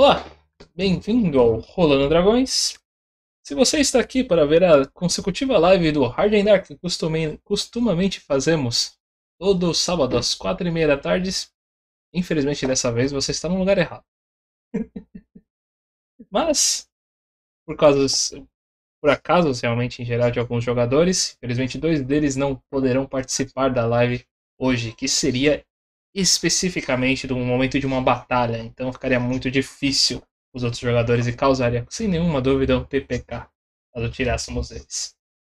Olá, bem-vindo ao Rolando Dragões. Se você está aqui para ver a consecutiva live do Hard and Dark que costumamente fazemos todo sábado às quatro e meia da tarde, infelizmente dessa vez você está no lugar errado. Mas, por causa, por acaso, realmente em geral de alguns jogadores, infelizmente dois deles não poderão participar da live hoje, que seria especificamente do momento de uma batalha, então ficaria muito difícil os outros jogadores e causaria, sem nenhuma dúvida, um TPK caso tirássemos eles.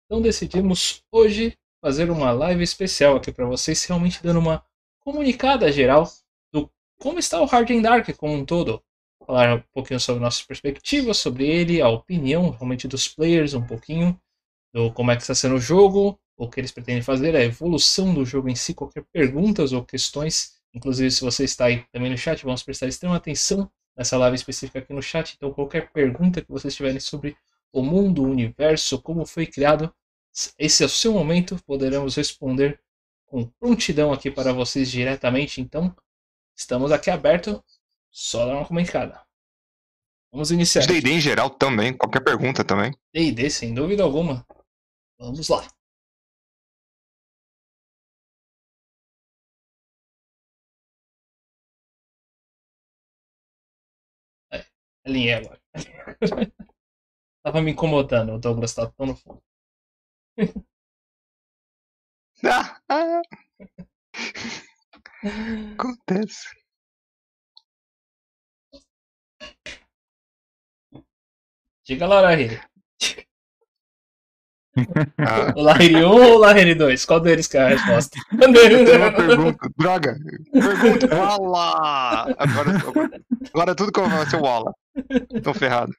Então decidimos hoje fazer uma live especial aqui para vocês, realmente dando uma comunicada geral do como está o Hard and Dark como um todo. Falar um pouquinho sobre nossas perspectivas sobre ele, a opinião realmente dos players, um pouquinho do como é que está sendo o jogo, o que eles pretendem fazer, a evolução do jogo em si, qualquer perguntas ou questões. Inclusive, se você está aí também no chat, vamos prestar extrema atenção nessa live específica aqui no chat. Então, qualquer pergunta que vocês tiverem sobre o mundo, o universo, como foi criado, esse é o seu momento. Poderemos responder com prontidão aqui para vocês diretamente. Então, estamos aqui aberto. Só dar uma comentada. Vamos iniciar. D&D em geral também, qualquer pergunta também. D&D, sem dúvida alguma. Vamos lá. Alinhei agora. Tava me incomodando, o Douglas tá tão no fundo. Acontece. Diga lá, Lahiri. Ah. Lahiri 1 ou Lahiri 2? Qual deles que é a resposta? Eu tenho uma pergunta. Droga. Pergunta. Wala. Agora, agora tudo que eu vou ser Wala. Tô ferrado.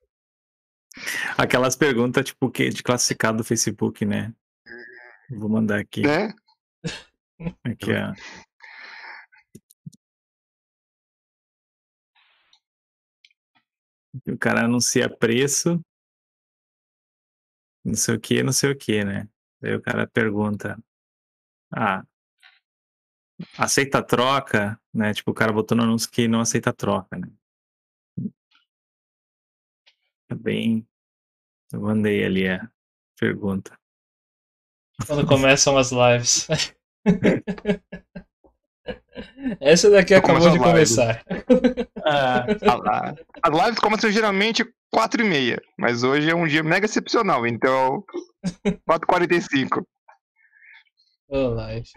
Aquelas perguntas, tipo, que de classificado do Facebook, né? Vou mandar aqui. Né? Aqui, ó. O cara anuncia preço, não sei o que, não sei o que, né? Aí o cara pergunta, ah, aceita troca, né? Tipo, o cara botou no anúncio que não aceita troca, né? É bem. Eu mandei ali a pergunta. Quando começam as lives. Essa daqui acabou de começar. Ah, as lives começam geralmente 4 e meia, mas hoje é um dia mega excepcional, então 4h45. Oh, live.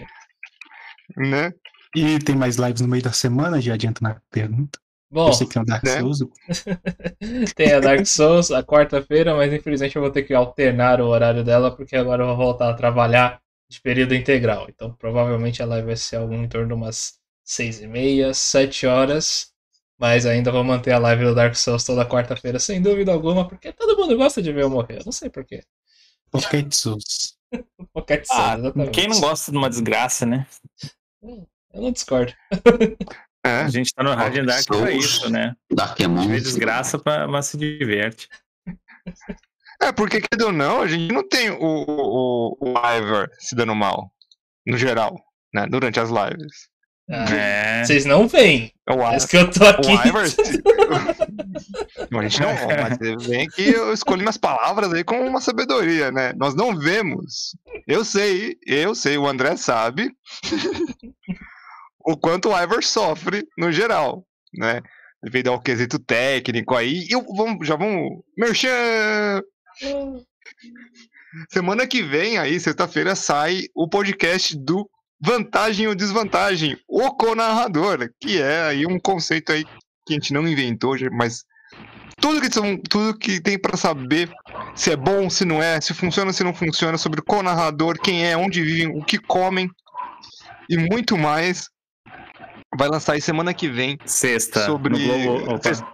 Né? E tem mais lives no meio da semana, já adianta na pergunta. Bom, eu sei que tem o Dark né? Souls. tem a Dark Souls a quarta-feira, mas infelizmente eu vou ter que alternar o horário dela, porque agora eu vou voltar a trabalhar de período integral. Então provavelmente a live vai ser algo em torno de umas seis e meia, sete horas. Mas ainda vou manter a live do Dark Souls toda quarta-feira, sem dúvida alguma, porque todo mundo gosta de ver eu morrer. Eu não sei porquê. Pocket Souls. Pocket Souls, Ah, exatamente. quem não gosta de uma desgraça, né? Eu não discordo. É. A gente tá no Hard and Dark pra isso, né? Darkemon. gente vê desgraça, pra, mas se diverte. É, porque, querendo ou não, a gente não tem o, o, o Ivor se dando mal, no geral, né? Durante as lives. Ah, É. Vocês não veem. O, É I- isso que eu tô aqui. o Ivor. Não, a gente não, mas vem que eu escolhi minhas palavras aí com uma sabedoria, né? Nós não vemos. Eu sei, eu sei, o André sabe o quanto o Ivor sofre no geral, né? Devido ao quesito técnico aí. E vamos, já vamos. Merchan! Semana que vem, aí, sexta-feira, sai o podcast do Vantagem ou Desvantagem, o co-narrador, que é aí um conceito aí que a gente não inventou, mas tudo que, são, tudo que tem pra saber se é bom, se não é, se funciona, se não funciona, sobre o co-narrador, quem é, onde vivem, o que comem e muito mais, vai lançar aí semana que vem. Sexta. Sobre- No Globo... Opa. Sexta-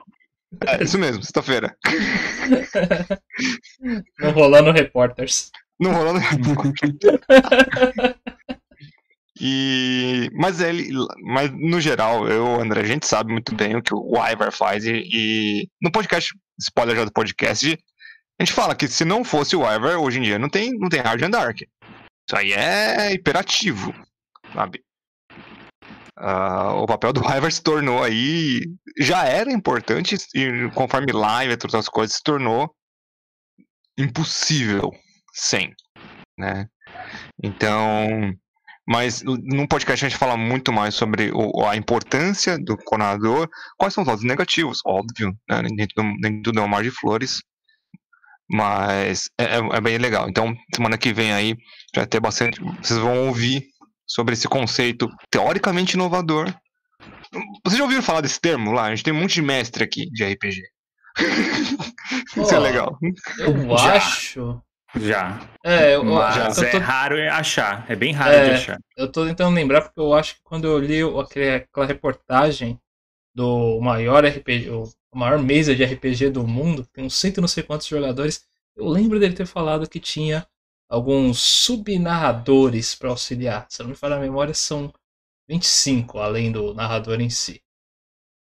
É, isso mesmo, sexta-feira. Não rolando reporters. Não rolando. E, mas ele, mas no geral, eu, André, a gente sabe muito bem o que o Ivar faz e, e no podcast, spoiler já do podcast, a gente fala que se não fosse o Ivar, hoje em dia não tem, não tem Hard and Dark. Isso aí é imperativo, sabe? Ah, o papel do Ivar se tornou aí. Já era importante, e conforme live e outras coisas, se tornou impossível sem, né? Então, mas num podcast a gente fala muito mais sobre o, a importância do coordenador, quais são os lados negativos, óbvio, né? nem, tudo, nem tudo é um mar de flores, mas é, é, é, bem legal. Então, semana que vem aí vai ter bastante. Vocês vão ouvir sobre esse conceito teoricamente inovador. Vocês já ouviram falar desse termo lá? A gente tem um monte de mestre aqui de RPG. Isso é legal. Eu já. acho. Já. É, eu, Mas eu tô... é raro achar. É bem raro é, de achar. Eu tô tentando lembrar porque eu acho que quando eu li aquela reportagem do maior RPG, o maior mesa de RPG do mundo, tem uns cento e não sei quantos jogadores, eu lembro dele ter falado que tinha alguns subnarradores para auxiliar. Se não me falha a memória, são 25, além do narrador em si.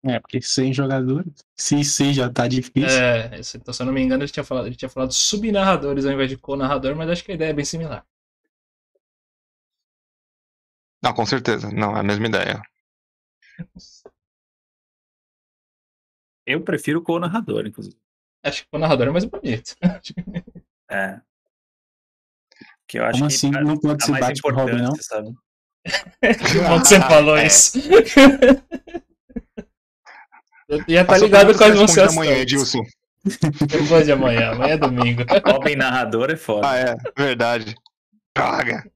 É, porque sem jogadores, se sim já tá difícil. É, então, se eu não me engano, ele tinha falado, ele tinha falado subnarradores ao invés de co-narrador, mas acho que a ideia é bem similar. Não, com certeza. Não, é a mesma ideia. Eu prefiro co-narrador, inclusive. Acho que co-narrador é mais bonito. é. Que eu acho Como que assim? Não pode ser bate Robin, não? Sabe? que bom que você falou é. isso. Eu ia estar tá ligado com as vocês. amanhã, Edilson. Depois de amanhã, amanhã é domingo. Robin narrador é foda. Ah, é, verdade. Droga.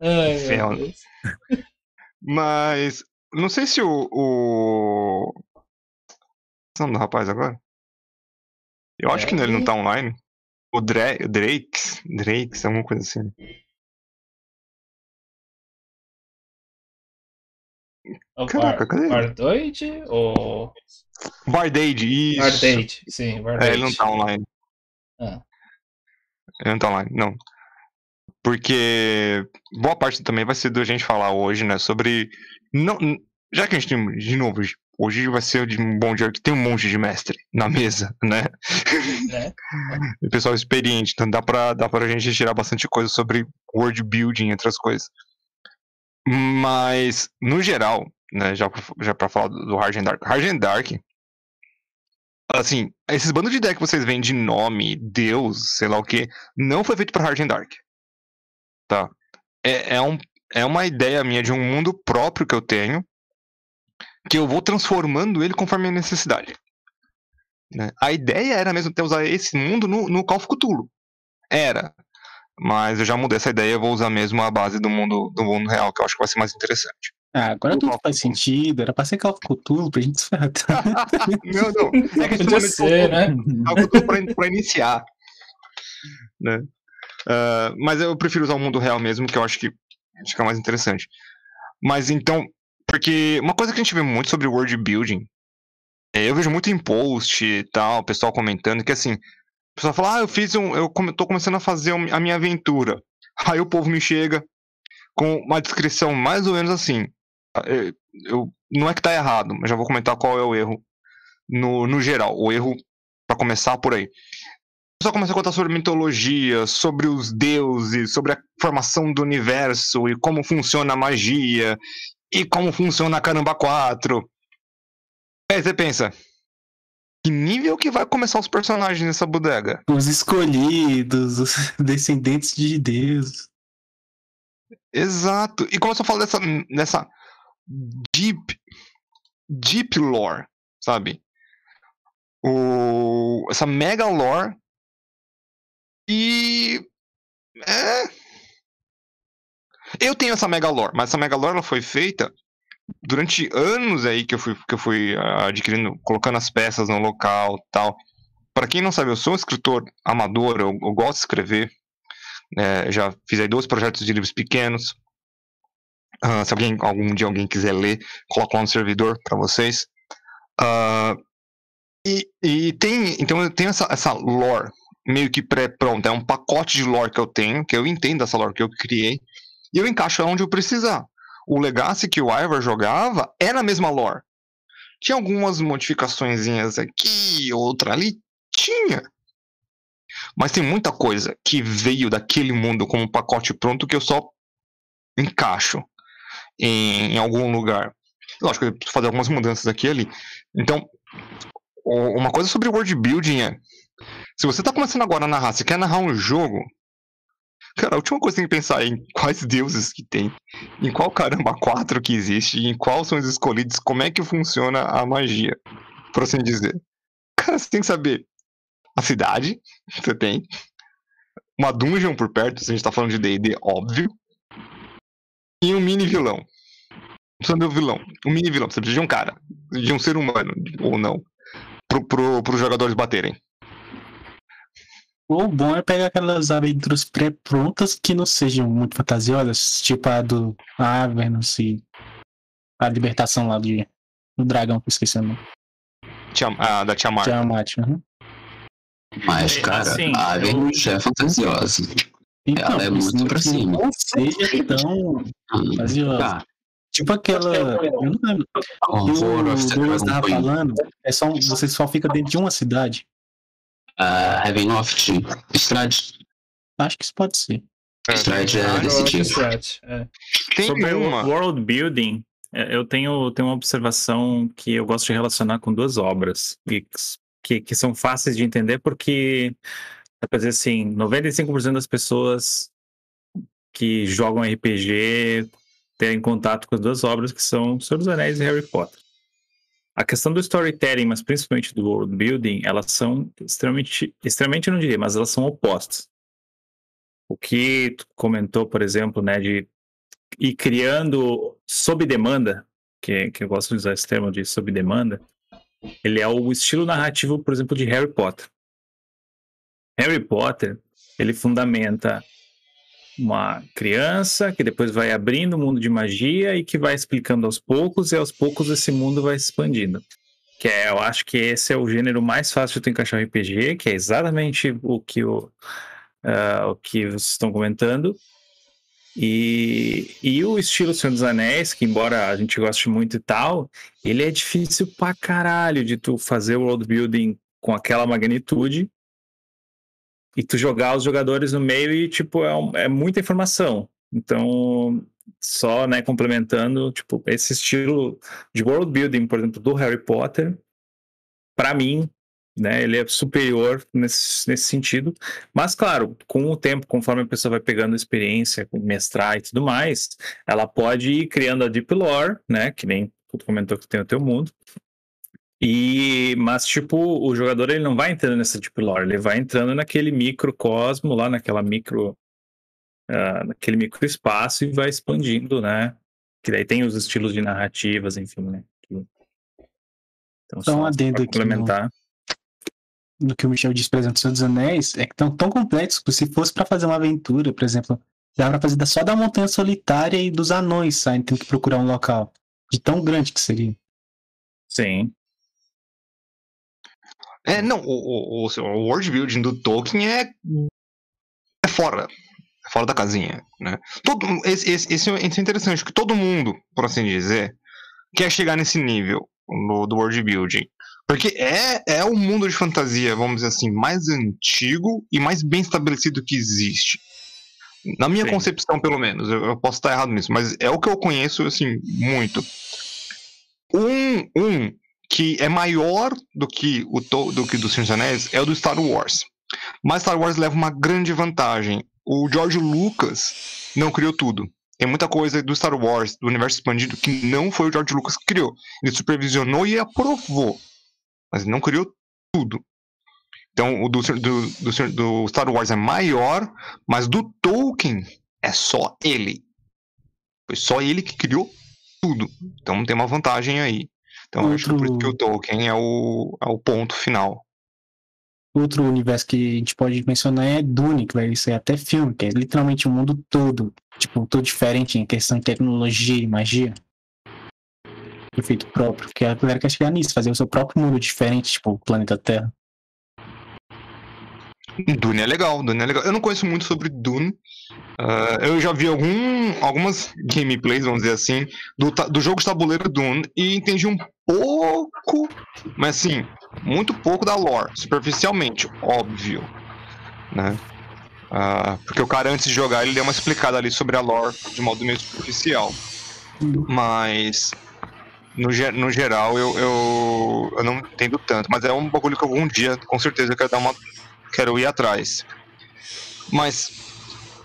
Ai, Mas, não sei se o. o... Qual é o nome do rapaz agora? Eu acho é, que ele não tá online. O Dre, Drakes, Drakes, alguma coisa assim. O Caraca, cadê Bardoid ou. Bardade, isso. Bardade, sim, Bardade. É, ele não tá online. Ah. Ele não tá online, não. Porque boa parte também vai ser do gente falar hoje, né? Sobre. Não, já que a gente tem, de novo, Hoje vai ser de um bom dia que tem um monte de mestre na mesa, né? É. o pessoal experiente, então dá pra, dá pra gente tirar bastante coisa sobre world building, entre as coisas. Mas, no geral, né, já, já pra falar do Hard and Dark, Hard and Dark, assim, esses bandos de ideia que vocês veem de nome, Deus, sei lá o que, não foi feito pra Hard and Dark. Tá? É, é, um, é uma ideia minha de um mundo próprio que eu tenho, que eu vou transformando ele conforme a necessidade. Né? A ideia era mesmo ter usar esse mundo no, no Call of Cthulhu. Era. Mas eu já mudei essa ideia, eu vou usar mesmo a base do mundo, do mundo real, que eu acho que vai ser mais interessante. Ah, agora tudo faz sentido. Era pra ser Call of Cthulhu pra gente se não, não. É que a gente ser, né? Call of Cthulhu pra iniciar. Né? Uh, mas eu prefiro usar o mundo real mesmo, que eu acho que fica mais interessante. Mas então, porque uma coisa que a gente vê muito sobre world building, é, eu vejo muito em post e tal, o pessoal comentando, que assim, o pessoal fala, ah, eu fiz um. Eu tô começando a fazer a minha aventura. Aí o povo me chega com uma descrição mais ou menos assim. Eu, eu não é que tá errado, mas já vou comentar qual é o erro no, no geral. O erro, para começar por aí. Pessoal começa a contar sobre mitologia, sobre os deuses, sobre a formação do universo e como funciona a magia e como funciona a Caramba 4. Aí você pensa, que nível que vai começar os personagens nessa bodega? Os escolhidos, os descendentes de Deus. Exato. E começou a falar dessa, dessa deep, deep lore, sabe? O, essa mega lore. E. É eu tenho essa Mega Lore, mas essa Mega Lore ela foi feita durante anos aí que eu fui, que eu fui ah, adquirindo, colocando as peças no local tal. Para quem não sabe, eu sou um escritor amador, eu, eu gosto de escrever. É, já fiz aí dois projetos de livros pequenos. Uh, se alguém, algum dia alguém quiser ler, coloco lá no servidor para vocês. Uh, e, e, tem, então eu tenho essa, essa lore meio que pré-pronta, é um pacote de lore que eu tenho, que eu entendo essa lore que eu criei, e eu encaixo onde eu precisar. O Legacy que o Ivar jogava era a mesma lore. Tinha algumas modificações aqui, outra ali. Tinha. Mas tem muita coisa que veio daquele mundo como um pacote pronto que eu só encaixo em, em algum lugar. Lógico, eu preciso fazer algumas mudanças aqui e ali. Então, uma coisa sobre world building é. Se você tá começando agora a narrar, você quer narrar um jogo. Cara, a última coisa que tem que pensar é em quais deuses que tem, em qual caramba quatro que existe, em quais são os escolhidos, como é que funciona a magia, por assim dizer. Cara, você tem que saber a cidade, você tem, uma dungeon por perto, se a gente tá falando de D&D, óbvio, e um mini vilão. Precisa de um vilão, um mini vilão, você precisa de um cara, de um ser humano, ou não, pro, pro, pros jogadores baterem. O bom é pegar aquelas aventuras pré-prontas que não sejam muito fantasiosas, tipo a do Avernus e a libertação lá de, do dragão, que eu esqueci o nome. Tiam- a da Tiamat. Tiamat. uhum. Mas, cara, assim, a Avernus é fantasiosa. Então, Ela é muito pra cima. Não seja tão fantasiosa. Tá. Tipo aquela. Eu não lembro. Horror o Douglas Dragon tava falando. É só, um- você só fica dentro de uma cidade. A Ravenloft Strade. Acho que isso pode ser. Strade é Ah, desse tipo. Strat, é. Tem Sobre o uma. world building, é, eu tenho, tenho uma observação que eu gosto de relacionar com duas obras e que, que são fáceis de entender porque, dizer assim, 95% das pessoas que jogam RPG têm contato com as duas obras que são Senhor dos Anéis e Harry Potter. A questão do storytelling, mas principalmente do world building, elas são extremamente, extremamente não diria, mas elas são opostas. O que tu comentou, por exemplo, né, de ir criando sob demanda, que, que eu gosto de usar esse termo de sob demanda, ele é o estilo narrativo, por exemplo, de Harry Potter. Harry Potter, ele fundamenta uma criança que depois vai abrindo o mundo de magia e que vai explicando aos poucos e aos poucos esse mundo vai se expandindo. Que é, eu acho que esse é o gênero mais fácil de encaixar no RPG, que é exatamente o que o, ah, o que vocês estão comentando. E, e o estilo Senhor dos Anéis, que embora a gente goste muito e tal, ele é difícil pra caralho de tu fazer o world building com aquela magnitude e tu jogar os jogadores no meio e, tipo, é, um- é muita informação. Então, só, né, complementando, tipo, esse estilo de world building, por exemplo, do Harry Potter, pra mim, né, ele é superior nesse, nesse sentido. Mas, claro, com o tempo, conforme a pessoa vai pegando experiência, mestrar e tudo mais, ela pode ir criando a Deep Lore, né? Que nem tu comentou que tem o teu mundo. E, mas, tipo, o jogador ele não vai entrando nessa Deep Lore, ele vai entrando naquele microcosmo, lá naquela micro. ah, naquele microespaço e vai expandindo, né? Que daí tem os estilos de narrativas, enfim, né? Então, Só um adendo aqui no- complementar. no que o Michel disse, por exemplo, dos Anéis, é que tão tão complexo que se fosse pra fazer uma aventura, por exemplo, dá pra fazer só da Montanha Solitária e dos anões, sabe? Tem que procurar um local. De tão grande que seria. Sim. É, não, o, o, o, world building do Tolkien é, é fora. É fora da casinha, né? Todo, esse, esse, esse é interessante, que todo mundo, por assim dizer, quer chegar nesse nível no, do world building. Porque é, é o mundo de fantasia, vamos dizer assim, mais antigo e mais bem estabelecido que existe. Na minha Sim. concepção, pelo menos. Eu, eu posso estar errado nisso, mas é o que eu conheço, assim, muito. Um, um que é maior do que o do que do Senhor dos Anéis é o do Star Wars. Mas Star Wars leva uma grande vantagem. O George Lucas não criou tudo. Tem muita coisa do Star Wars, do universo expandido, que não foi o George Lucas que criou. Ele supervisionou e aprovou. Mas não criou tudo. Então, o do, do, do, do Star Wars é maior, mas do Tolkien é só ele. Foi só ele que criou tudo. Então tem uma vantagem aí. Então eu acho que por isso que o Tolkien é o, é o ponto final. Outro universo que a gente pode mencionar é Dune, que vai ser até filme, que é literalmente o mundo todo. Tipo, todo diferente em questão de tecnologia e magia. Efeito próprio. Porque a galera quer chegar nisso, fazer o seu próprio mundo diferente, tipo, o planeta Terra. Dune é legal, Dune é legal. Eu não conheço muito sobre Dune. Ah, eu já vi algum, algumas gameplays, vamos dizer assim, do, do jogo de tabuleiro Dune e entendi um pouco, mas assim, muito pouco da lore, superficialmente, óbvio. Né? Ah, porque o cara, antes de jogar, ele deu uma explicada ali sobre a lore de modo meio superficial. Mas. No, no geral, eu, eu, eu não entendo tanto. Mas é um bagulho que algum dia, com certeza, eu quero dar uma. Quero ir atrás. Mas.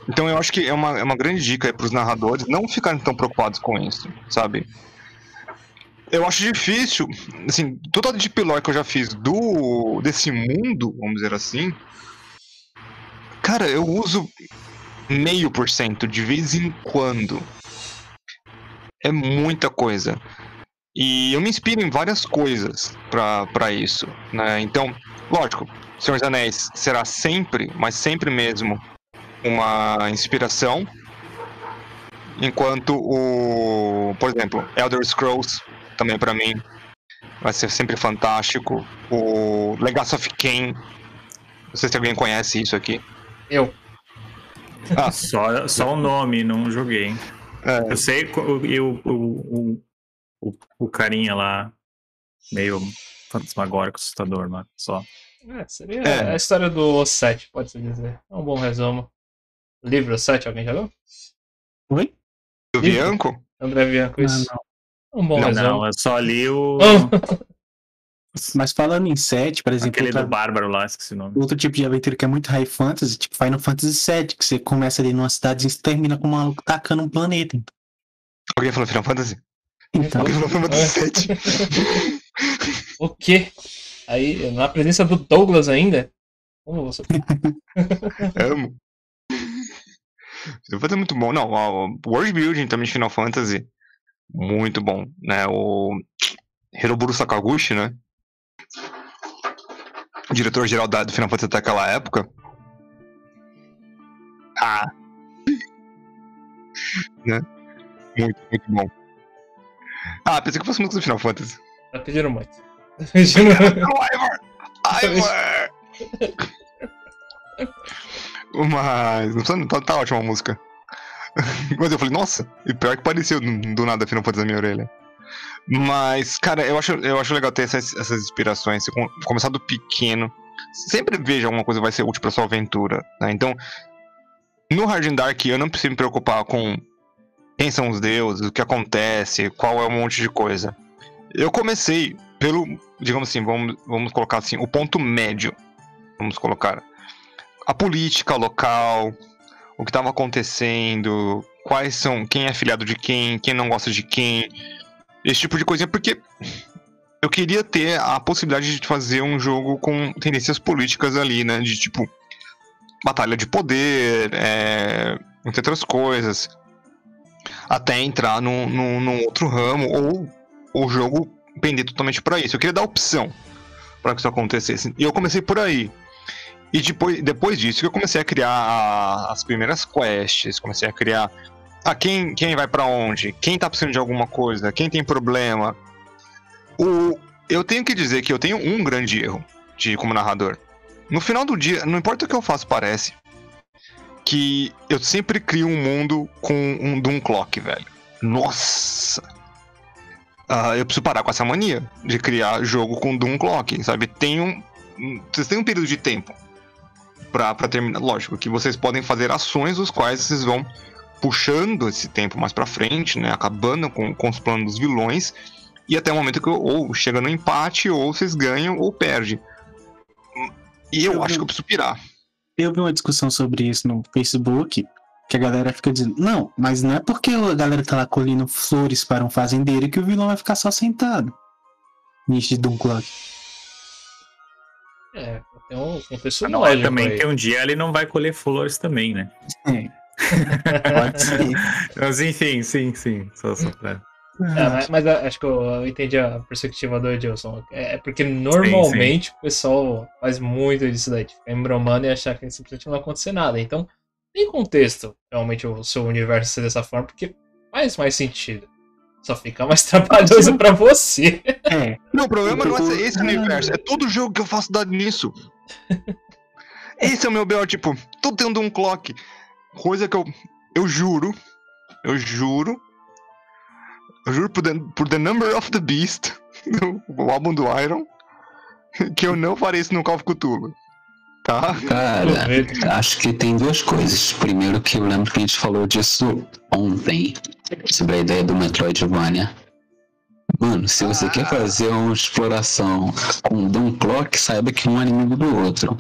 Então eu acho que é uma, é uma grande dica para os narradores não ficarem tão preocupados com isso, sabe? Eu acho difícil, assim, toda a deep lore que eu já fiz do desse mundo, vamos dizer assim, cara, eu uso meio por cento de vez em quando. É muita coisa. E eu me inspiro em várias coisas pra isso, né? Então, lógico, Senhor dos Anéis será sempre, mas sempre mesmo, uma inspiração. Enquanto o, por exemplo, Elder Scrolls também pra mim vai ser sempre fantástico. O Legacy of Kain, não sei se alguém conhece isso aqui. Eu. Só, só o nome, não joguei. É, Eu sei e o, o, o, o carinha lá, meio fantasmagórico, assustador, mas só. É, seria É. a história do O7, pode-se dizer. É um bom resumo. Livro 7, alguém já leu? Oi? do. Bianco? André Bianco, isso. Não, Um bom Não, resumo. Não, eu só li o. Mas falando em set, por exemplo, aquele outra- do Bárbaro lá, esqueci o nome. outro tipo de aventura que é muito high fantasy, tipo Final Fantasy VII, que você começa ali numa cidade e termina com um maluco tacando um planeta. Alguém falou Final Fantasy? Então, Alguém falou Final Fantasy VII? O quê? Aí, na presença do Douglas ainda? Como você. Amo. Final Fantasy é muito bom. Não, o World Building também de Final Fantasy, muito bom, né? O Hiroburo Sakaguchi, né? Diretor-geral do Final Fantasy até aquela época. Ah! né? Muito, muito bom. Ah, pensei que fosse música do Final Fantasy. Tá pedindo muito. Mas. Não precisa- tá, tá ótima a música. Mas eu falei, nossa, e pior que pareceu do nada Final Fantasy na minha orelha. Mas, cara, eu acho, eu acho legal ter essas, essas inspirações, começar do pequeno. Sempre veja alguma coisa que vai ser útil pra sua aventura. né? Então, no Hard Dark, eu não preciso me preocupar com quem são os deuses, o que acontece, qual é um monte de coisa. Eu comecei pelo, digamos assim, vamos, vamos colocar assim, o ponto médio. Vamos colocar a política local, o que estava acontecendo, quais são, quem é afiliado de quem, quem não gosta de quem, esse tipo de coisinha, porque eu queria ter a possibilidade de fazer um jogo com tendências políticas ali, né? De tipo, batalha de poder, é, entre outras coisas. Até entrar num outro ramo, ou o jogo pender totalmente pra isso. Eu queria dar opção para que isso acontecesse. E eu comecei por aí. E depois, depois disso que eu comecei a criar a- as primeiras quests, comecei a criar ah, quem, quem vai pra onde, quem tá precisando de alguma coisa, quem tem problema. O, eu tenho que dizer que eu tenho um grande erro de como narrador. No final do dia, não importa o que eu faço, parece que eu sempre crio um mundo com um Doom Clock, velho. Nossa! Ah, eu preciso parar com essa mania de criar jogo com Doom Clock, sabe? Tem um, vocês têm um período de tempo pra, pra terminar. Lógico que vocês podem fazer ações os quais vocês vão puxando esse tempo mais pra frente, né? Acabando com, com os planos dos vilões. E até o momento que ou chega no empate, ou vocês ganham ou perdem. E eu Eu acho vi- que eu preciso pirar. eu vi uma discussão sobre isso no Facebook, que a galera fica dizendo, não, mas não é porque a galera tá lá colhendo flores para um fazendeiro que o vilão vai ficar só sentado. Nicho de Doom Clock. É, tem um contexto Não, é lógico também aí. que um dia ele não vai colher flores também, né? É. Pode ser. Mas enfim, sim, sim. Só, só pra... É, mas, mas a- acho que eu, eu entendi a perspectiva do Edilson. É, é porque normalmente o pessoal faz muito disso daí, ficar embromando e achar que simplesmente não vai acontecer nada. Então, tem contexto realmente o seu universo ser dessa forma, porque faz mais sentido. Só fica mais trabalhoso pra você. É, Não, o problema não é Então, esse universo, é todo jogo que eu faço dado nisso. Esse é o meu B.O., tipo, tudo tem um Clock. Coisa que eu. Eu juro. Eu juro. Eu juro por The, por the Number of the Beast, o álbum do Iron, que eu não farei isso no Call of Cthulhu. Tá. Cara, acho que tem duas coisas. Primeiro que eu lembro que a gente falou disso ontem, sobre a ideia do Metroidvania. Mano, se você Ah. quer fazer uma exploração com Doom Clock, saiba que um é inimigo do outro.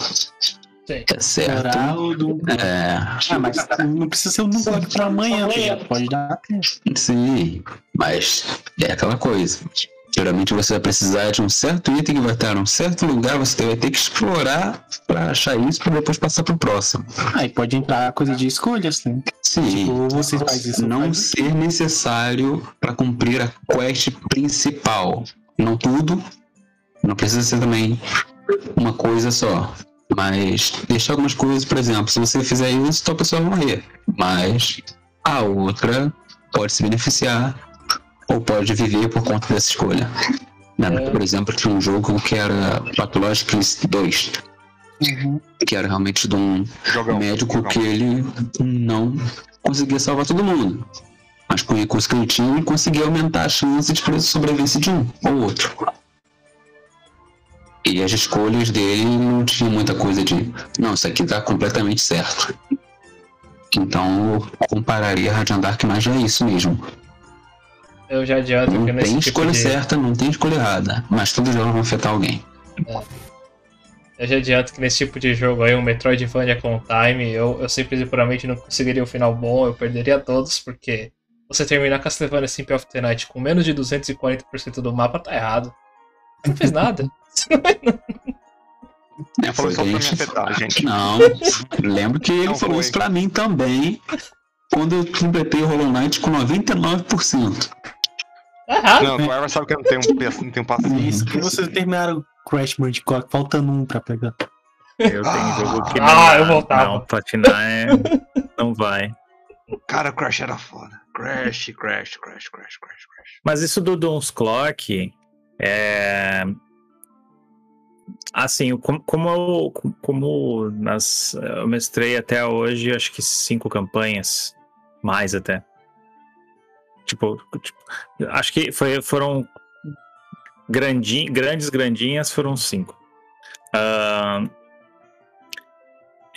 Sim. Tá certo? Do. É, Ah, mas não precisa ser um número pra amanhã, filho. Pode dar sim, mas é aquela coisa. Geralmente você vai precisar de um certo item que vai estar em um certo lugar, você vai ter que explorar pra achar isso pra depois passar pro próximo. Aí pode entrar coisa de escolhas, né? Sim. Ou você faz isso. não faz isso. ser necessário para cumprir a quest principal. Não tudo, não precisa ser também uma coisa só. Mas deixar algumas coisas, por exemplo, se você fizer isso, tua pessoa vai morrer. Mas a outra pode se beneficiar ou pode viver por conta dessa escolha. Lembra que, por exemplo, tinha um jogo que era Pathologicals 2, Uhum. que era realmente de um Jogão. médico jogão. que ele não conseguia salvar todo mundo. Mas com o recurso que ele tinha, ele conseguia aumentar a chance de sobrevivência de um ou outro. E as escolhas dele não tinha muita coisa de. Não, isso aqui tá completamente certo. Então eu compararia Radiant Dark mais a isso mesmo. Eu já adianto Não que nesse tem tipo escolha de... certa, não tem escolha errada. Mas todos jogos vão afetar alguém. Eu já adianto que nesse tipo de jogo aí, um Metroidvania com time, eu, eu simples e puramente não conseguiria um final bom, eu perderia todos, porque você terminar Castlevania Symphony of the Night com menos de 240% do mapa tá errado. Você não fez nada. Ele falou só pra me afetar, gente. Não, lembro que ele Não falou foi. isso pra mim também quando eu completei o Hollow Knight com 99%. Não, o Arva sabe que eu não tenho, não tenho paciência. Isso, que vocês terminaram Crash Bandicoot, faltando um pra pegar. Eu tenho Ah. jogo que não, Ah, eu voltava. não platinar é, não vai. Cara, Crash era foda. Crash, Crash, Crash, Crash, Crash, Crash. Mas isso do Don's Clock é. Assim, como, como eu, como nas, eu mestrei até hoje, acho que cinco campanhas, mais até. Tipo, tipo, acho que foi, foram grandi, grandes, grandinhas, foram cinco. Ah,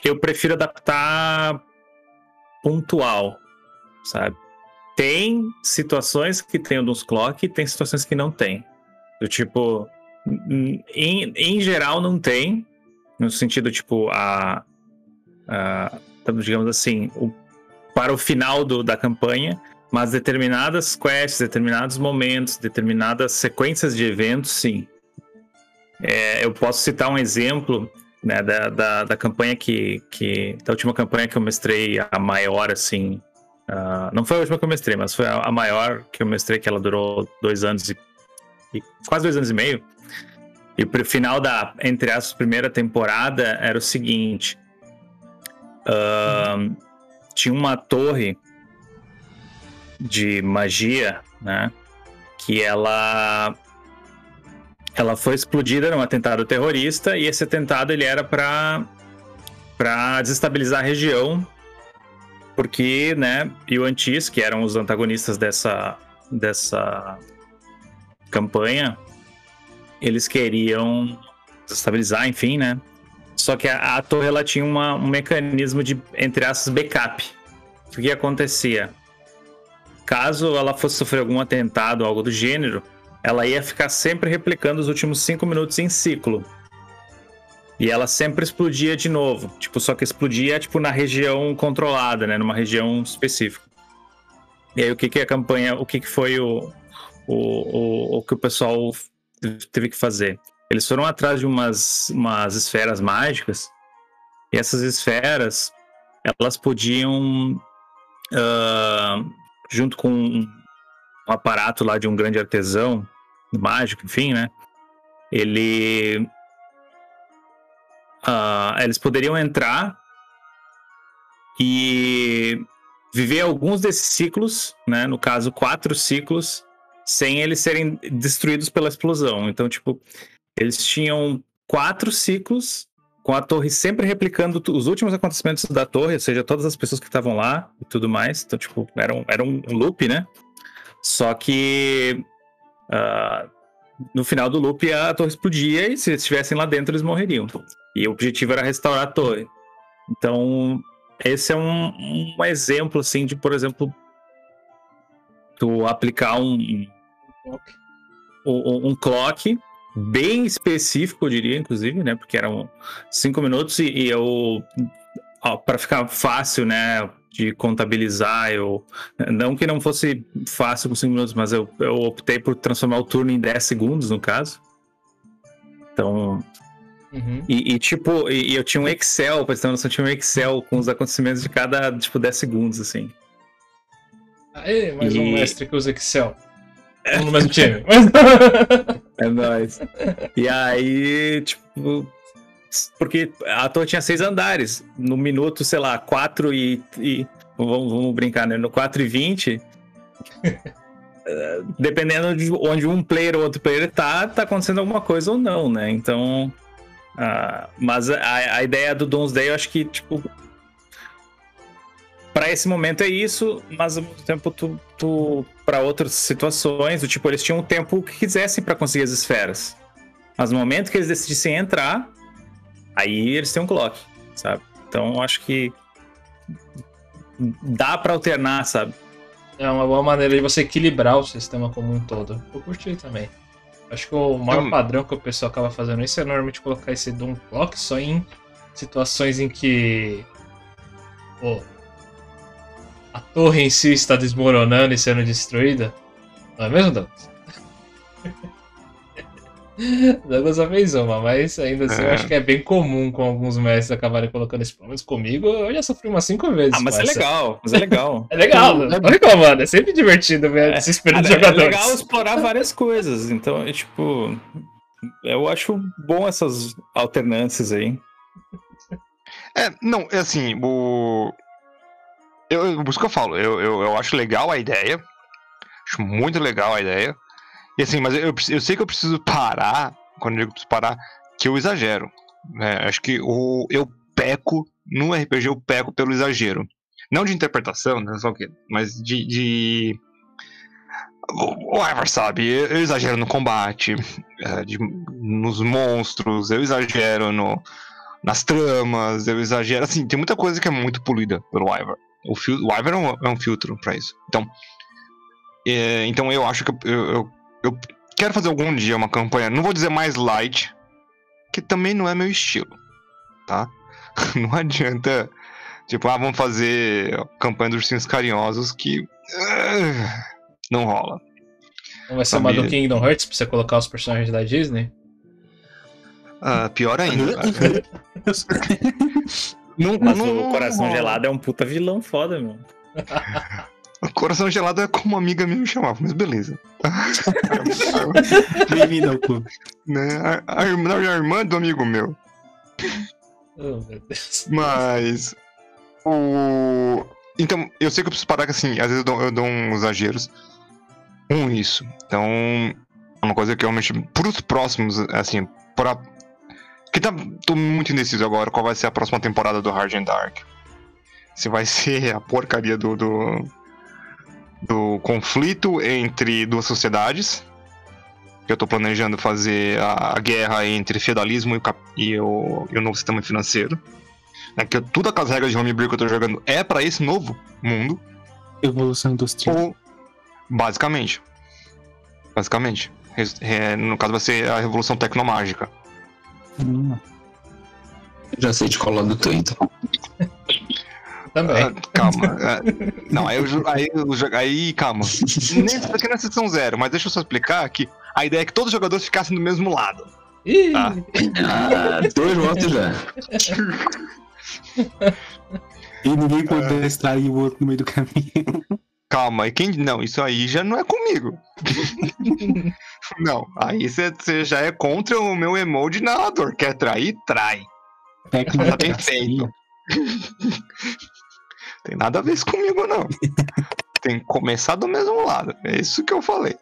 eu prefiro adaptar pontual, sabe? Tem situações que tem o Dunce Clock e tem situações que não tem. Do tipo, em, em geral não tem, no sentido, tipo, a, a digamos assim, o, para o final do, da campanha, mas determinadas quests, determinados momentos, determinadas sequências de eventos, sim. É, eu posso citar um exemplo né, da, da, da campanha que, que. Da última campanha que eu mestrei, a maior, assim. ah, não foi a última que eu mestrei, mas foi a, a maior que eu mestrei, que ela durou dois anos e. e- quase dois anos e meio. E pro final da, entre aspas, primeira temporada era o seguinte. ahn, tinha uma torre de magia, né? Que ela ela foi explodida num atentado terrorista e esse atentado ele era para para desestabilizar a região porque né e o Antis que eram os antagonistas dessa dessa campanha eles queriam desestabilizar enfim né só que a, a torre ela tinha uma, um mecanismo de entre aspas backup o que acontecia caso ela fosse sofrer algum atentado ou algo do gênero ela ia ficar sempre replicando os últimos cinco minutos em ciclo. E ela sempre explodia de novo. Tipo, só que explodia tipo na região controlada, né? Numa região específica. E aí o que que a campanha, o que que foi o, o, o, o que o pessoal teve que fazer? Eles foram atrás de umas, umas esferas mágicas. E essas esferas, elas podiam, ah, junto com um aparato lá de um grande artesão mágico, enfim, né? Ele. ah, eles poderiam entrar e viver alguns desses ciclos, né? No caso, quatro ciclos, sem eles serem destruídos pela explosão. Então, tipo, eles tinham quatro ciclos com a torre sempre replicando os últimos acontecimentos da torre, ou seja, todas as pessoas que estavam lá e tudo mais. Então, tipo, era um, era um loop, né? Só que ah, no final do loop a torre explodia e se eles estivessem lá dentro eles morreriam. E o objetivo era restaurar a torre. Então, esse é um, um exemplo, assim, de, por exemplo, tu aplicar um, um, um clock bem específico, eu diria, inclusive, né? Porque eram cinco minutos e, e eu, para ficar fácil, né? De contabilizar, eu não que não fosse fácil com cinco minutos, mas eu, eu optei por transformar o turno em 10 segundos, no caso. Então, Uhum. e, e, tipo, e, eu tinha um Excel, pra você ter uma noção, eu tinha um Excel com os acontecimentos de cada, tipo, 10 segundos, assim. Aê, mais um E- mestre que usa Excel. Um no mesmo time. É nóis. E aí, tipo. Porque a torre tinha seis andares. No minuto, sei lá, 4 e. e- vamos, vamos brincar, né? No 4 e 20. eh, Dependendo de onde um player ou outro player tá, tá acontecendo alguma coisa ou não, né? Então. ah, mas a, a ideia do Doomsday, eu acho que, tipo. Pra esse momento é isso, mas ao mesmo tempo tu, tu para outras situações, do tipo, eles tinham o tempo que quisessem pra conseguir as esferas. Mas no momento que eles decidissem entrar, aí eles têm um clock, sabe? Então eu acho que dá pra alternar, sabe? É uma boa maneira de você equilibrar o sistema como um todo. Eu curti também. Acho que o maior Hum. padrão que o pessoal acaba fazendo isso é normalmente colocar esse Doom Clock só em situações em que pô, a torre em si está desmoronando e sendo destruída. Não é mesmo, Douglas? Douglas só fez uma, mas ainda assim eu É. acho que é bem comum com alguns mestres acabarem colocando esse. Pelo menos comigo, eu já sofri umas cinco vezes. Ah, mas é legal, mas é legal. É legal, É não reclamando, é sempre divertido ver esse espírito de Cara, é jogadores. legal explorar várias coisas. Então, é tipo. Eu acho bom essas alternâncias aí. É, não, é assim, o. Eu, por isso que eu falo, eu, eu, eu acho legal a ideia. Acho muito legal a ideia. E assim, mas eu, eu sei que eu preciso parar, quando eu digo preciso parar, que eu exagero. né? Acho que o, eu peco, no RPG eu peco pelo exagero. Não de interpretação, né, só o quê, mas de. de... O Ivar sabe, eu, exagero no combate, é, de- nos monstros, eu exagero no, nas tramas, eu exagero. Assim, tem muita coisa que é muito polida pelo Ivar. O, fil o Ivar é um, é um filtro pra isso. Então, é, então eu acho que eu, eu, eu- quero fazer algum dia uma campanha, não vou dizer mais light, que também não é meu estilo, tá? Não adianta, tipo, ah, vamos fazer campanha dos ursinhos carinhosos que ah, não rola. Não vai ser uma do. Kingdom Hearts pra você colocar os personagens da Disney? Ah, pior ainda. Mas não- o Coração não. Gelado é um puta vilão foda, meu. Coração gelado é como uma amiga minha me chamava, mas beleza. Bem-vindo ao clube. né? A, a irmã, a irmã do amigo meu. Oh, meu Deus. Mas. O. Então, eu sei que eu preciso parar que assim, às vezes eu dou, eu dou uns exageros com isso. Então, é uma coisa que realmente. Pros próximos, assim, pra. Que tá. Tô muito indeciso agora qual vai ser a próxima temporada do Hard and Dark. Se vai ser a porcaria do. do, do conflito entre duas sociedades. Que eu tô planejando fazer a, a guerra entre feudalismo e e o, e o novo sistema financeiro. Né, que tudo aquelas regras de homebrew que eu tô jogando é pra esse novo mundo. Evolução industrial. Ou. Basicamente. Basicamente. É, no caso vai ser a revolução tecnomágica. Hum, Já sei de qual lado eu tô, então. Também. Ah, calma. ah, não, aí, eu, aí, eu aí calma. Nem isso aqui na sessão zero, mas deixa eu só explicar que a ideia é que todos os jogadores ficassem do mesmo lado. Ih, ah. Ah, dois votos já. E ninguém pode extrair o outro no meio do caminho. Calma, e quem. Não, isso aí já não é comigo. não, aí você já é contra o meu emoji narrador. Quer trair? Trai. Tá bem feito. Tem nada a ver isso comigo, não. Tem que começar do mesmo lado. É isso que eu falei.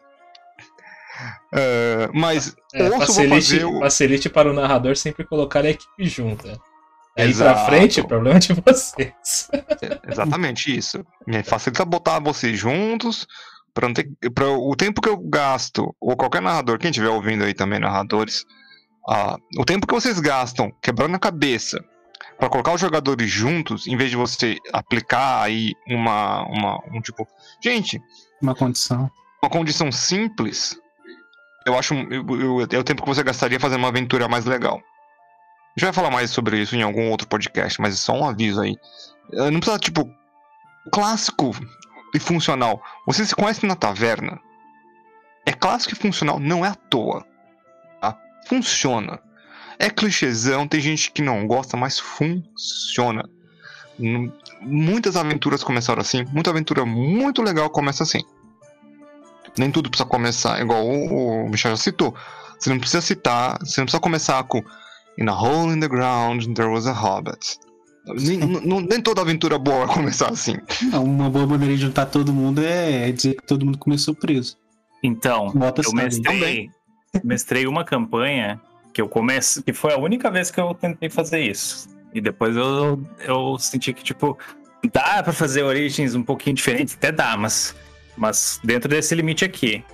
É, mas é, ouço, vou facilite, fazer o- facilite para o narrador sempre colocar a equipe junta. Aí pra Exato. frente, o problema é de vocês. É exatamente isso. Me facilita botar vocês juntos, Pra não ter, pra o tempo que eu gasto, ou qualquer narrador, quem estiver ouvindo aí também, narradores, ah, o tempo que vocês gastam quebrando a cabeça para colocar os jogadores juntos, em vez de você aplicar aí uma, uma um tipo, gente, Uma condição. uma condição simples, eu acho eu, eu- é o tempo que você gastaria fazendo uma aventura mais legal. A gente vai falar mais sobre isso em algum outro podcast, mas é só um aviso aí. Eh, Não precisa, tipo, clássico e funcional. Você se conhece na taverna. É clássico e funcional, não é à toa. Tá? Funciona. É clichêzão, tem gente que não gosta, mas funciona. Hum, Muitas aventuras começaram assim, muita aventura muito legal começa assim. Nem tudo precisa começar, igual o, o Michel já citou. Você não precisa citar, você não precisa começar com In a hole in the ground there was a hobbit. Nem, nem toda aventura boa vai começar assim. Não, uma boa maneira de juntar todo mundo é dizer que todo mundo começou preso. Então, Bota eu mestrei, mestrei uma campanha que eu comecei, que foi a única vez que eu tentei fazer isso. E depois eu, eu senti que, tipo, dá pra fazer Origins um pouquinho diferente, até dá, mas, mas dentro desse limite aqui.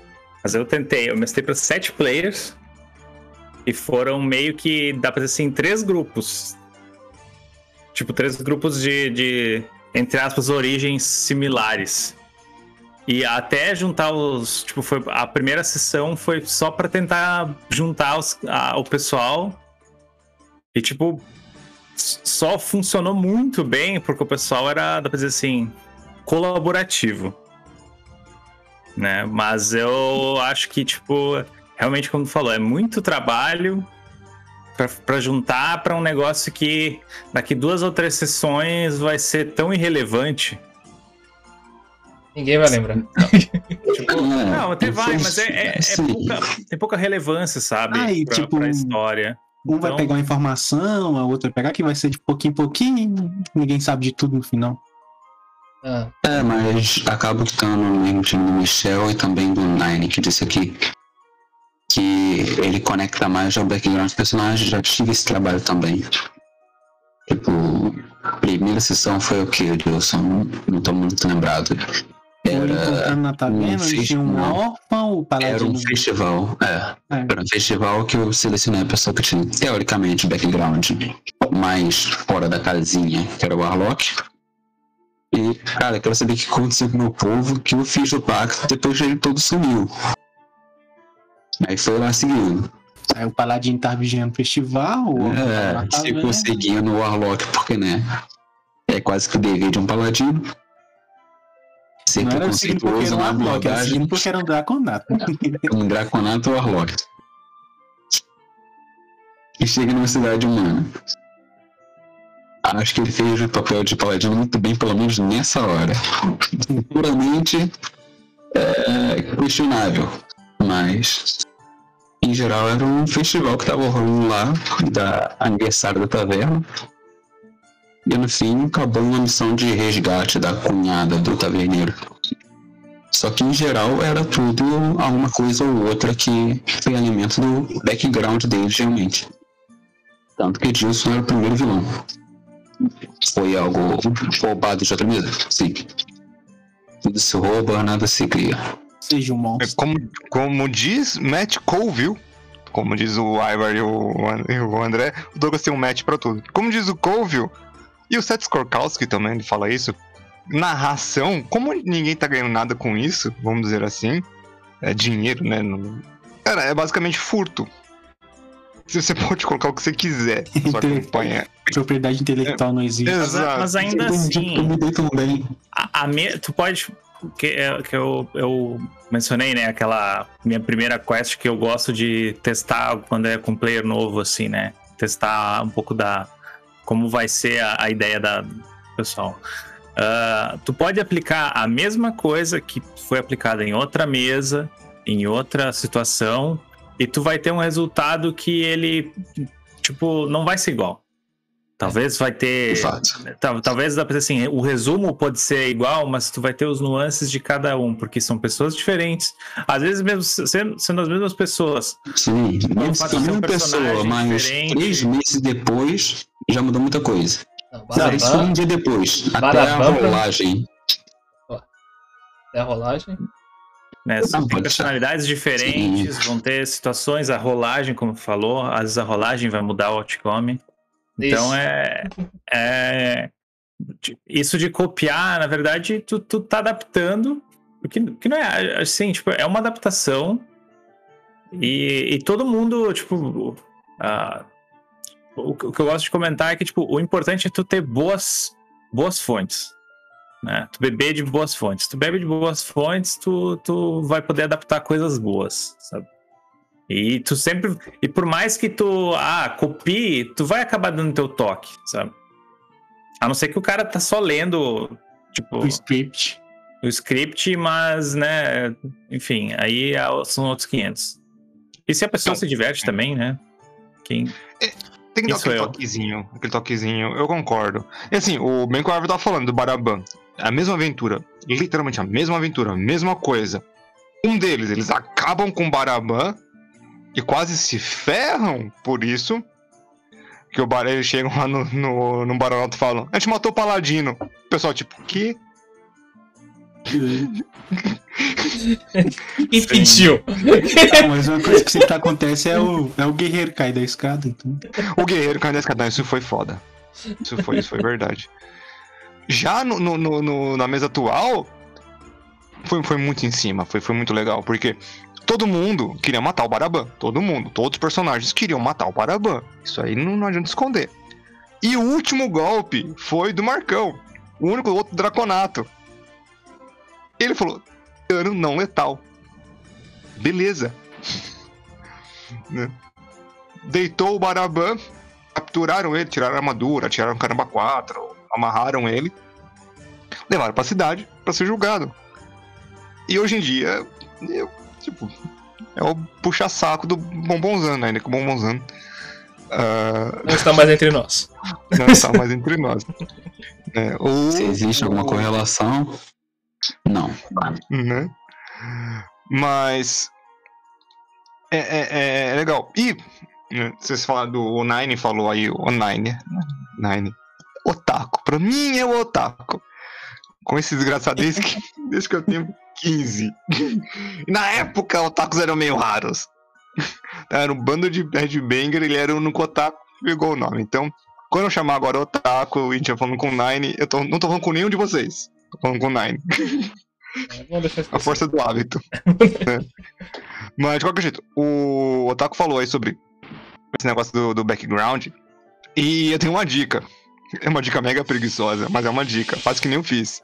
Mas eu tentei, eu mestrei pra sete players e foram meio que, dá pra dizer assim, três grupos. Tipo, três grupos de, de entre aspas, origens similares. E até juntar os. Tipo, foi, a primeira sessão foi só pra tentar juntar os- a- o pessoal. E, tipo, só funcionou muito bem porque o pessoal era, dá pra dizer assim, colaborativo. Né? Mas eu acho que, tipo, realmente, como tu falou, é muito trabalho pra, pra juntar pra um negócio que daqui duas ou três sessões vai ser tão irrelevante. Ninguém vai lembrar. Tipo, não, até vai, mas é, é- é pouca, tem pouca relevância, sabe? Pra, tipo, pra história. Um vai Então- pegar uma informação, a outra vai pegar, que vai ser de pouquinho em pouquinho, ninguém sabe de tudo no final. Ah, É, mas acabo que tá no mesmo time do Michel e também do Nine, que disse aqui que ele conecta mais ao background dos personagens. Já tive esse trabalho também. Tipo, a primeira sessão foi o que, Wilson? Não, não tô muito lembrado. Encontrando na taverna, um eles tinham um festival. órfão, o Era paladino. um festival, é. É. Era um festival que eu selecionei a pessoa que tinha, teoricamente, background mais fora da casinha, que era o Warlock. E, cara, eu quero saber o que aconteceu com o meu povo, que eu fiz o pacto depois ele todo sumiu. Aí foi lá seguindo. Aí o paladino tá vigiando o festival, tá É, se taverna. conseguindo o Warlock, porque, né? É quase que o dever de um paladino. Ser Não era seguindo porque era um na Warlock, era seguindo porque era um Draconato. um Draconato Warlock. E chega numa cidade humana. Acho que ele fez o papel de paladino muito bem, pelo menos nessa hora. Puramente é, questionável. Mas, em geral, era um festival que tava rolando lá, da aniversário da taverna. E no fim, acabou uma missão de resgate da cunhada do taverneiro. Só que em geral era tudo alguma coisa ou outra que foi alimento do background deles realmente. Tanto que Dilson era o primeiro vilão. Foi algo roubado de outra mesa? Sim. Tudo se rouba, nada se cria. Seja um É monstro. como, como diz Matt Colville, como diz o Ivar e o, e o André, o Douglas tem um match pra tudo. Como diz o Colville, e o Seth Skorkowski também ele fala isso, narração, como ninguém tá ganhando nada com isso, vamos dizer assim, é dinheiro, né? não- Cara, é basicamente furto. Você pode colocar o que você quiser na sua Inte- campanha. Propriedade intelectual não existe. Mas, Exato. mas ainda assim, Eu me dei tão bem. a, a me- tu pode. Que, é- que eu, eu mencionei, né? Aquela minha primeira quest que eu gosto de testar quando é com player novo, assim, né? Testar um pouco da. Como vai ser a, a ideia da pessoal. Ah, tu pode aplicar a mesma coisa que foi aplicada em outra mesa, em outra situação, e tu vai ter um resultado que ele, tipo, não vai ser igual. Talvez vai ter. De fato. Tal- Talvez dá pra assim, o resumo pode ser igual, mas tu vai ter os nuances de cada um, porque são pessoas diferentes. Às vezes mesmo sendo, sendo as mesmas pessoas. Sim, mesmo fato se de ser um uma pessoa, mas diferente. três meses depois já mudou muita coisa. não, Não, isso foi um dia depois. Até a rolagem. é a rolagem. Né? Não, Tem personalidades diferentes, vão ter situações, a rolagem, como tu falou, às vezes a rolagem vai mudar o outcome. Então é, é. Isso de copiar, na verdade, tu, tu tá adaptando. Porque que não é assim, tipo, é uma adaptação. E, e todo mundo, tipo. ah, o, que o que eu gosto de comentar é que, tipo, o importante é tu ter boas, boas fontes. Né? Tu beber de boas fontes. Tu bebe de boas fontes, tu, tu vai poder adaptar coisas boas, sabe? E tu sempre. E por mais que tu ah, copie, tu vai acabar dando teu toque, sabe? A não ser que o cara tá só lendo, tipo, O script. o script, mas, né, enfim, aí é- são outros 500. E se a pessoa Não. se diverte também, né? Quem... Tem que dar aquele eu. toquezinho, aquele toquezinho, eu concordo. E assim, o bem que o Árvore tá falando do Baraban. É a mesma aventura, literalmente a mesma aventura, a mesma coisa. Um deles, eles acabam com o Baraban e quase se ferram por isso. Que o bar, eles chegam lá no, no, no Baronato e falam: A gente matou o Paladino. O pessoal, tipo, que? Impediu. Não, mas uma coisa que sempre acontece é o, é o guerreiro cair da escada. Então. O guerreiro caiu da escada. Não, Isso foi foda. Isso foi, isso foi verdade. Já no, no- no- no- na mesa atual, foi, foi muito em cima, foi, foi muito legal, porque todo mundo queria matar o Baraban. Todo mundo, todos os personagens queriam matar o Baraban. Isso aí não, não adianta esconder. E o último golpe foi do Marcão, o único outro Draconato. Ele falou: dano não letal. Beleza. Né? Deitou o Baraban, capturaram ele, tiraram a armadura, tiraram o caramba 4, amarraram ele, levaram pra cidade pra ser julgado. E hoje em dia, eu, tipo, é o puxa-saco do Bombonzano, né? Que o Bombonzano ah, Não está mais entre nós. não está mais entre nós. É, o, Se existe alguma correlação, não. né? Mas é, é- é- é legal. E né, vocês falaram do o Nine falou aí, o Nine. Nine. Otaku. Pra mim é o Otaku. Com esse desgraçado desde que, desde que eu tenho 15. E na época, otakus eram meio raros. Era um bando de headbanger, ele era o único otaku pegou o nome. Então, quando eu chamar agora otaku e vai falando com o Nine, eu tô- não tô falando com nenhum de vocês. Tô falando com o Nine. A força do hábito. né? Mas, de qualquer jeito, o Otaku falou aí sobre esse negócio do, do background. E eu tenho uma dica. É uma dica mega preguiçosa, mas é uma dica. Faz que nem eu fiz.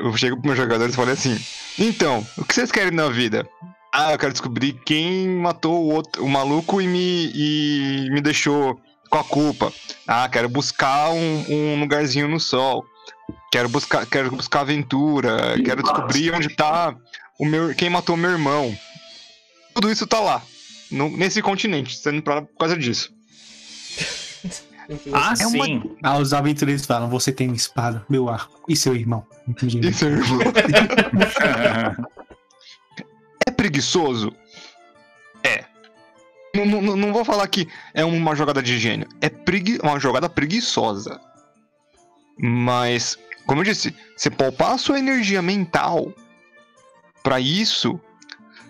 Eu chego pros meus jogadores e falei assim: Então, o que vocês querem na vida? Ah, eu quero descobrir quem matou o, outro, o maluco e me, e me deixou com a culpa. Ah, quero buscar um, um lugarzinho no sol. Quero buscar, quero buscar aventura. Quero descobrir onde tá o meu, quem matou meu irmão. Tudo isso tá lá. no- nesse continente, sendo pra, por causa disso. Ah, É uma- sim. Ah, os aventureiros falam: você tem uma espada, meu arco e seu irmão. Entendi. Isso, irmão. É preguiçoso? É. Não, não, não vou falar que é uma jogada de gênio. É pregui uma jogada preguiçosa. Mas, como eu disse, você poupar a sua energia mental pra isso,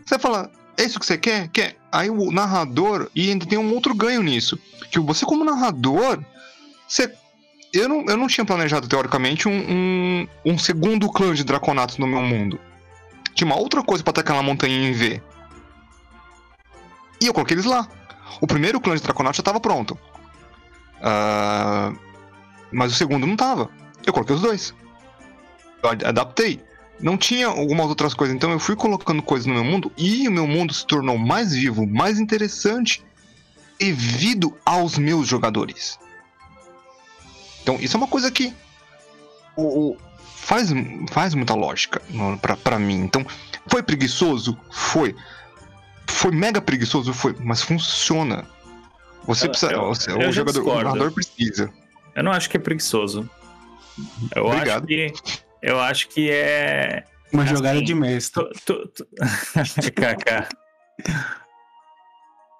você fala, é isso que você quer? Quer? Aí o narrador, e ainda tem um outro ganho nisso. Que você como narrador, você... Eu não, eu não tinha planejado, teoricamente, um, um, um segundo clã de Draconatos no meu mundo. Tinha uma outra coisa pra atacar na montanha em V. E eu coloquei eles lá. O primeiro clã de Draconatos já tava pronto. Ah, mas o segundo não tava. Eu coloquei os dois. Eu ad- adaptei. Não tinha algumas outras coisas, então eu fui colocando coisas no meu mundo e o meu mundo se tornou mais vivo, mais interessante devido aos meus jogadores. Então isso é uma coisa que o, o- faz, faz muita lógica pra mim. Então, foi preguiçoso? Foi. Foi mega preguiçoso? Foi. Mas funciona. Você Eu- precisa. eu- você- eu o jogador, o narrador precisa. Eu não acho que é preguiçoso. Eu Obrigado. acho que. Eu acho que é. Uma Assim, jogada de mestre. Tu, tu, tu... KK.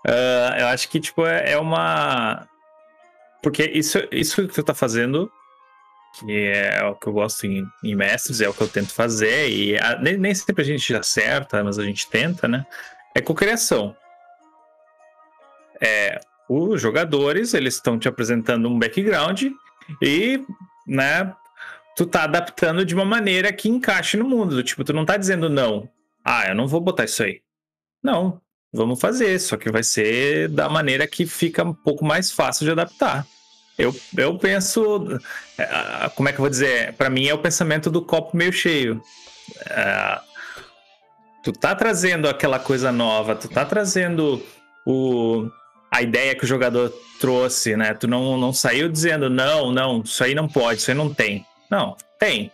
Ah, eu acho que, tipo, é, é uma. Porque isso, isso que tu tá fazendo que é o que eu gosto em, em mestres, é o que eu tento fazer, e a, nem, nem, sempre a gente acerta, mas a gente tenta, né? É cocriação. É, os jogadores, eles estão te apresentando um background e, né, tu tá adaptando de uma maneira que encaixe no mundo. Tipo, tu não tá dizendo não. Ah, eu não vou botar isso aí. Não, vamos fazer, só que vai ser da maneira que fica um pouco mais fácil de adaptar. Eu, eu penso, é, como é que eu vou dizer? Para mim é o pensamento do copo meio cheio. É, tu tá trazendo aquela coisa nova, tu tá trazendo o, a ideia que o jogador trouxe, né? Tu não, não saiu dizendo, não, não, isso aí não pode, isso aí não tem. Não, tem.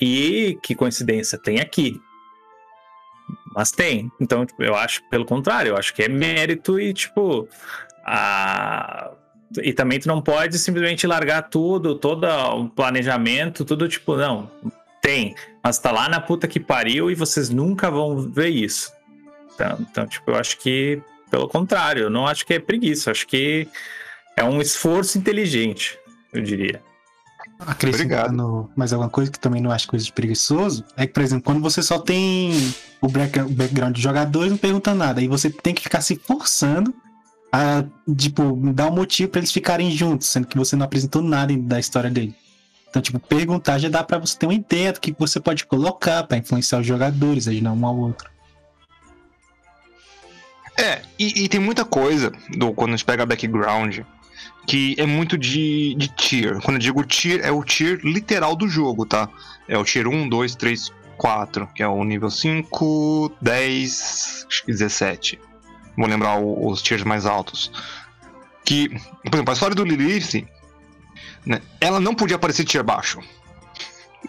E que coincidência, tem aqui. Mas tem. Então, tipo, eu acho, pelo contrário, eu acho que é mérito e, tipo, a e também tu não pode simplesmente largar tudo, todo o planejamento, tudo tipo, não, tem, mas tá lá na puta que pariu e vocês nunca vão ver isso. Então, então tipo, eu acho que, pelo contrário, eu não acho que é preguiça, acho que é um esforço inteligente, eu diria. Acrescentando mais alguma coisa que também não acho coisa de preguiçoso, é que, por exemplo, quando você só tem o background de jogadores, não pergunta nada, aí você tem que ficar se forçando a, tipo, dar um motivo para eles ficarem juntos, sendo que você não apresentou nada da história dele. Então, tipo, perguntar já dá para você ter uma ideia do que você pode colocar para influenciar os jogadores, ajudar um ao outro. É, e, e, tem muita coisa do, quando a gente pega background que é muito de, de tier. Quando eu digo tier, é o tier literal do jogo, tá? É o tier 1, 2, 3, 4, que é o nível 5, 10, 17 vou lembrar os tiers mais altos. Que, por exemplo, a história do Lilith, né, ela não podia aparecer tier baixo.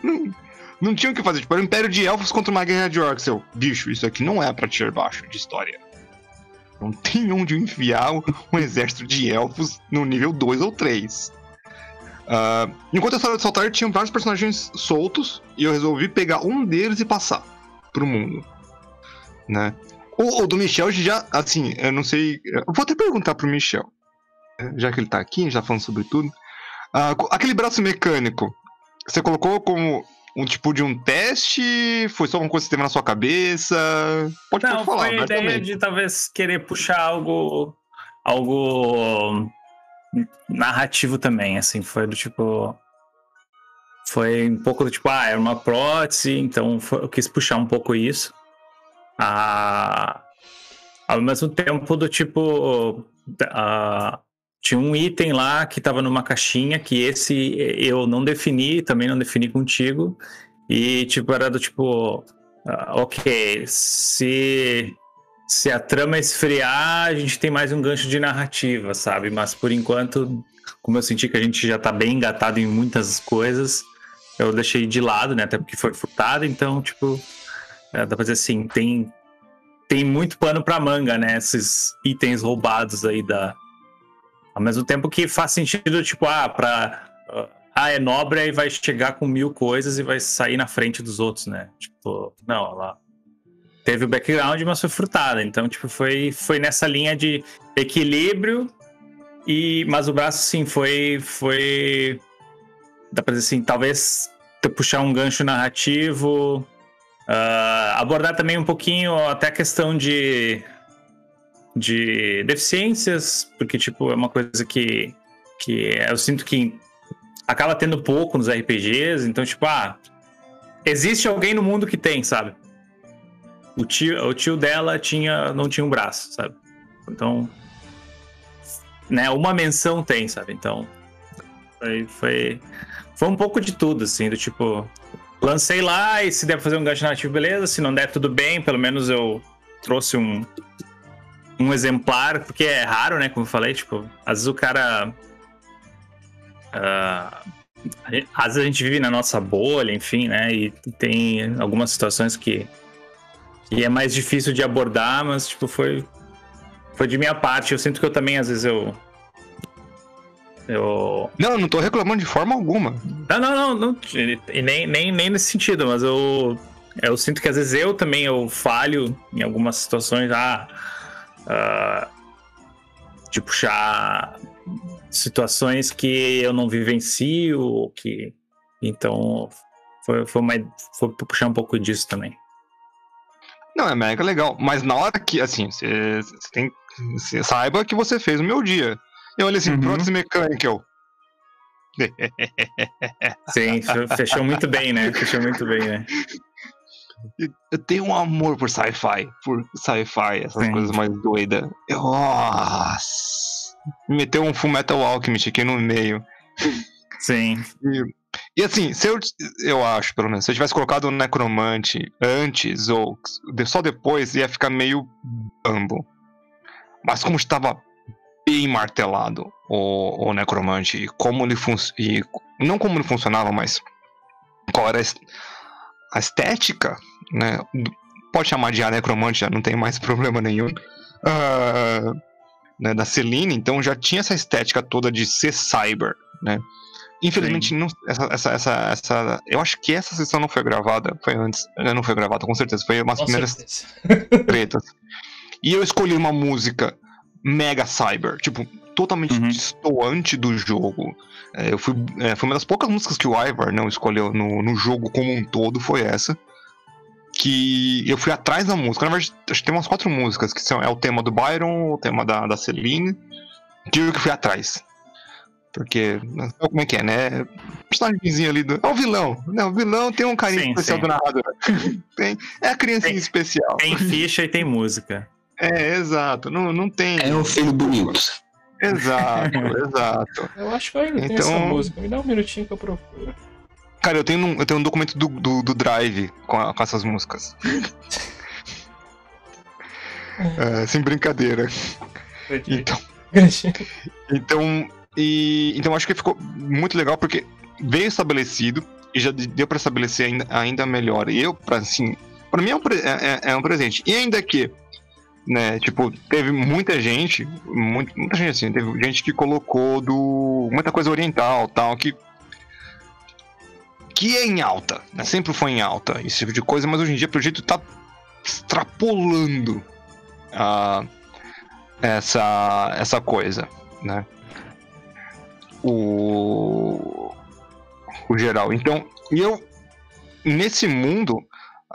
Não, não tinha o que fazer. Tipo, era o Império de Elfos contra uma guerra de Orcs. Eu, bicho, isso aqui não é pra tier baixo de história. Não tem onde enfiar um exército de elfos no nível 2 ou 3. Uh, ah, enquanto a história de Saltar tinha vários personagens soltos, e eu resolvi pegar um deles e passar pro mundo. Né? O, o, do Michel já, assim, eu não sei. Eu vou até perguntar pro Michel. Já que ele tá aqui, já falando sobre tudo. Uh, aquele braço mecânico, você colocou como um tipo de um teste? Foi só uma coisa que teve na sua cabeça? Pode, não, pode falar. Foi a ideia também. de talvez querer puxar algo. algo narrativo também, assim, foi do tipo. Foi um pouco do tipo, ah, era uma prótese, então foi, eu quis puxar um pouco isso a, ao mesmo tempo do tipo a, tinha um item lá que estava numa caixinha que esse eu não defini, também não defini contigo e tipo era do tipo uh, ok se se a trama esfriar a gente tem mais um gancho de narrativa sabe mas por enquanto como eu senti que a gente já está bem engatado em muitas coisas eu deixei de lado né até porque foi furtado então tipo é, dá pra dizer assim, tem, tem muito pano pra manga, né? Esses itens roubados aí da. Ao mesmo tempo que faz sentido, tipo, ah, pra. Ah, é nobre e vai chegar com mil coisas e vai sair na frente dos outros, né? Tipo, não, ela teve o background, mas foi frutada. Então, tipo, foi, foi nessa linha de equilíbrio. E, mas o braço, sim, foi. foi dá pra dizer assim, talvez puxar um gancho narrativo Uh, abordar também um pouquinho até a questão de, de deficiências, porque, tipo, é uma coisa que, que eu sinto que acaba tendo pouco nos RPGs, então, tipo, ah, existe alguém no mundo que tem, sabe? O tio, o tio dela tinha, não tinha um braço, sabe? Então, né, uma menção tem, sabe? Então, foi, foi, foi um pouco de tudo, assim, do tipo, Lancei lá e se der pra fazer um gancho nativo, beleza. Se não der, tudo bem. Pelo menos eu trouxe um, um exemplar, porque é raro, né? Como eu falei, tipo, às vezes o cara. Uh, às vezes a gente vive na nossa bolha, enfim, né? E tem algumas situações que, que é mais difícil de abordar, mas, tipo, foi, foi de minha parte. Eu sinto que eu também, às vezes, eu eu... Não, não tô reclamando de forma alguma. Não, não, não, não e nem, nem, nem nesse sentido, mas eu, eu sinto que às vezes eu também eu falho em algumas situações ah, uh, de puxar situações que eu não vivencio, que então foi, foi, uma, foi puxar um pouco disso também. Não, é mega legal. Mas na hora que, assim, você tem. Cê saiba que você fez o meu dia. Eu olhei assim, Uhum. prótese mecânica, eu. Sim, fe- fechou muito bem, né? Fechou muito bem, né? Eu tenho um amor por sci-fi, por sci-fi, essas Sim. coisas mais doidas. Eu, Nossa! Me Meteu um Full Metal Alchemist aqui no meio. Sim. E assim, se eu, eu acho, pelo menos, se eu tivesse colocado o Necromante antes ou só depois, ia ficar meio bambo. Mas como estava bem martelado o, o Necromante e como ele funcionava. Não como ele funcionava, mas qual era a a estética, né? Pode chamar de A Necromante, já não tem mais problema nenhum. Ah, né, da Celine, então já tinha essa estética toda de ser cyber, né? Infelizmente, não, essa, essa, essa, essa- Eu acho que essa sessão não foi gravada. Foi antes. eh, Não foi gravada, com certeza. Foi umas Com primeiras certeza. tretas. E eu escolhi uma música mega cyber, tipo, totalmente Uhum. destoante do jogo. É, eu fui, é, foi uma das poucas músicas que o Ivar não escolheu no, no jogo como um todo, foi essa. Que eu fui atrás da música. Na verdade, acho que tem umas quatro músicas, que são é o tema do Byron, o tema da, da Celine, que eu que fui atrás. Porque, não como é que é, né? Personagemzinho ali do. É o vilão, né? O vilão tem um carinho Sim, especial sim. do narrador. tem, é a criancinha Tem- especial. Tem ficha e tem música. É, exato. Não, não tem. É o filho bonito. Exato, exato. Eu acho que eu ainda tenho Então- essa música. Me dá um minutinho que eu procuro. Cara, eu tenho um, eu tenho um documento do, do, do Drive com, a- com essas músicas. É, sem brincadeira. Então, então, e, então acho que ficou muito legal porque veio estabelecido e já deu pra estabelecer ainda, ainda melhor. E eu, pra, assim, pra mim é um, é, é- é um presente. E ainda que, né, tipo, teve muita gente, muito, muita gente assim, teve gente que colocou do muita coisa oriental, tal, que que é em alta, né? Sempre foi em alta esse tipo de coisa, mas hoje em dia, pelo jeito, tá extrapolando a essa, essa coisa, né? O, o geral. Então, eu, nesse mundo,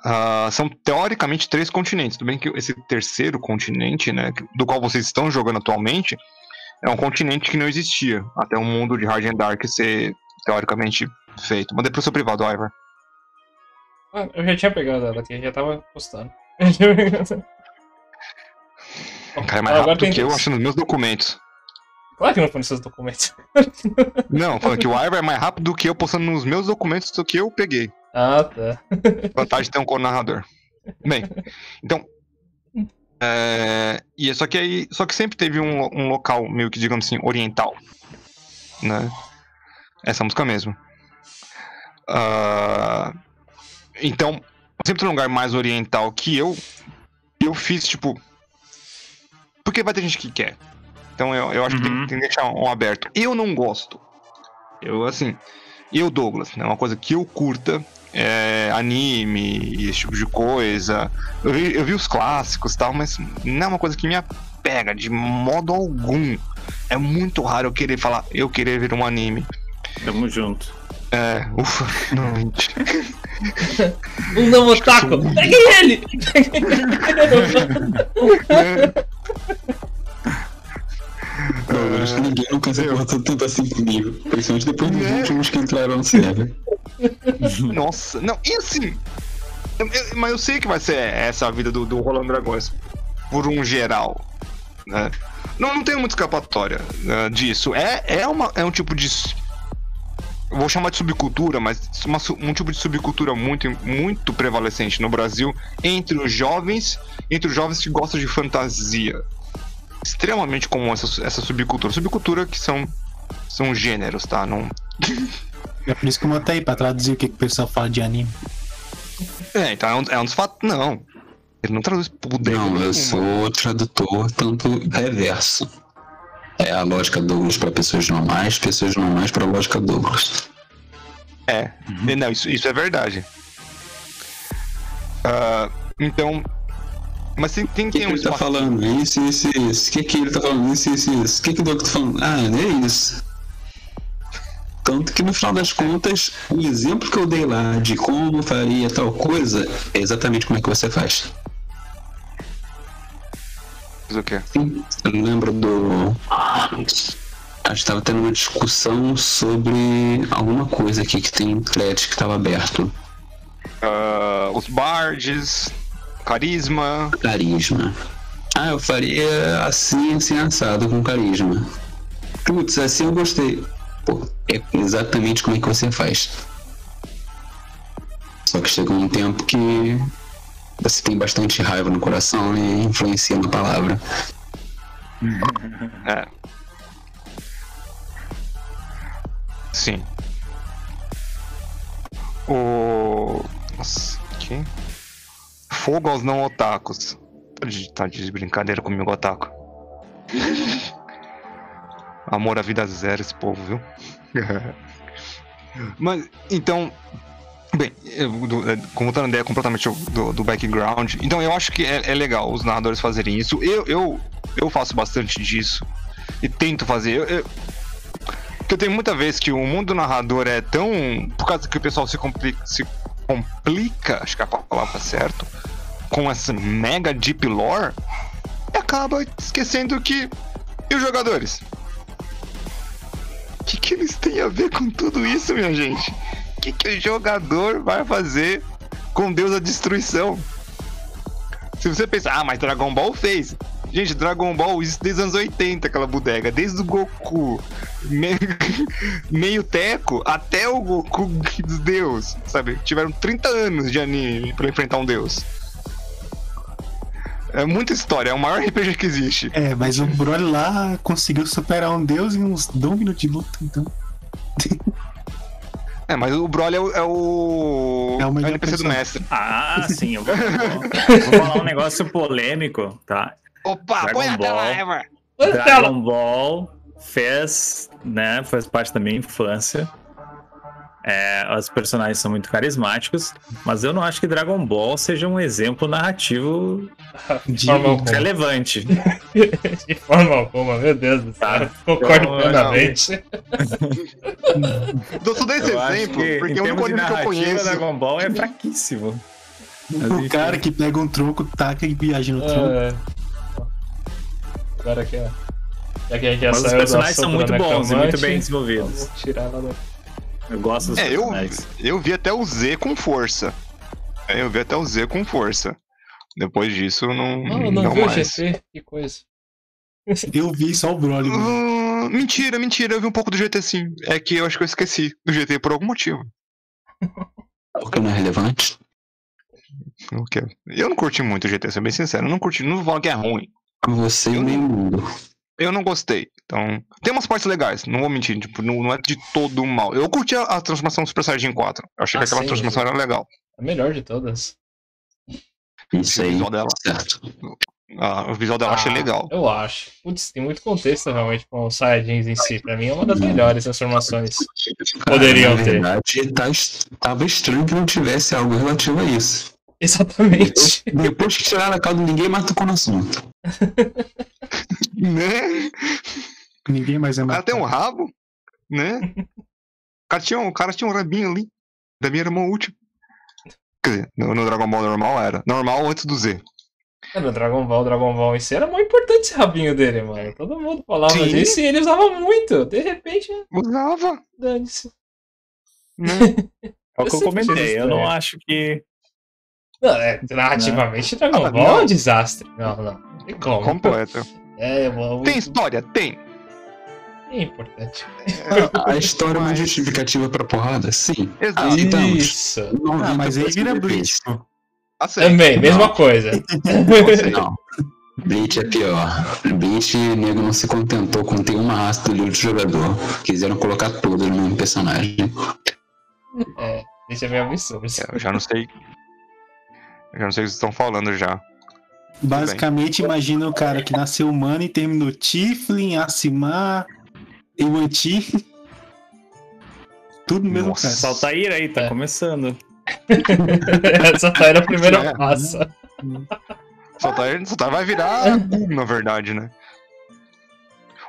ah, são teoricamente três continentes. Tudo bem que esse terceiro continente, né, do qual vocês estão jogando atualmente, é um continente que não existia até o mundo de Hard and Dark ser teoricamente feito. Mandei pro seu privado, Ivar. Ah, eu já tinha pegado ela aqui, já tava postando. O cara é mais Agora rápido que eu achando meus documentos. Claro que não foi nos seus documentos. Não, falando que o Ivar é mais rápido do que eu postando nos meus documentos do que eu peguei. Ah, tá. Vantagem de ter um co-narrador. Bem, então. É, e é só que aí. Só que sempre teve um, um local meio que, digamos assim, oriental. Né? Essa música mesmo. Ah, então, sempre tem um lugar mais oriental que eu. Eu fiz, tipo. Porque vai ter gente que quer. Então eu, eu acho que tem, Uhum. tem que deixar um aberto. Eu não gosto. Eu, assim. Eu, Douglas, né? Uma coisa que eu curta é, anime, esse tipo de coisa. Eu vi, eu vi os clássicos e tal, mas não é uma coisa que me apega de modo algum. É muito raro eu querer falar, eu querer ver um anime. Tamo junto. É, ufa, não, mentira. Um novo otaku! Pegue ele! Eu acho que ninguém nunca se importou tanto assim comigo. Principalmente depois dos Né? últimos que entraram no server. Nossa, não, e assim. eu- eu- mas eu sei que vai ser essa a vida do, do Rolando Dragões, por um geral. Né? Não, não tem muita escapatória né, disso. É, é, uma, é um tipo de. Vou chamar de subcultura, mas uma um tipo de subcultura muito, muito prevalecente no Brasil entre os jovens, entre os jovens que gostam de fantasia. Extremamente comum essa, essa subcultura. Subcultura que são, são gêneros, tá? Não, É por isso que eu botei pra traduzir o que, que o pessoal fala de anime. É, então é um, é um dos fatos. Não. Ele não traduz poder. Não, nenhuma. eu sou tradutor tanto reverso. É a lógica Douglas para pessoas normais, pessoas normais para a lógica Douglas. É, não, isso, isso é verdade. Ah, então, Mas tem, tem, O que, tem que um ele tá falando? Isso, isso, isso. O que, que ele tá falando? Isso, isso, isso. O que, que o Doc tá falando? Ah, é isso. Tanto que no final das contas, o exemplo que eu dei lá de como faria tal coisa é exatamente como é que você faz. O quê? Sim, eu lembro do. Acho que estava tendo uma discussão sobre alguma coisa aqui que tem um thread que estava aberto. Ah, os bards, carisma. Carisma. Ah, eu faria assim, assim, assado com carisma. Putz, assim eu gostei. Pô, é exatamente como é que você faz. Só que chega um tempo que você tem bastante raiva no coração e influencia na palavra. É. Sim. O. Nossa, que? Fogo aos não otakus. Tá de, tá de brincadeira comigo, otaku. Amor à vida zero, esse povo, viu? Mas, então. Bem, é, contando a ideia completamente do, do background, então eu acho que é, é legal os narradores fazerem isso. Eu, eu, eu faço bastante disso e tento fazer. Eu, eu, porque eu tenho muita vez que o mundo do narrador é tão. Por causa que o pessoal se complica, se complica acho que é a palavra certa, com essa mega deep lore, acaba esquecendo que. E os jogadores? O que, que eles têm a ver com tudo isso, minha gente? O que, que o jogador vai fazer com Deus da Destruição? Se você pensar, ah, mas Dragon Ball fez. Gente, Dragon Ball, isso desde os anos 80, aquela bodega. Desde o Goku me- meio teco até o Goku dos Deus, sabe? Tiveram 30 anos de anime pra enfrentar um Deus. É muita história, é o maior RPG que existe. É, mas o Broly lá conseguiu superar um deus em uns 2 minutos de luta, então. É, mas o Broly é o, é o, É o melhor NPC do mestre. Ah, sim, eu vou, vou falar um negócio polêmico, tá? Opa, Dragon põe a tela, Ball. Ever! Dragon Ball fez, né, faz parte da minha infância. É, os personagens são muito carismáticos, mas eu não acho que Dragon Ball seja um exemplo narrativo De alguma. relevante. De forma alguma, meu Deus do céu. Tá. Concordo Então, plenamente. Eu só esse Eu exemplo, que, porque é o único anime que eu conheço. Dragon Ball é fraquíssimo. Mas, O cara que pega um tronco, taca e viaja no tronco. É. Agora que é. Já que a gente já Mas os personagens são muito bons e muito bem desenvolvidos. Tirar ela. Eu gosto dos É, eu, personagens. eu vi até o Z com força. É, Eu vi até o Z com força. Depois disso, eu não, Não, não, não viu o mais. GT? Que coisa. Eu vi só o Broly. mano. Ah, mentira, mentira, eu vi um pouco do GT sim. É que eu acho que eu esqueci do GT por algum motivo. Porque não é relevante. O quê? Eu não curti muito o GT, sou bem sincero. Eu não curti, não vou falar que é ruim. Você Eu o meio mundo. Eu não gostei. Então, tem umas partes legais, não vou mentir, tipo, não, não é de todo mal. Eu curti a, a transformação do Super Saiyajin 4. Eu achei Ah, que aquela sim, transformação sim. era legal. A melhor de todas. Isso O aí, visual dela. certo. Ah, o visual dela eu achei Ah, legal. Eu acho. Putz, tem muito contexto realmente com os Saiyajins em si. Pra mim é uma das melhores transformações. Poderiam na ter. verdade, tá, est- tava estranho que não tivesse algo relativo a isso. Exatamente. Depois que tiraram a calda, ninguém mais tocou no assunto. Né? Ninguém mais é O cara mais. tem um rabo, né? O cara tinha um, o cara tinha um rabinho ali. Da minha irmã útil. Quer dizer, no, no Dragon Ball normal era. Normal antes do Z. É, No Dragon Ball, Dragon Ball em si era muito importante esse rabinho dele, mano. Todo mundo falava Sim. disso e ele usava muito. De repente, Usava, dane-se. né? É o que eu comentei. Eu não acho que. Não, é, narrativamente, Dragon Ah, Ball é um não. desastre. Não, não. Não tem como. Completo. É, mano, Tem história? Tem. é importante. A história é uma justificativa pra porrada? Sim. Exato. Aceitamos. Isso. Ah, mas aí vira 90% Bleach. Aceito. Também, mesma coisa. Não. Bleach é pior. Bleach, nego não se contentou com ter uma raça do livro de jogador. Quiseram colocar todas no mesmo personagem. É, deixa meio absurdo. É, Eu já não sei. Eu já não sei o que vocês estão falando já. Basicamente, imagina o cara que nasceu humano e terminou Tiflin, Asimar, Iwanti. Tudo mesmo Nossa. cara. Saltair aí, tá É. começando. Essa tá era a primeira É. passa. Só tá, só tá vai virar um, na verdade, né?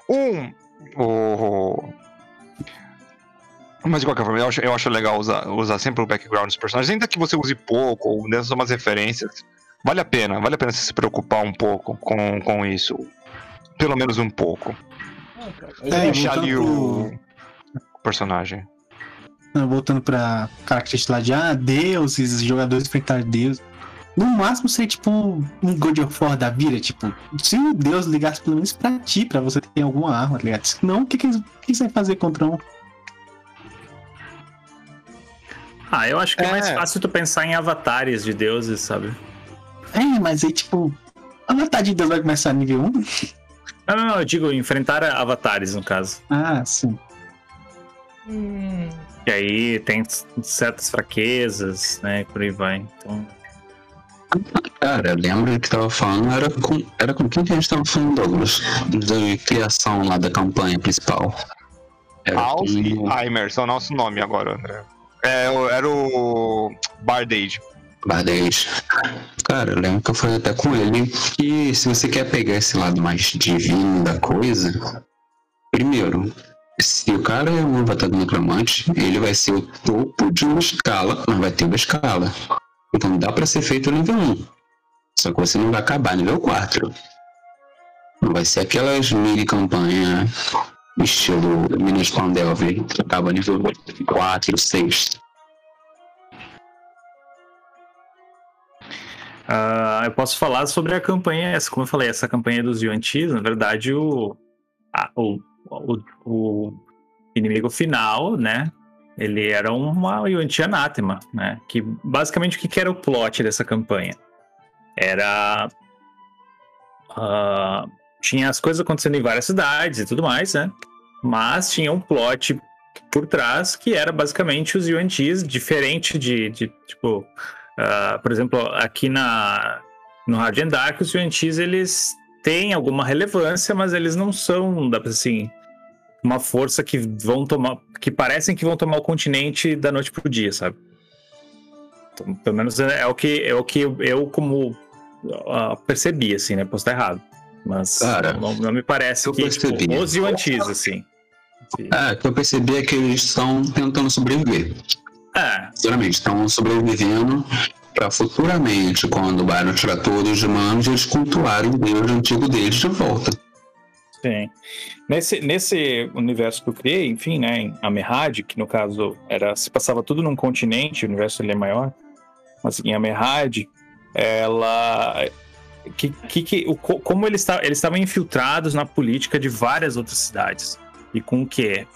Um. O. Mas de qualquer forma, eu acho, eu acho legal usar, usar sempre o background dos personagens, ainda que você use pouco, ou dê só umas referências. Vale a pena, vale a pena se preocupar um pouco com, com isso. Pelo menos um pouco. Ah, É, Deixar ali voltando o, personagem. Não, Voltando pra característica lá de ah, deuses, jogadores enfrentar Deus. No máximo seria tipo um, God of War da vida, tipo, se o Deus ligasse pelo menos pra ti, pra você ter alguma arma, tá ligado? Senão, o que, que, o que você vai fazer contra um? Ah, eu acho que é, É. mais fácil tu pensar em avatares de deuses, sabe? É, mas aí, tipo, a metade de Deus vai começar nível 1? Não, não, não, eu digo enfrentar avatares, no caso. Ah, sim. Hum, E aí tem certas fraquezas, né? Por aí vai. Então. Cara, eu lembro que tava falando, era com, era com quem que a gente tava falando, Douglas? Da criação lá da campanha principal. E com Aimer são nosso nome agora, André. É, era o Bardage. Bardez. Cara, eu lembro que eu falei até com ele que se você quer pegar esse lado mais divino da coisa, primeiro, se o cara é um avatar do necromante, ele vai ser o topo de uma escala, mas vai ter uma escala. Então dá pra ser feito nível 1. Só que você não vai acabar nível 4. Não vai ser aquelas mini campanha estilo Minas Pandelve, que acaba nível 4, 6. Ah, eu posso falar sobre a campanha, essa, como eu falei, essa campanha dos Yuan-Tis, na verdade, o, a- o, o, o inimigo final, né? Ele era uma Yuan-Ti anátema, né? Que basicamente o que que era o plot dessa campanha? Era. ah, tinha as coisas acontecendo em várias cidades e tudo mais, né? Mas tinha um plot por trás que era basicamente os Yuan-Tis, diferente de, de tipo. Ah, por exemplo, aqui na, no Hard and Dark, os Yuan-Tis, eles têm alguma relevância, mas eles não são, dá pra assim, uma força que vão tomar, que parecem que vão tomar o continente da noite pro dia, sabe? Então, pelo menos é, é o que, é o que eu, como ah, percebi, assim, né? Posso estar errado. Mas Cara, não, não me parece que, tipo, os Yuan-Tis, assim. Que- É, o que eu percebi é que eles estão tentando sobreviver. É, Sinceramente, estão sobrevivendo para futuramente, quando o Byron tirar todos os humanos, eles cultuarem o deus antigo deles de volta. Sim. Nesse, nesse universo que eu criei, enfim, né, em Amerhad, que no caso era se passava tudo num continente, o universo ele é maior, mas em Amerhad, ela que, que, que o, co- como eles estavam eles estavam infiltrados na política de várias outras cidades. E com o quê?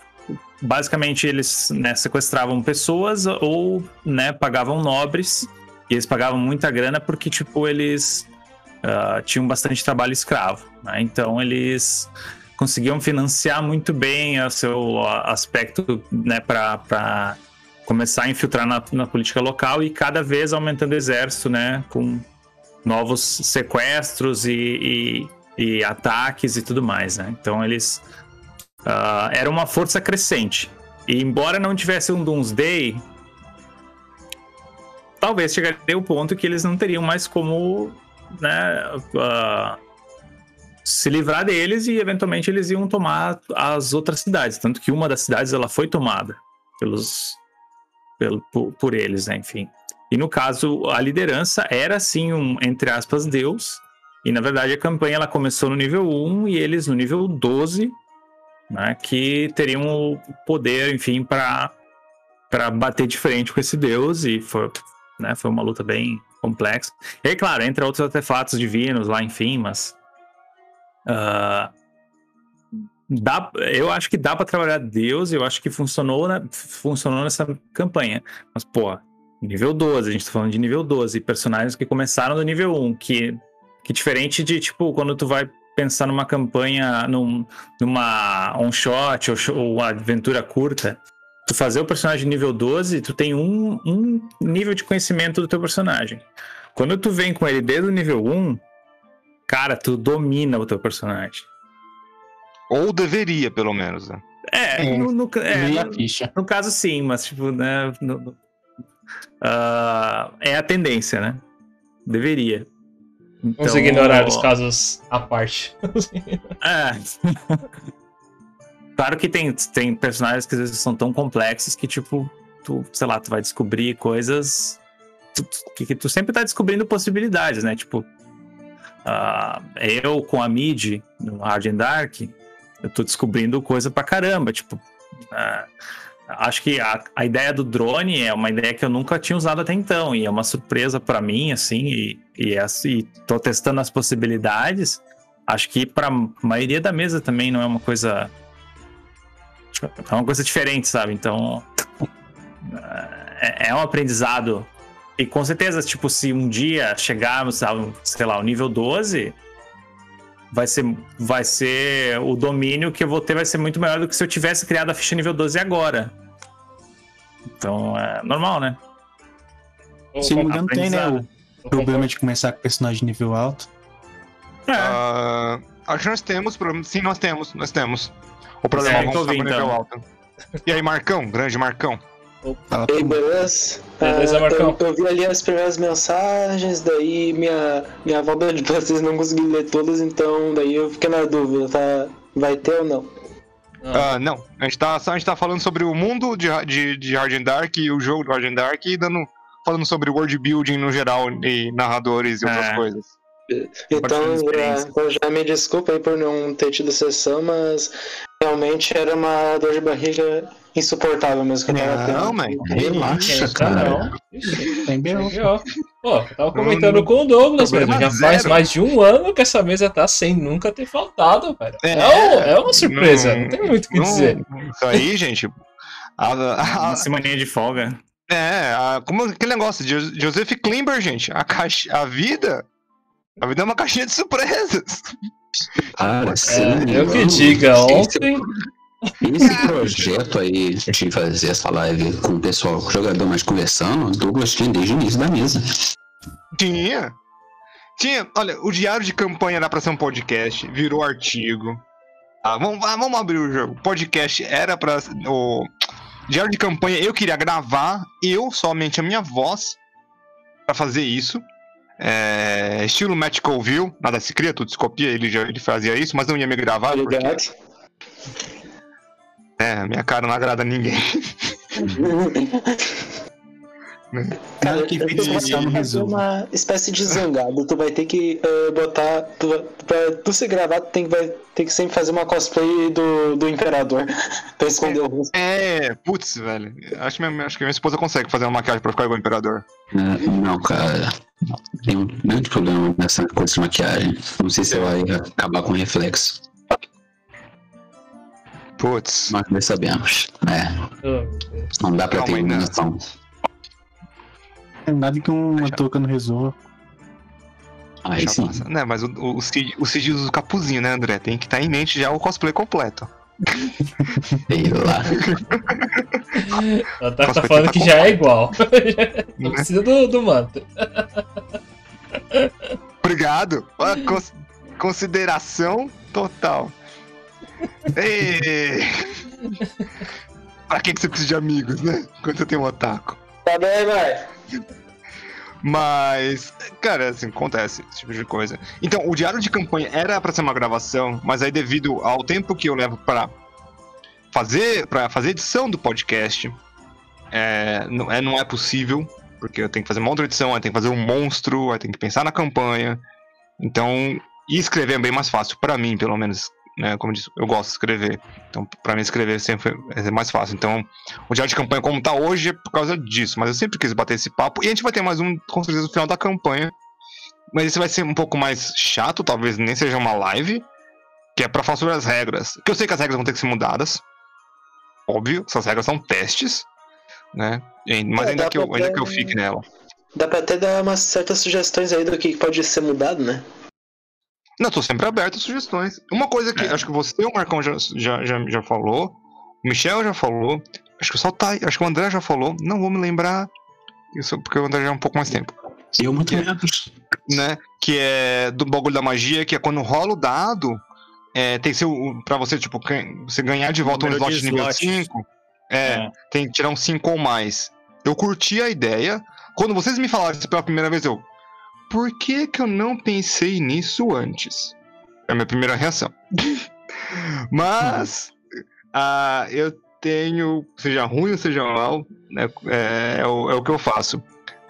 Basicamente eles né, sequestravam pessoas ou né, pagavam nobres e eles pagavam muita grana porque tipo eles ah, tinham bastante trabalho escravo. né? Então eles conseguiam financiar muito bem o seu aspecto né, para começar a infiltrar na, na política local e cada vez aumentando o exército, né, com novos sequestros e, e, e ataques e tudo mais. Né? Então eles ah, era uma força crescente. E embora não tivesse um Doomsday, talvez chegaria o ponto que eles não teriam mais como né, ah, se livrar deles e eventualmente eles iam tomar as outras cidades. Tanto que uma das cidades ela foi tomada pelos, pelo, por, por eles, né, enfim. E no caso, a liderança era sim um, entre aspas, Deus. E na verdade a campanha ela começou no nível 1 e eles no nível 12, né, que teriam o poder, enfim, para para bater de frente com esse Deus e foi, né, foi uma luta bem complexa. E claro, entre outros artefatos divinos lá, enfim, mas ah, dá, eu acho que dá para trabalhar Deus, eu acho que funcionou, funcionou nessa campanha. Mas, pô, nível 12, a gente tá falando de nível 12, personagens que começaram do nível 1, que, que diferente de, tipo, quando tu vai pensar numa campanha, num, numa on-shot ou, sho- ou aventura curta, tu fazer o personagem nível 12, tu tem um, um nível de conhecimento do teu personagem. Quando tu vem com ele desde o nível 1, cara, tu domina o teu personagem. Ou deveria, pelo menos, né? É, É, no, no, é, no- no caso, sim, mas, tipo, né? ah, é a tendência, né? Deveria. Vamos Então, ignorar os casos à parte. É. claro que tem, tem personagens que às vezes são tão complexos que, tipo, tu, sei lá, tu vai descobrir coisas tu- tu- que, que tu sempre tá descobrindo possibilidades, né? Tipo, ah, eu com a mid no Hard and Dark, eu tô descobrindo coisa pra caramba. Tipo, ah, acho que a, a ideia do drone é uma ideia que eu nunca tinha usado até então, e é uma surpresa pra mim, assim, e, e, é assim, tô testando as possibilidades. Acho que pra maioria da mesa também não é uma coisa. É uma coisa diferente, sabe? Então. É, é um aprendizado. E com certeza, tipo, se um dia chegarmos ao, sei lá, ao nível 12, vai ser, vai ser. O domínio que eu vou ter vai ser muito maior do que se eu tivesse criado a ficha nível 12 agora. Então é normal, né? Se não me engano, tem, né? O problema de começar com personagem nível alto. É. Ah, acho que nós temos problema. Sim, nós temos, nós temos. O problema É, é, vamos ouvindo, nível então. alto. E aí, Marcão? Grande Marcão. Fala, Ei, beleza? Beleza, Ah, Marcão? Eu, eu vi ali as primeiras mensagens, daí minha, minha avó pediu pra vocês não conseguir ler todas, então daí eu fiquei na dúvida, tá? Vai ter ou não? Ah, Ah, não, a gente, tá, a gente tá falando sobre o mundo de, de, de Hard and Dark e o jogo de Hard and Dark e dando, falando sobre world building no geral e narradores e outras É. coisas. Então, já, eu já me desculpa aí por não ter tido sessão, mas realmente era uma dor de barriga insuportável mesmo que eu tava tendo. Não, man. Relaxa, cara. Tem bem legal. Pô, tava comentando com o Douglas. Problema Já faz zero. mais de um ano que essa mesa tá sem nunca ter faltado, velho. É, É, um- é uma surpresa, não- não, tem muito o que Não, dizer. Isso aí, gente. a- a- Uma semaninha de folga. é, a- como aquele negócio de Jo- Joseph Klimber, gente. A, caixa, a vida. A vida é uma caixinha de surpresas. Cara, É, não me eu que diga, esse- ontem. Esse projeto aí de fazer essa live com o pessoal, com o jogador mais conversando, o Douglas tinha desde o início da mesa. Tinha. Tinha. Olha, o diário de campanha era pra ser um podcast, virou artigo. Ah, vamos, ah, vamos abrir o jogo. O podcast era pra. O diário de campanha eu queria gravar, eu, somente a minha voz, pra fazer isso. É, estilo Matt Colville, nada se cria, tudo se copia, ele, já, ele fazia isso, mas não ia me gravar, porque Ligado? é, minha cara não agrada a ninguém. Nada que eu feito especial não resolve. uma espécie de zangado. Tu vai ter que eh, botar. Tu, pra tu ser gravado, tu tem que, vai ter que sempre fazer uma cosplay do, do Imperador. pra esconder o rosto. É, putz, velho. Acho que, minha, acho que minha esposa consegue fazer uma maquiagem pra ficar igual o Imperador. É, não, cara. Tem um grande problema nessa coisa de maquiagem. Não sei se vai acabar com reflexo, Putz. mas nós sabemos. É, Deus. não dá pra Calma ter né? Nada que uma touca não resolva. Aí Já sim. Né, mas o, o, o, Cid- o Cid usa o capuzinho, né, André? Tem que estar em mente já o cosplay completo. Sei lá. Ela tá, Nossa, tá vai falando que já é igual. não Né? precisa do, do manto. Obrigado. Ah, cons- consideração total. Ei. pra que, que você precisa de amigos, né? Quando você tem um otaku. Tá bem, vai. Mas, cara, assim, acontece esse tipo de coisa. Então, o diário de campanha era pra ser uma gravação, mas aí devido ao tempo que eu levo pra fazer para fazer edição do podcast, é, não, é, não é possível, porque eu tenho que fazer uma outra edição, aí tem que fazer um monstro, aí tem que pensar na campanha. Então, e escrever é bem mais fácil pra mim, pelo menos, né? Como eu disse, eu gosto de escrever. Então, pra mim escrever sempre é mais fácil. Então, o diário de campanha como tá hoje é por causa disso, mas eu sempre quis bater esse papo. E a gente vai ter mais um, com certeza, no final da campanha. Mas esse vai ser um pouco mais chato, talvez nem seja uma live. Que é pra falar sobre as regras. Que eu sei que as regras vão ter que ser mudadas. Óbvio, essas regras são testes. Né? Mas É, ainda, que eu, ainda ter- que eu fique nela. Dá pra até dar umas certas sugestões aí do que pode ser mudado, né? Não, tô sempre aberto a sugestões. Uma coisa que acho que você, o Marcão, já, já, já, já falou. O Michel já falou. Acho que o Saltai, acho que o André já falou. Não vou me lembrar. Isso porque o André já é um pouco mais tempo. Eu muito menos. né? Que é do bagulho da magia, que é quando rola o dado, é, tem que ser pra você, tipo, você ganhar de volta um slot de nível slots. 5. É, É. tem que tirar um 5 ou mais. Eu curti a ideia. Quando vocês me falaram isso pela primeira vez, eu. Por que que eu não pensei nisso antes? É a minha primeira reação. Mas ah, eu tenho, seja ruim ou seja mal, né, é, é o, é o que eu faço.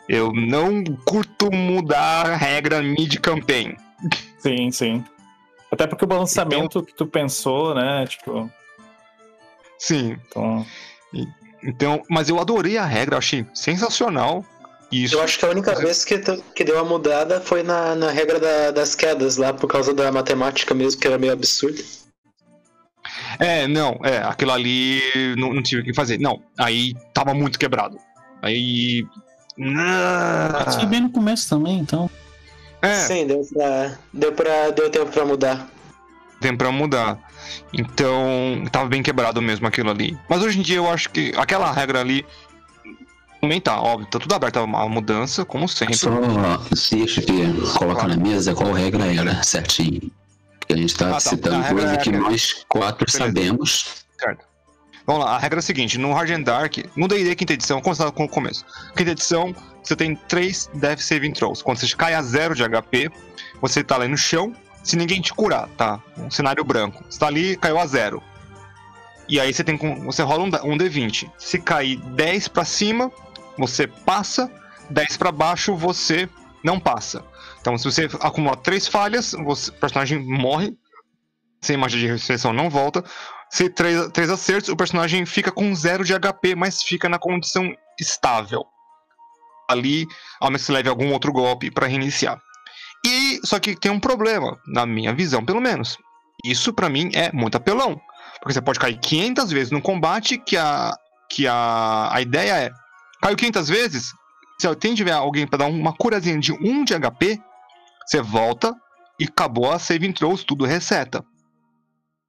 Eu não curto mudar a regra mid-campaign. Sim, sim. Até porque o balanceamento que tu pensou, né? Tipo. Sim. Então, Então, mas eu adorei a regra, achei sensacional. Isso. Eu acho que a única vez que, que deu uma mudada foi na, na regra da- das quedas lá, por causa da matemática mesmo, que era meio absurdo. É, não, é, aquilo ali não, não tive o que fazer. Não, aí tava muito quebrado. Aí. Foi bem no começo também, então. É, Sim, deu pra, deu pra. Deu tempo pra mudar. tem pra mudar. Então, tava bem quebrado mesmo aquilo ali. Mas hoje em dia eu acho que aquela regra ali. Tá, óbvio, tá tudo aberto a mudança, como sempre. Só deixa que coloca na mesa qual regra era certinho. Porque a gente tá Ah, tá. citando A regra coisa é que nós quatro Beleza. sabemos. Vamos lá, a regra é a seguinte: no Hard and Dark, no DD quinta edição, começar com o começo. Quinta edição, você tem três Death Saving Throws. Quando você cai a zero de HP, você tá ali no chão, se ninguém te curar, tá? Um cenário branco. Você tá ali, caiu a zero. E aí você tem você rola um, um D20. Se cair 10 pra cima, você passa, 10 pra baixo, você não passa. Então, se você acumular três falhas, você- o personagem morre. Sem magia de ressurreição não volta. Se três, três acertos, o personagem fica com zero de HP, mas fica na condição estável. Ali, ao menos você leve algum outro golpe pra reiniciar. E só que tem um problema, na minha visão, pelo menos. Isso pra mim é muito apelão, porque você pode cair 500 vezes no combate, que a que a, a ideia é caiu 500 vezes, se tem tiver alguém pra dar uma curazinha de 1 de HP, você volta e acabou a saving throws, tudo reseta.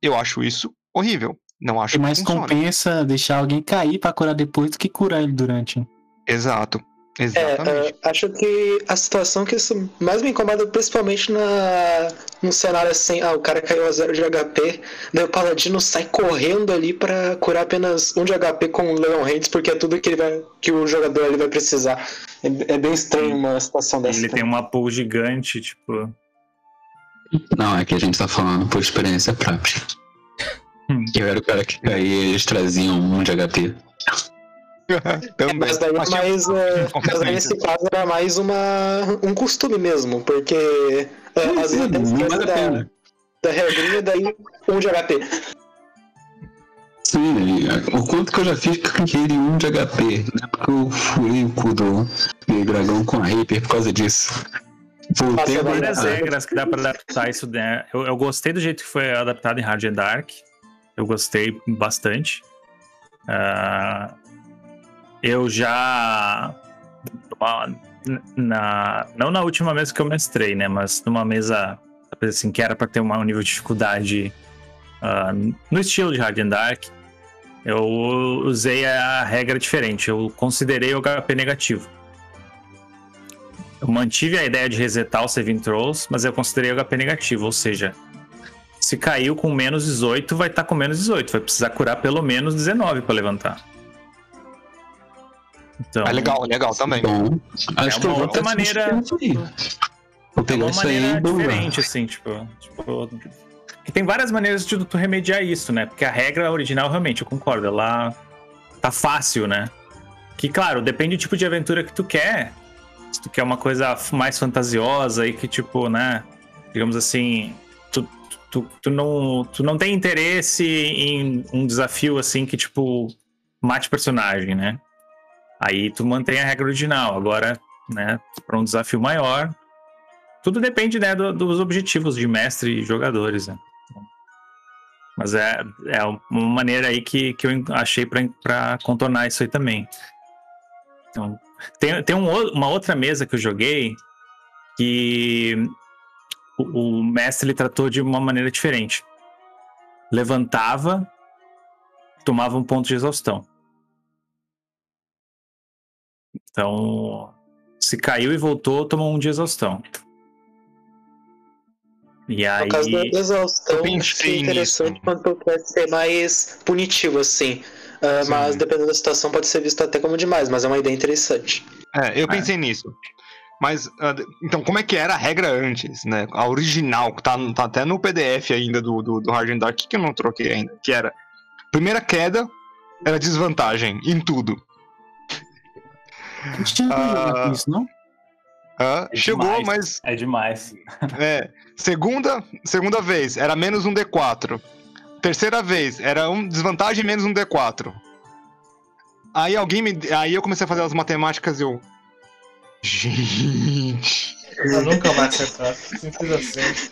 Eu acho isso horrível. Não acho E que mais funcione. compensa deixar alguém cair pra curar depois do que curar ele durante. Exato. É, Exatamente. ah, acho que a situação que isso mais me incomoda, principalmente na, num cenário assim, ah, o cara caiu a zero de HP, daí o paladino sai correndo ali pra curar apenas um de HP com o Leon Hands, porque é tudo que, ele vai, que o jogador ali vai precisar. É, é bem estranho uma situação dessa. ele tem uma pool gigante, tipo. Não, é que a gente tá falando por experiência própria. Hum. Eu era o cara que caía e eles traziam um de HP. Também. Mas daí, é Mas mais, é, qualquer mas daí nesse caso era mais uma, um costume mesmo, porque é, às vezes até Não a da, pena. da regrinha, daí um de HP. Sim, o quanto que eu já fiz com aquele 1 de HP. Né? Porque eu furei o cu do dragão com a Reaper por causa disso. Voltei várias regras que dá pra adaptar isso, né? Eu, eu gostei do jeito que foi adaptado em Hard and Dark. Eu gostei bastante. Ah, eu já. Na, não na última mesa que eu mestrei, né? Mas numa mesa assim, que era pra ter uma- um nível de dificuldade ah, no estilo de Hard and Dark. Eu usei a regra diferente. Eu considerei o HP negativo. Eu mantive a ideia de resetar o saving throws, mas eu considerei o HP negativo, ou seja, se caiu com menos 18, vai estar com menos 18, vai precisar curar pelo menos 19 para levantar. Então, É legal, legal também. Bom, acho É que uma outra maneira- aí. Vou é pegar uma isso aí maneira e vou diferente, assim, tipo, tipo. Que tem várias maneiras de tu remediar isso, né? Porque a regra original, realmente, eu concordo, ela tá fácil, né? Que, claro, depende do tipo de aventura que tu quer. Se tu quer uma coisa mais fantasiosa e que, tipo, né? Digamos assim, tu, tu, tu, não, tu não tem interesse em um desafio, assim, que, tipo, mate o personagem, né? Aí tu mantém a regra original. Agora, né, para um desafio maior, tudo depende né, do- dos objetivos de mestre e jogadores. Né? Mas é, é uma maneira aí que, que eu achei para contornar isso aí também. Então, tem tem um uma outra mesa que eu joguei que o, o mestre ele tratou de uma maneira diferente. Levantava, tomava um ponto de exaustão. Então, se caiu e voltou, tomou um de exaustão. E aí. No caso da exaustão, eu pensei é interessante nisso. quando tu quer ser mais punitivo, assim. Ah, mas dependendo da situação, pode ser visto até como demais, mas é uma ideia interessante. É, eu É. pensei nisso. Mas, ah, então, como é que era a regra antes, né? A original, que tá, tá até no PDF ainda do, do, do Hard and Dark, que eu não troquei ainda, que era... Primeira queda era desvantagem em tudo. A gente tinha Ah. com isso, não? Ah, É chegou, demais. mas É demais. É, segunda, segunda vez era menos um D4. Terceira vez era um desvantagem menos um D4. Aí alguém me, aí eu comecei a fazer as matemáticas e eu Gente, Eu nunca vai acertar. Simples assim.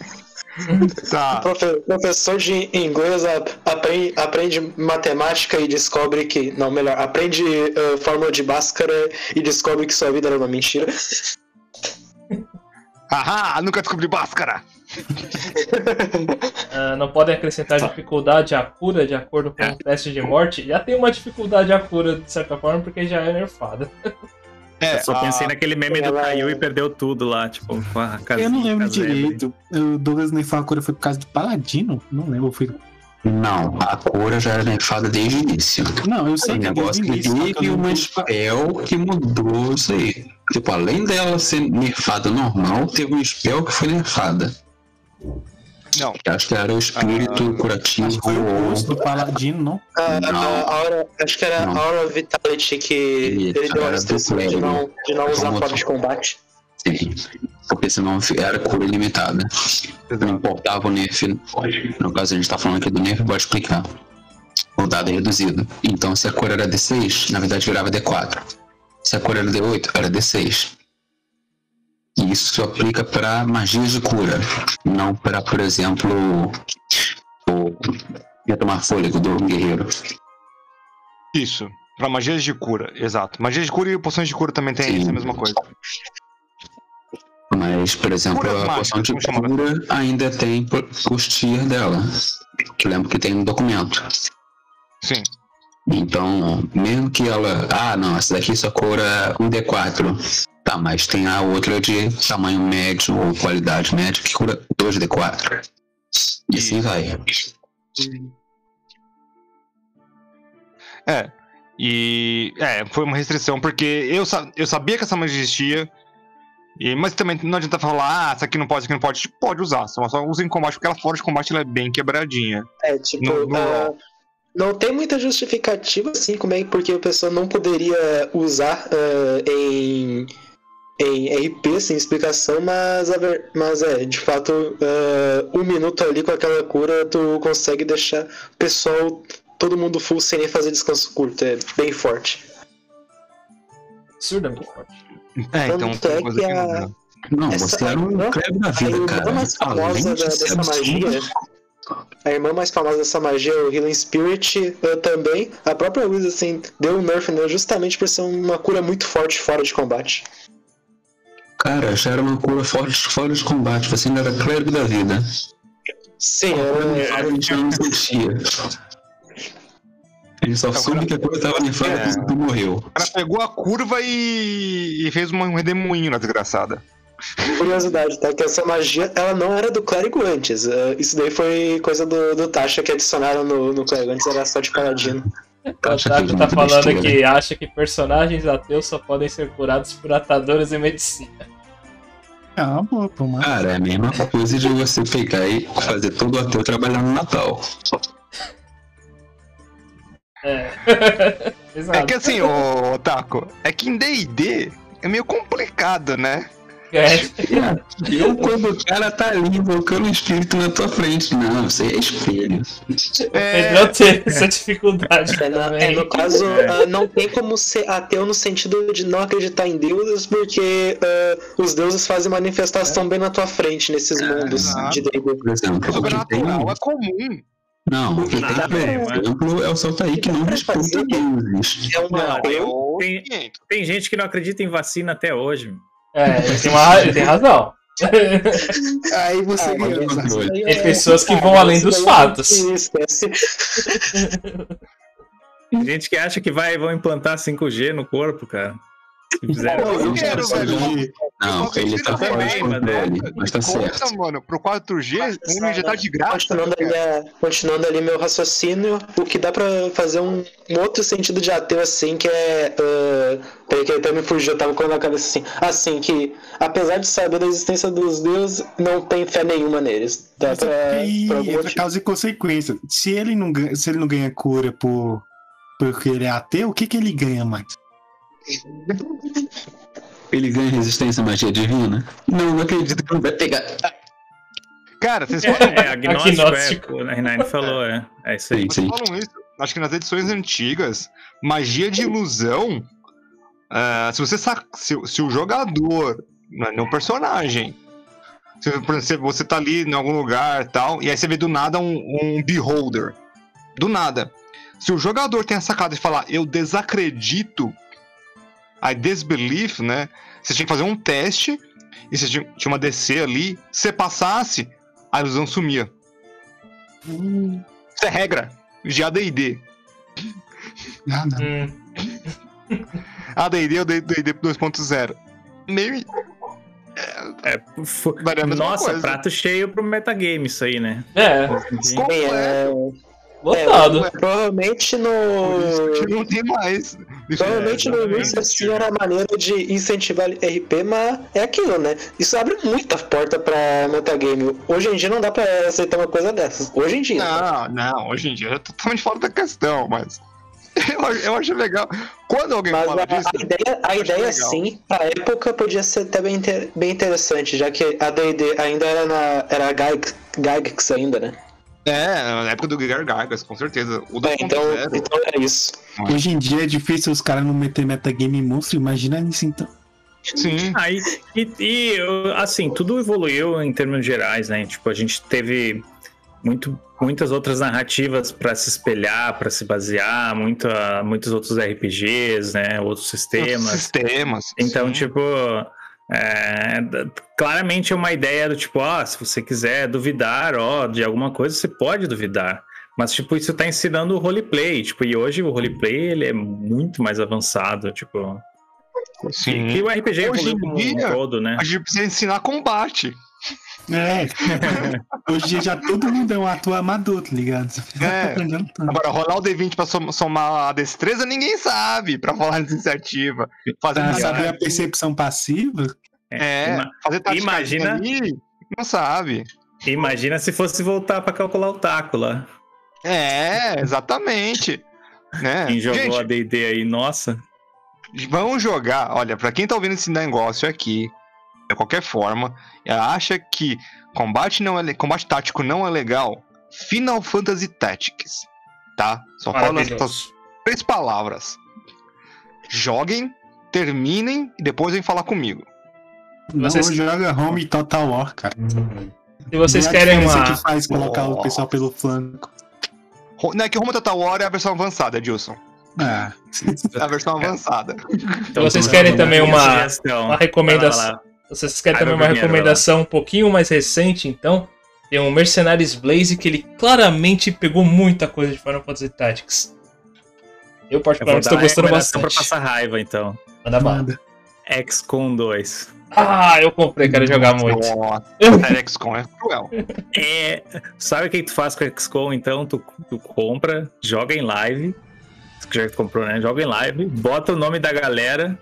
tá. Profe- professor de inglês aprende, aprende matemática e descobre que. Não, melhor, aprende eh, fórmula de Bhaskara e descobre que sua vida era uma mentira. Haha, nunca descobri Bhaskara. Ah, não podem acrescentar dificuldade à cura de acordo com o teste de morte. Já tem uma dificuldade à cura, de certa forma, porque já é nerfada. É, Eu só a- pensei naquele meme do ela- caiu e perdeu tudo lá, tipo, com a casinha, Eu não lembro casebre. direito. O Douglas nerfou a cura foi por causa do Paladino? Não lembro. Foi... Não, a cura já era nerfada desde o início. Não, eu sei que é negócio que que teve lembro- spell que mudou isso aí. Tipo, além dela ser nerfada normal, teve um spell que foi nerfada. Não, acho que era o espírito curativo Acho que foi o rosto do Paladino, não? A, Não. a, a aura, acho que era Não. a Aura Vitality que Isso, ele deu a era restrição de não, de não usar forma de combate. Sim. Porque senão era cura ilimitada. Não importava o nerf. No caso, a gente tá falando aqui do nerf, vou explicar. O dado é reduzido. Então, se a cura era D6, na verdade virava D4. Se a cura era D8, era D6. Isso se aplica para magias de cura, não para, por exemplo, o retomar fôlego do guerreiro. isso. Pra magias de cura, exato. Magias de cura e poções de cura também tem Sim. essa mesma coisa. Mas, por exemplo, Curas a mágicas, poção de cura ainda tem os tier dela. Que eu lembro que tem no documento. Sim. Então, mesmo que ela. Ah, não, essa daqui só cura um D4. Tá, mas tem a outra de tamanho médio ou qualidade média que cura 2D4. E assim vai. É. E. É, foi uma restrição, porque eu, sa- eu sabia que essa magia existia. E, mas também não adianta falar, ah, essa aqui não pode, essa aqui não pode. Tipo, Pode usar, só, só usa em combate, porque ela fora de combate ela é bem quebradinha. É, tipo, No- no ah, roll. não tem muita justificativa, assim, como é porque a pessoa não poderia usar ah, em, em RP, sem explicação, mas, a ver- mas é, de fato, ah, um minuto ali com aquela cura, tu consegue deixar o pessoal, todo mundo full sem nem fazer descanso curto, é bem forte. Absurdamente forte. É, então. Tanto é coisa que a- dá. Não, Essa- você era um creme da A vida, irmã cara. mais famosa da- dessa magia, a irmã mais famosa dessa magia, o Healing Spirit, eh, também, a própria Wiz, assim, deu um nerf nela justamente por ser uma cura muito forte fora de combate. Cara, já era uma cura fora, fora de combate. Você ainda era clérigo da vida. Sim, A era, gente não sentia. A gente só soube que a cura tava nerfada É. quando tu morreu. O cara pegou a curva e, e fez um redemoinho na desgraçada. curiosidade, tá? Que essa magia, ela não era do clérigo antes. eh, Isso daí foi coisa do, do Tasha que adicionaram no, no clérigo. Antes era só de paladino. O Otávio tá muito falando besteira. que acha que personagens ateus só podem ser curados por atadores e medicina. É uma boa, pô, mano. Cara, é a mesma coisa de você pegar e fazer todo o ateu trabalhar no Natal. É. É que assim, ô Taco, é que em DD é meio complicado, né? É. Eu, quando o cara tá ali invocando o espírito na tua frente, não, você é espelho. É, Pedrão teve essa dificuldade É, na- é, também. no caso, ah, não tem como ser ateu no sentido de não acreditar em deuses, porque ah, os deuses fazem manifestação bem na tua frente nesses mundos exato. de exemplo, o que tem. sobrenatural é comum. Não, o que tem, por exemplo, é o Saltaí que não Dá pra respeita fazer. deuses. É uma Não, eu, Tem- 500. Tem gente que não acredita em vacina até hoje. É, ele tem, uma, ele tem razão. Aí você Ah, ganhou. aí Tem é- pessoas que Ah, vão mas além dos fatos. Tem gente que acha que vai, vão implantar 5G no corpo, cara. Se fizer- Pô, eu Ele quero, velho. Não, ele tá fora de controle, mas tá certo. Mano, pro 4G, um já tá de graça. Continuando ali, a- continuando ali meu raciocínio, o que dá pra fazer um, um outro sentido de ateu assim, que é. Uh, peraí, que até me fugiu, eu tava com na cabeça assim. Assim, que apesar de saber da existência dos deuses, não tem fé nenhuma neles. Dá Mas pra. é motivo. causa e consequência. Se ele não ganha, se ele não ganha cura por porque ele é ateu, o que, que ele ganha mais? Ele ganha resistência à magia divina? Não, não acredito que não vai pegar. Cara, vocês falam, É, agnóstico, Agnóstico. é, o Nine falou, é. É isso aí. Sim, vocês falam isso. Acho que nas edições antigas, magia de ilusão. ah, se você sa- se, se o jogador, não é o personagem. Se, por exemplo, você tá ali em algum lugar e tal, e aí você vê do nada um, um beholder. Do nada. Se o jogador tem a sacada de falar, eu desacredito, I disbelief, né? Você tinha que fazer um teste, e você tinha, tinha uma DC ali. Se você passasse, a ilusão sumia. Isso é regra de AD&D. Não. Hum, AD&D ou D&D 2.0. Meio... É, fo- Daria a mesma Nossa, coisa. prato cheio pro metagame isso aí, né? é, Sim, é, lotado. é, provavelmente Por isso no. que não tem mais. Isso Provavelmente é, no início assim era a maneira de incentivar RP, mas é aquilo, né? Isso abre muita porta pra metagame. Hoje em dia não dá pra aceitar uma coisa dessas. Hoje em dia. Não, não, hoje em dia é totalmente fora da questão, mas. Eu, eu acho legal. Quando alguém Mas fala a, disso. a ideia, a ideia sim, pra época podia ser até bem, inter- bem interessante, já que a D&D ainda era na era Gygax, Gygax ainda, né? É, na época do Guilherme Gargas, com certeza. O É, então, 2.0. então é isso. Hoje em dia é difícil os caras não meter metagame monstro, imagina isso então. Sim. Aí, e, e, eu, assim, tudo evoluiu em termos gerais, né? Tipo, a gente teve muito, muitas outras narrativas para se espelhar, para se basear, muita, muitos outros RPGs, né? Outros sistemas. Sistemas. Então, sim. tipo, é, claramente é uma ideia do tipo, ó, se você quiser duvidar, ó, de alguma coisa, você pode duvidar. Mas, tipo, isso tá ensinando o roleplay, tipo, e hoje o roleplay, ele é muito mais avançado, tipo... Sim. Que, que o RPG Hoje evoluiu como um todo, né? A gente precisa ensinar combate. É. Hoje em dia já todo mundo é um ator amador, tá ligado? É. tá. Agora, rolar o D20 pra som- somar a destreza, ninguém sabe. Pra rolar a iniciativa. Fazer Pra uma- saber a percepção passiva, É, Ima- fazer imagina- ali, não sabe. Imagina se fosse voltar pra calcular o taco lá. É, exatamente. Né? Quem jogou Gente, a D&D aí, nossa. vamos jogar. Olha, pra quem tá ouvindo esse negócio aqui, de qualquer forma, e acha que combate, não é, combate tático não é legal, Final Fantasy Tactics. Tá? Só falo essas três palavras. Joguem, terminem e depois vem falar comigo. não Vocês- joga Home Total War, cara. Se vocês Vê a querem uma. que faz colocar o pessoal pelo flanco. Não é que o Roma Total War é a versão avançada, Edilson. Ah, É a versão avançada. Então, vocês tô querem dando também uma- uma recomendação. Vocês querem também uma recomendação um pouquinho mais recente, então? Tem um Mercenaries Blaze que ele claramente pegou muita coisa de Final Fantasy Tactics. Eu Eu vou particularmente estou gostando recomendação pra bastante. passar raiva, então. Manda bala. manda. XCOM 2. Ah, eu comprei, quero jogar muito. Nossa, a XCOM é cruel. É, sabe o que tu faz com o XCOM, então? Tu, tu compra, joga em live. Já que tu comprou, né? Joga em live, bota o nome da galera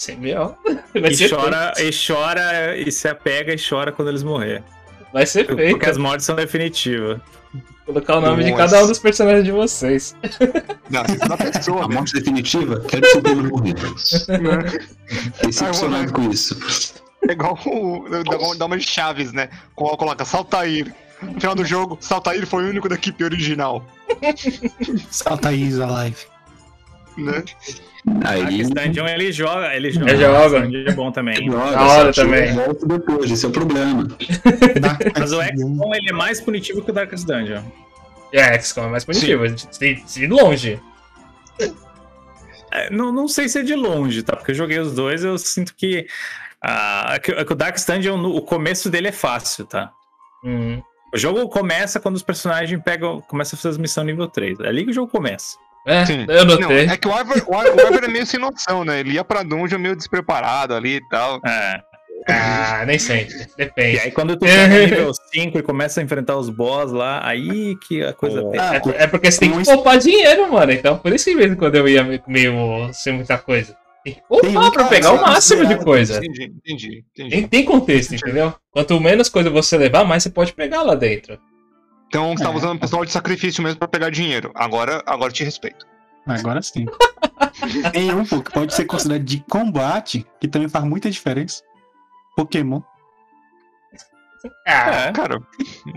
Sim, meu. Vai e ser chora, feito. e chora, e se apega e chora quando eles morrer. Vai ser feito. Porque as mortes são definitivas. Colocar o nome de Nossa. cada um dos personagens de vocês. Não, é da pessoa. A morte definitiva? Quero que você morrer. Decepcionado com isso. É igual o da- da uma de Chaves, né? Colo- Coloca Saltair. No final do jogo, Saltair foi o único da equipe original. Salta aí a live. Né? Aí. Dark Dungeon ele joga, ele joga. Ele joga. Dungeon é bom também. Joga, Da hora também. Eu volto depois, esse é o problema. Mas o XCOM ele é mais punitivo que o Darkest Dungeon. É, XCOM é mais punitivo, de, de longe. É, não, não sei se é de longe, tá? Porque eu joguei os dois, eu sinto que, ah, que, que o Darkest Dungeon, o começo dele é fácil, tá? Hum. O jogo começa quando os personagens pegam, começam a fazer as missões nível 3. É ali que o jogo começa. É, Sim. eu Não, notei. é que o Ivor, o Ivor- o Ivor é meio sem noção, né? Ele ia pra dungeon meio despreparado ali e tal. É. Ah, nem sempre. E Depende. aí quando tu chega no nível 5 e começa a enfrentar os boss lá, aí que a coisa Oh. pega. É, é porque você tem que poupar dinheiro, mano. Então, por isso que em quando eu ia meio- sem muita coisa. Tem que poupar um pra pegar o máximo de coisa. Entendi, entendi, entendi. Tem, tem contexto, entendeu? Quanto menos coisa você levar, mais você pode pegar lá dentro. Então você tava É. usando o pessoal de sacrifício mesmo pra pegar dinheiro. Agora, agora eu te respeito. Agora sim. Tem um que pode ser considerado de combate, que também faz muita diferença. Pokémon. Ah, É. Cara,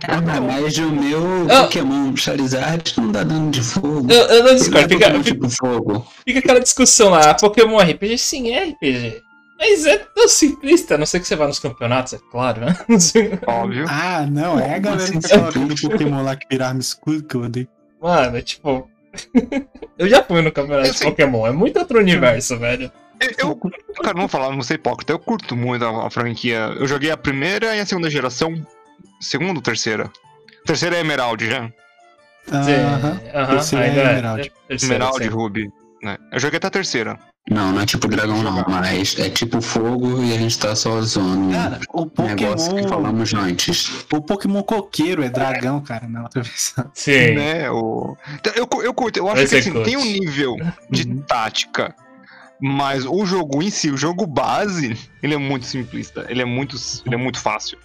Ah, mas o meu Ah. Pokémon Charizard não dá dano de fogo. eu, eu não discordo. é Fica, fica, tipo fogo. fica aquela discussão lá. Pokémon RPG? Sim, é RPG. Mas é tão simplista, a não ser que você vá nos campeonatos, é claro, né? óbvio. Ah, não, é a galera que tá colocando Pokémon lá que vira arma escura que eu odeio. Mano, tipo. eu já fui no campeonato de Assim- Pokémon, é muito outro universo, velho. Eu, eu- cara, não vou falar, não vou ser hipócrita. Eu curto muito a, a franquia. Eu joguei a primeira e a segunda geração. Segunda ou terceira? Terceira é Emerald já. Aham. Aham, Terceira é ainda Emerald. Terceira, Emerald sim. Ruby. Né? Eu joguei até a terceira. Não, não é tipo dragão não, mas é tipo fogo e a gente tá só zoando Cara, o um negócio que Pokémon. falamos antes. O Pokémon coqueiro é dragão, cara, na outra versão. Sim. Né? O... Então, Eu, eu curto. Eu acho Esse que é assim, tem um nível de Uhum. tática. Mas o jogo em si, o jogo base, ele é muito simplista. Ele é muito, ele é muito fácil.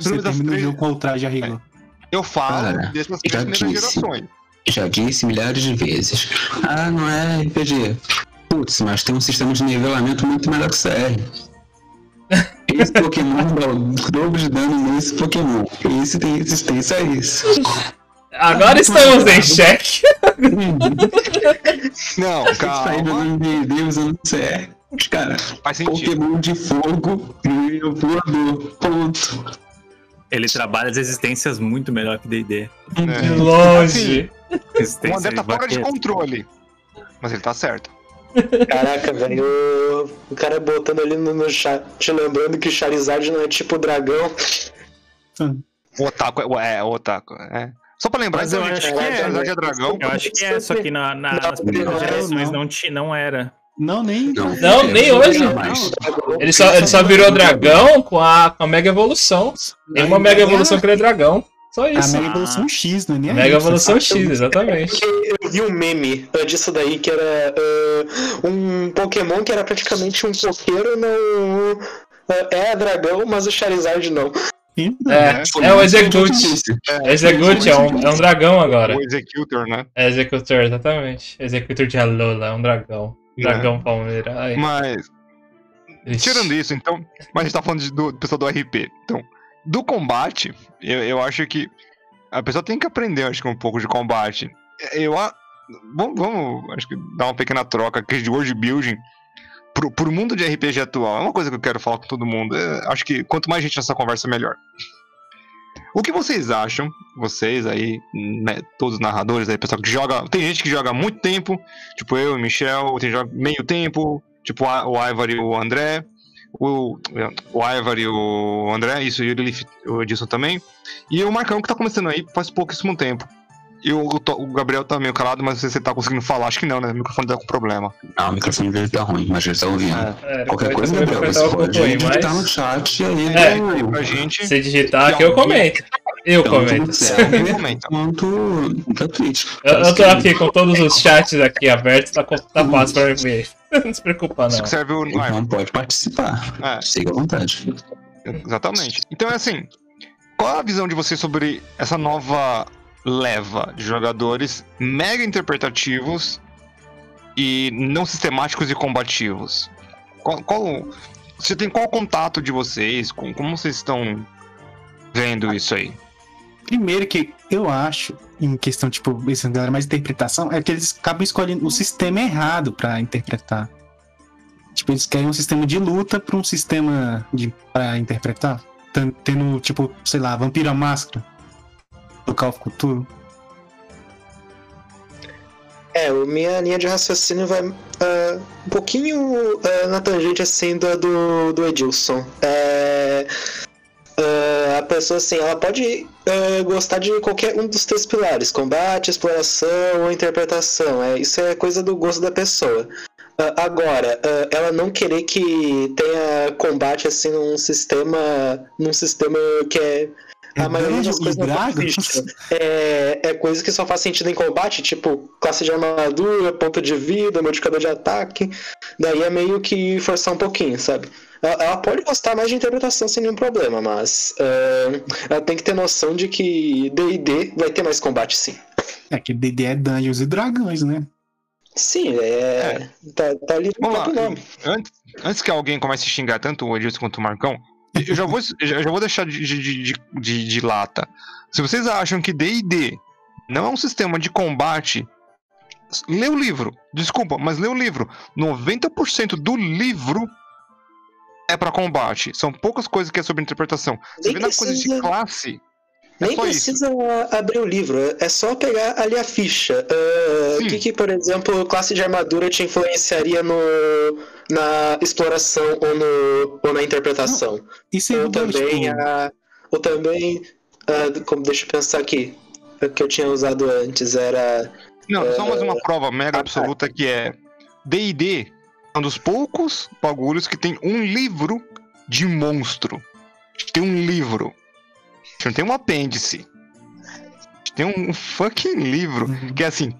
Você as termina o três- jogo com o traje a rigor. Eu falo Cara, já três primeiras disse. gerações. Já disse milhares de vezes. Ah, não é RPG. Putz, mas tem um sistema de nivelamento muito melhor que o CR. Esse Pokémon dá o dobro de dano nesse Pokémon. Esse tem resistência a isso. Agora estamos em xeque. Não, calma. jogando D&D usando CR. Cara, Faz sentido. Pokémon de fogo e o voador. Ponto. Ele trabalha as resistências muito melhor que D&D. né? Longe. O Resistência André tá de fora de controle. Mas ele tá certo. Caraca, velho, o- cara botando ali no, no chat, lembrando que Charizard não é tipo dragão. O Otaku é, é o Otaku. É. Só pra lembrar, Mas eu acho que é, é. Charizard é dragão. Eu acho que é, só que na, na- nas Não, primeiras não, gerações não. não, não era. Não, nem. Não, Não, nem hoje. não. Ele só, ele só virou dragão com a, com a Mega Evolução. Tem uma Mega Evolução que ele é dragão. Só A isso. Mega Evolução X, não é nem a Mega. Evolução X, exatamente. Eu vi um meme disso daí que era ah, um Pokémon que era praticamente um coqueiro não. ah, é dragão, mas o Charizard não. É, é o muito que eu Execute. disse. Execute é um, é um dragão agora. O Executor, né? É Executor, exatamente. Executor de Alola, é um dragão. Dragão Palmeira. Ai, Mas, triste. tirando isso, então. Mas a gente tá falando de- do pessoal do RP. Então, do combate, eu, eu acho que. A pessoa tem que aprender, acho que, um pouco de combate. Eu. a- Vamos, vamos, acho que dar uma pequena troca aqui de world building pro, pro mundo de RPG atual. É uma coisa que eu quero falar com todo mundo. É, acho que quanto mais gente nessa conversa, melhor. O que vocês acham, vocês aí, né, todos os narradores aí, pessoal que joga. Tem gente que joga muito tempo, tipo eu e Michel, tem joga meio tempo, tipo o Ivar e o André, o, o Ivar e o André, isso, e o Edson também, e o Marcão que tá começando aí faz pouquíssimo tempo. E o, o Gabriel tá meio calado, mas não você tá conseguindo falar, acho que não, né? O microfone tá com problema. Não, o microfone dele tá ruim, mas ele tá ouvindo. É, Qualquer depois coisa, eu Gabriel, você pode digitar no mas chat e aí É, eu- Pra gente. se digitar que eu comento. Eu no comento. quanto na Twitch. Eu, eu tô aqui com todos os chats aqui abertos, tá, tá fácil pra mim ver. Não se preocupa, Isso não. que serve o. Então pode participar. É. Siga à vontade. Exatamente. Então é assim, qual a visão de vocês sobre essa nova leva jogadores mega interpretativos e não sistemáticos e combativos? Qual, qual- você tem qual contato de vocês? Com, como vocês estão vendo isso aí? Primeiro que eu acho, em questão, tipo, esse galera mais interpretação, é que eles acabam escolhendo o sistema errado pra interpretar. Tipo, eles querem um sistema de luta pra um sistema de para interpretar. Tendo, tipo, sei lá, Vampira Máscara. Do Call of Cthulhu. É, o- minha linha de raciocínio vai ah, um pouquinho ah, na tangente assim do, do Edilson. É, ah, a pe- pessoa assim, ela pode gostar de qualquer um dos três pilares: combate, exploração ou interpretação. É, isso é coisa do gosto da pessoa. Agora, ela não querer que tenha combate assim num sistema. num sistema que é. A É maioria das coisas. É, é coisa que só faz sentido em combate, tipo classe de armadura, ponto de vida, modificador de ataque. Daí é meio que forçar um pouquinho, sabe? Ela, pode gostar mais de interpretação sem nenhum problema, mas ah, ela tem que ter noção de que DD vai ter mais combate sim. É que DD é Dungeons e Dragões, né? Sim, é. Tá, tá ali no Vamos lá. próprio nome. Antes, antes que alguém comece a xingar tanto o Edilson quanto o Marcão, eu já vou, já já vou deixar de, de, de, de, lata. Se vocês acham que D&D não é um sistema de combate, lê o livro. Desculpa, mas lê o livro. 90% do livro é pra combate. São poucas coisas que é sobre interpretação. Você vê nas coisas de precisa- classe, é Nem só isso. precisa abrir o livro, é só pegar ali a ficha. Sim. O que, que, por exemplo, classe de armadura te influenciaria no, na exploração ou, no, ou na interpretação? Isso aí Ou também, tipo, a, ou também ah, como, deixa eu pensar aqui, o que eu tinha usado antes era. Não, só mais É. uma prova mega absoluta que é D&D é um dos poucos bagulhos que tem um livro de monstro. A gente tem um livro. A gente não tem um apêndice. A gente tem um fucking livro que é assim,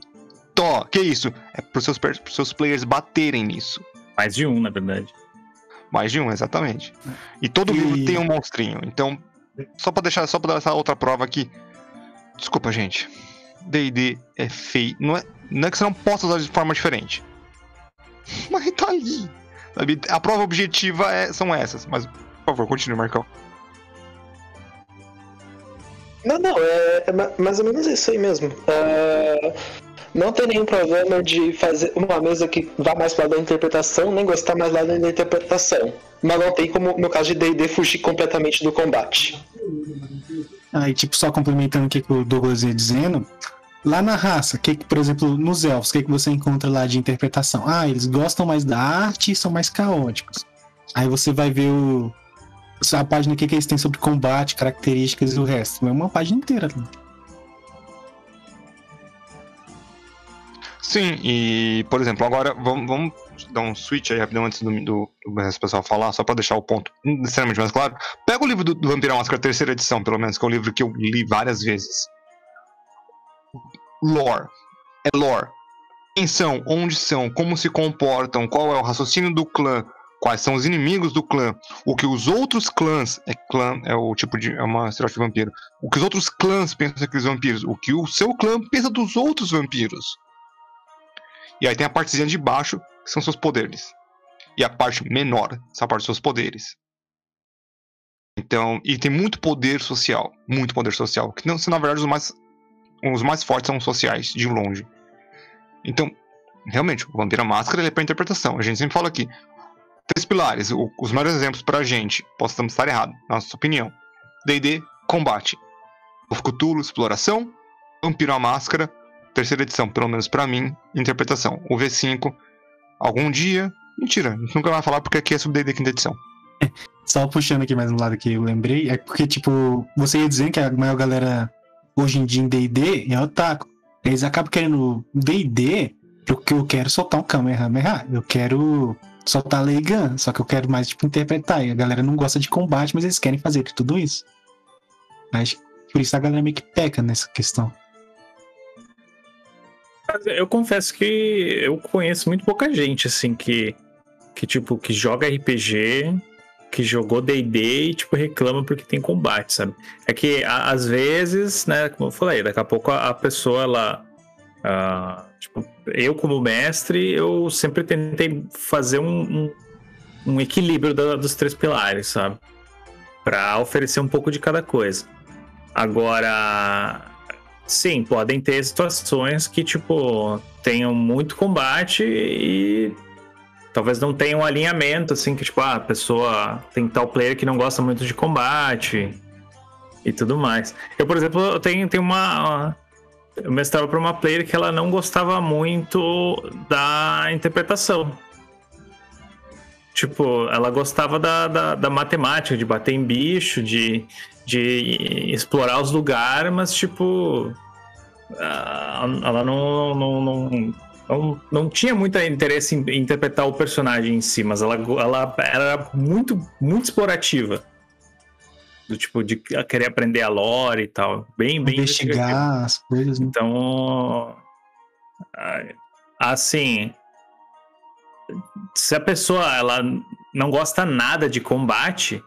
Tó, que isso? É pros seus, pros seus players baterem nisso. Mais de um, na verdade. Mais de um, exatamente. E todo E- livro tem um monstrinho. Então, só pra deixar, só pra dar essa outra prova aqui. Desculpa, gente. D&D é feio. Não é, não é que você não possa usar de forma diferente. Mas tá ali. sabe? A prova objetiva é- são essas. Mas, por favor, continue, Marcão. Não, não, é, é ma- mais ou menos isso aí mesmo. Ah, não tem nenhum problema de fazer uma mesa que vá mais pro lado da interpretação, nem gostar mais lá da interpretação. Mas não tem como, no caso de D&D, fugir completamente do combate. Aí, tipo, só complementando o que, o Douglas ia dizendo, lá na raça, que, por exemplo, nos elfos, o que, que você encontra lá de interpretação? Ah, eles gostam mais da arte e são mais caóticos. Aí você vai ver o, a página que, que eles têm sobre combate, características e o resto. É uma página inteira. Sim, e, por exemplo, agora vamos, vamos dar um switch aí rapidão antes do, do, do pessoal falar, só pra deixar o ponto necessariamente mais claro. Pega o livro do, do Vampiro à Máscara, terceira edição, pelo menos, que é um livro que eu li várias vezes. Lore. É lore. Quem são, onde são, como se comportam, qual é o raciocínio do clã, quais são os inimigos do clã, o que os outros clãs, é clã, é o tipo de, é uma estereótipo de vampiro, o que os outros clãs pensam daqueles vampiros, o que o seu clã pensa dos outros vampiros. E aí tem a partezinha de baixo, que são seus poderes. E a parte menor, essa parte dos seus poderes. Então, e tem muito poder social, muito poder social, que não, na verdade os mais os mais fortes são os sociais, de longe. Então, realmente, o Vampiro à Máscara é para interpretação. A gente sempre fala aqui. Três pilares, o- os melhores exemplos pra gente. Posso estar errado, na nossa opinião. D&D, combate. O Cthulhu, exploração. Vampiro à Máscara, terceira edição, pelo menos pra mim, interpretação. O V5, algum dia. Mentira, a gente nunca vai falar porque aqui é sobre D&D quinta edição. Só puxando aqui mais um lado que eu lembrei, é porque, tipo, você ia dizendo que a maior galera hoje em dia em D&D é otaku. Eles acabam querendo D&D, porque eu quero soltar um Kamehameha, eu quero soltar Leigan, só que eu quero mais, tipo, interpretar. E a galera não gosta de combate, mas eles querem fazer tudo isso. Que por isso a galera meio que peca nessa questão. Mas Eu confesso que eu conheço muito pouca gente, assim, que, que tipo, que joga RPG, que jogou D&D e, tipo, reclama porque tem combate, sabe? É que, a- às vezes, né, como eu falei, daqui a pouco a, a pessoa, ela... ah, tipo, eu como mestre, eu sempre tentei fazer um, um, um equilíbrio da- dos três pilares, sabe? Pra oferecer um pouco de cada coisa. Agora, Sim, podem ter situações que, tipo, tenham muito combate e talvez não tenham um alinhamento, assim, que, tipo, ah, a pessoa tem tal player que não gosta muito de combate e tudo mais. Eu, por exemplo, eu tenho, tenho uma. Eu mestrava pra uma player que ela não gostava muito da interpretação. Tipo, ela gostava da, da, da matemática, de bater em bicho, de, de explorar os lugares, mas tipo. Ela não, não, não, não, não tinha muito interesse em interpretar o personagem em si, mas ela, ela era muito, muito explorativa. Do tipo, de querer aprender a lore e tal. Bem, bem. Investigar as coisas. né? Então, assim, se a pessoa ela não gosta nada de combate,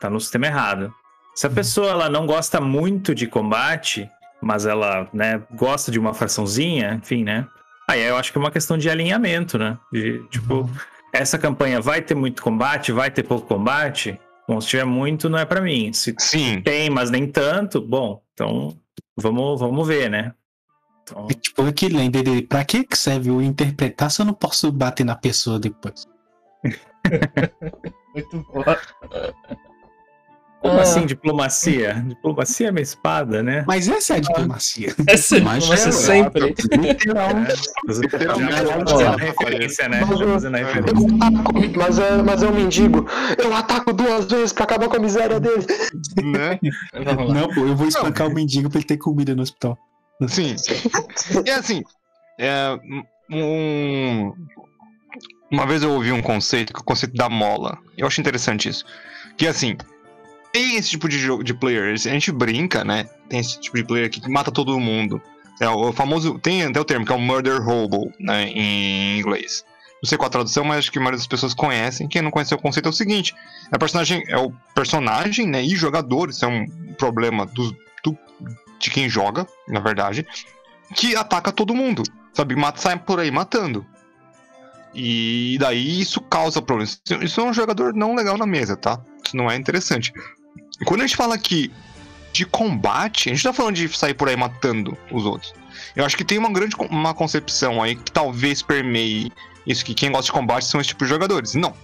tá no sistema errado. Se a pessoa ela não gosta muito de combate, mas ela, né, gosta de uma fraçãozinha, enfim, né? Aí eu acho que é uma questão de alinhamento, né? De, tipo, essa campanha vai ter muito combate, vai ter pouco combate. Bom, se tiver muito, não é pra mim. Se Sim. tem, mas nem tanto, bom, então vamos, vamos ver, né? Então, É tipo aquele lembra dele. Pra que que serve eu interpretar se eu não posso bater na pessoa depois? Muito boa. Como Ah. assim diplomacia? Diplomacia é minha espada, né? Mas essa é a diplomacia. Essa Mas diplomacia é, sempre. Referência, né? Mas é, mas é um mendigo. Eu ataco duas vezes pra acabar com a miséria dele. Né? Não, pô, eu vou espancar o mendigo pra ele ter comida no hospital. Sim. E assim, é, um- uma vez eu ouvi um conceito, que é o conceito da mola. Eu acho interessante isso. Que assim, tem esse tipo de jogo de player, a gente brinca, né? Tem esse tipo de player que mata todo mundo. É o famoso. Tem até o termo, que é o murder hobo, né? Em inglês. Não sei qual a tradução, mas acho que a maioria das pessoas conhecem. Quem não conhece o conceito é o seguinte: a personagem é o personagem, né? E jogador, isso é um problema dos- do, de quem joga, na verdade, que ataca todo mundo. Sabe? Mata, sai por aí matando. E daí isso causa problemas. Isso é um jogador não legal na mesa, tá? Isso não é interessante. Quando a gente fala aqui de combate, a gente tá falando de sair por aí matando os outros. Eu acho que tem uma grande uma concepção aí que talvez permeie isso, que quem gosta de combate são esse tipo de jogadores. Não.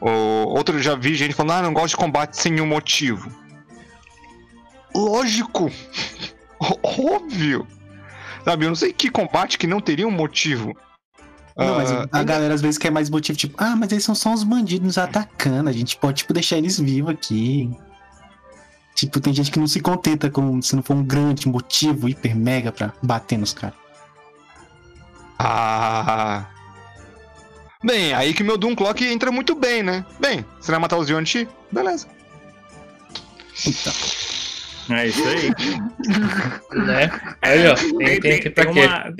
O, outro eu já vi gente falando, ah, não gosto de combate sem nenhum motivo. Lógico. Óbvio. Sabe, eu não sei que combate que não teria um motivo. Não, mas Ah, a galera às vezes quer mais motivo, tipo, ah, mas eles são só uns bandidos nos atacando, a gente pode, tipo, deixar eles vivos aqui. Tipo, tem gente que não se contenta com se não for um grande motivo hiper mega pra bater nos caras. Ah. Bem, aí que meu Doom Clock entra muito bem, né? Bem, você vai matar os Yonti? Beleza. É isso aí. Né? Aí, ó. Tem, tem pra tem, quê? uma-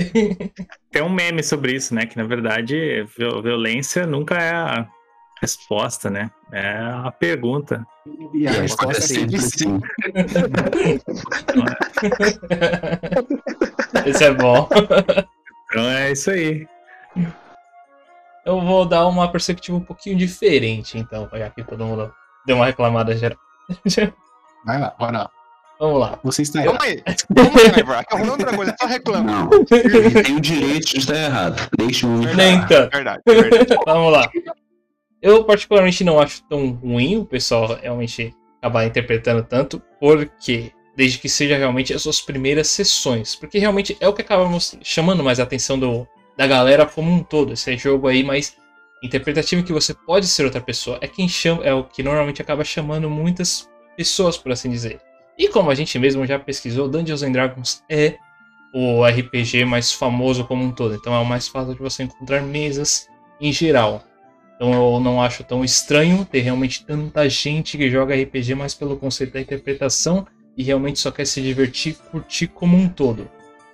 tem um meme sobre isso, né? Que na verdade viol- violência nunca é a resposta, né? É a pergunta. E E a resposta é sempre sim. Esse é bom. Então é isso aí. Eu vou dar uma perspectiva um pouquinho diferente, então, já que todo mundo deu uma reclamada geral. Vai lá, bora lá. Vamos lá. Você está errado. Calma aí. Calma aí. Aqui rolando outra coisa, só reclama. Não, ele tem o direito de estar errado. Deixa o homem Nem falar. tanto. Verdade, verdade. Vamos lá. Eu particularmente não acho tão ruim. O pessoal realmente acabar interpretando tanto, porque desde que seja realmente as suas primeiras sessões, porque realmente é o que acaba chamando mais a atenção do, da galera como um todo, esse jogo aí mais interpretativo que você pode ser outra pessoa, é quem chama, é o que normalmente acaba chamando muitas pessoas, por assim dizer. E como a gente mesmo já pesquisou, Dungeons and Dragons é o RPG mais famoso como um todo, então é o mais fácil de você encontrar mesas em geral. Então eu não acho tão estranho ter realmente tanta gente que joga RPG mais pelo conceito da interpretação e realmente só quer se divertir, curtir como um todo.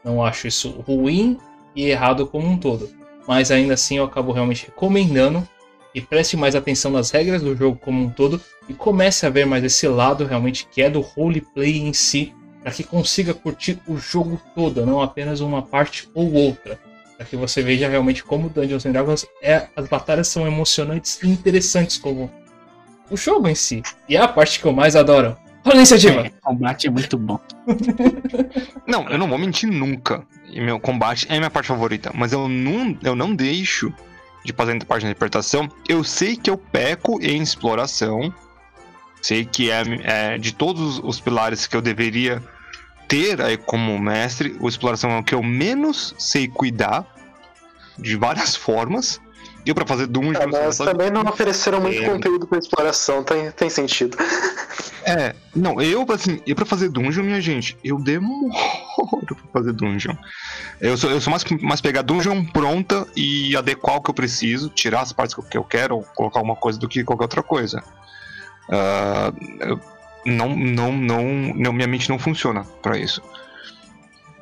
Não acho isso ruim e errado como um todo. Mas ainda assim eu acabo realmente recomendando que preste mais atenção nas regras do jogo como um todo e comece a ver mais esse lado realmente que é do roleplay em si, para que consiga curtir o jogo todo, não apenas uma parte ou outra para que você veja realmente como Dungeons and Dragons é, as batalhas são emocionantes e interessantes como o jogo em si. E é a parte que eu mais adoro. Olha a iniciativa! É, combate é muito bom. Não, eu não vou mentir nunca. E meu combate é a minha parte favorita. Mas eu não, eu não deixo de fazer a parte da interpretação. Eu sei que eu peco em exploração. Sei que é, é de todos os pilares que eu deveria ter aí como mestre, o exploração é o que eu menos sei cuidar. De várias formas. Eu pra fazer dungeon, Ah, mas sabe? também não ofereceram muito É. conteúdo pra exploração, tem, tem sentido. É, não, eu, assim, eu pra fazer dungeon, minha gente, eu demoro pra fazer dungeon. Eu sou, eu sou mais, mais pegar dungeon pronta e adequar o que eu preciso, tirar as partes que eu- que eu quero, ou colocar alguma coisa do que qualquer outra coisa. Ah, eu- não, não, não, não, minha mente não funciona pra isso.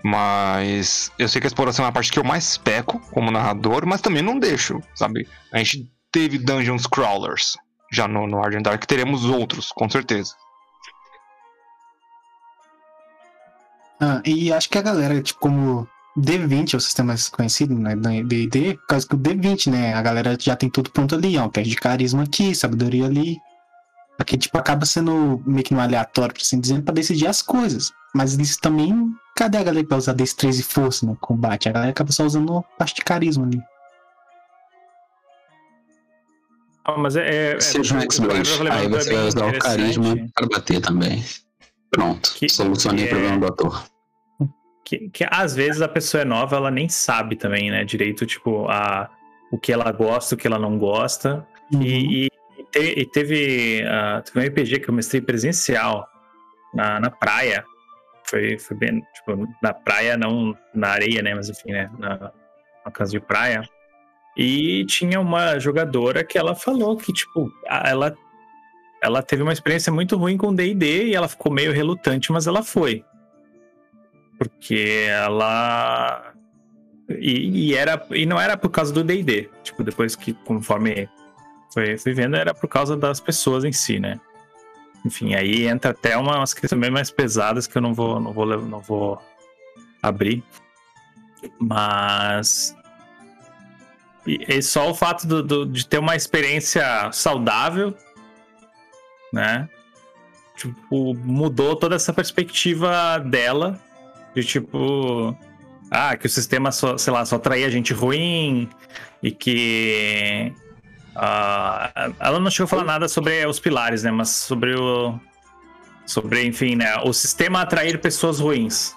Mas eu sei que a exploração é a parte que eu mais peco como narrador, mas também não deixo, sabe? A gente teve dungeons crawlers já no, no Argent Dark, teremos outros, com certeza. Ah, e acho que a galera, tipo, como D20 é o sistema mais conhecido, né, D&D, por causa que o D20, né, a galera já tem tudo pronto ali, ó, teste de carisma aqui, sabedoria ali, porque, tipo, acaba sendo meio que no aleatório, por assim dizendo, pra decidir as coisas. Mas isso também, cadê a galera que vai usar destreza e força no combate? A galera acaba só usando a parte de carisma ali. Ah, mas é. é Seja um é- X2. o Aí você é vai usar o carisma para bater também. Pronto. Que- Solucionei o problema é- do ator. Que, que às vezes a pessoa é nova, ela nem sabe também, né? Direito, tipo, a, o que ela gosta, o que ela não gosta. Uhum. E- e te- e teve, ah, teve um RPG que eu mestrei presencial na, na praia. Foi, foi bem, tipo, na praia, não na areia, né? Mas enfim, né? Na, na casa de praia. E tinha uma jogadora que ela falou que, tipo, ela, ela teve uma experiência muito ruim com D&D e ela ficou meio relutante, mas ela foi. Porque ela... E, e era, e não era por causa do D&D. Tipo, depois que, conforme foi, fui vendo, era por causa das pessoas em si, né? Enfim, aí entra até uma- umas questões bem mais pesadas que eu não vou, não vou, não vou abrir. Mas. E, só o fato do- do- de ter uma experiência saudável, né? Tipo, mudou toda essa perspectiva dela. De tipo. Ah, que o sistema só, sei lá, só atraía gente ruim e que. Ah, ela não chegou a falar nada sobre os pilares, né? Mas sobre o. Sobre, enfim, né? O sistema atrair pessoas ruins.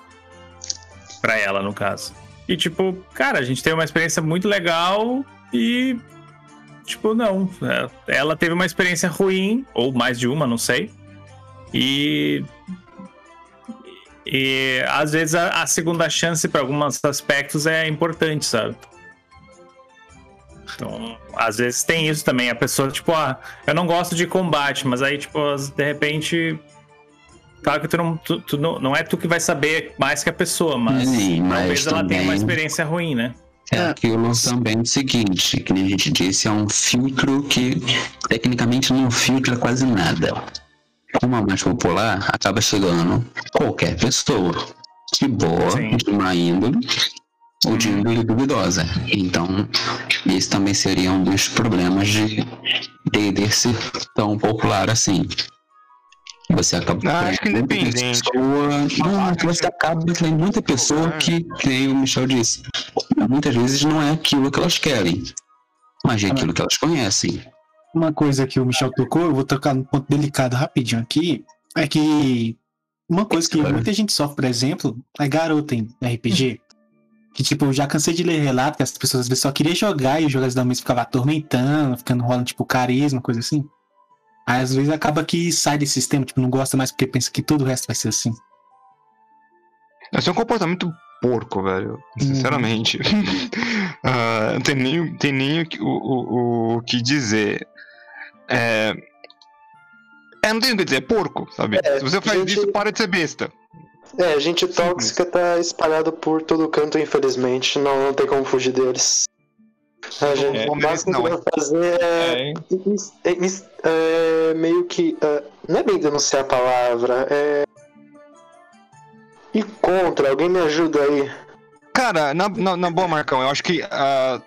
Pra ela, no caso. E, tipo, cara, a gente teve uma experiência muito legal e. Tipo, não. é, Ela teve uma experiência ruim, ou mais de uma, não sei. E. E às vezes a, a segunda chance para alguns aspectos é importante, sabe? Então, às vezes tem isso também. A pessoa, tipo, ah, eu não gosto de combate, mas aí, tipo, de repente. Claro que tu não, tu, tu não, não é tu que vai saber mais que a pessoa, mas Sim, mas talvez ela tenha uma também- experiência ruim, né? É aquilo também é o seguinte, que nem a gente disse, é um filtro que tecnicamente não filtra quase nada. Como é mais popular, acaba chegando qualquer pessoa. De boa, Sim. de má índole ou de índole duvidosa. Então, esse também seria um dos problemas de D&D ser tão popular assim. Você acaba Ah, acho que atraindo muita independente. pessoa- Não, você acaba atraindo muita pessoa que, que nem o Michel disse, muitas vezes não é aquilo que elas querem, mas é aquilo que elas conhecem. Uma coisa que o Michel tocou, eu vou tocar num ponto delicado rapidinho aqui, é que uma coisa que muita gente sofre, por exemplo, é garota em RPG. Que, tipo, eu já cansei de ler relato que as pessoas às vezes só queriam jogar e os jogadores da mesa ficavam atormentando, ficando rolando, tipo, carisma, coisa assim. Aí, às vezes, acaba que sai desse sistema, tipo, não gosta mais porque pensa que todo o resto vai ser assim. Esse é um comportamento porco, velho. Sinceramente. Ah, não tem nem, tem nem o, que- o, o, o que dizer. É... é, não tem o que dizer, é porco, sabe? É, Se você faz gente- isso, para de ser besta. É, gente tóxica tá espalhada por todo canto, infelizmente. Não, não tem como fugir deles. A gente, É, o máximo não, que é- vai fazer é, é- é- é meio que. é, não é bem denunciar a palavra, é. Ir contra, alguém me ajuda aí. Cara, na, na, na boa, Marcão, eu acho que ah,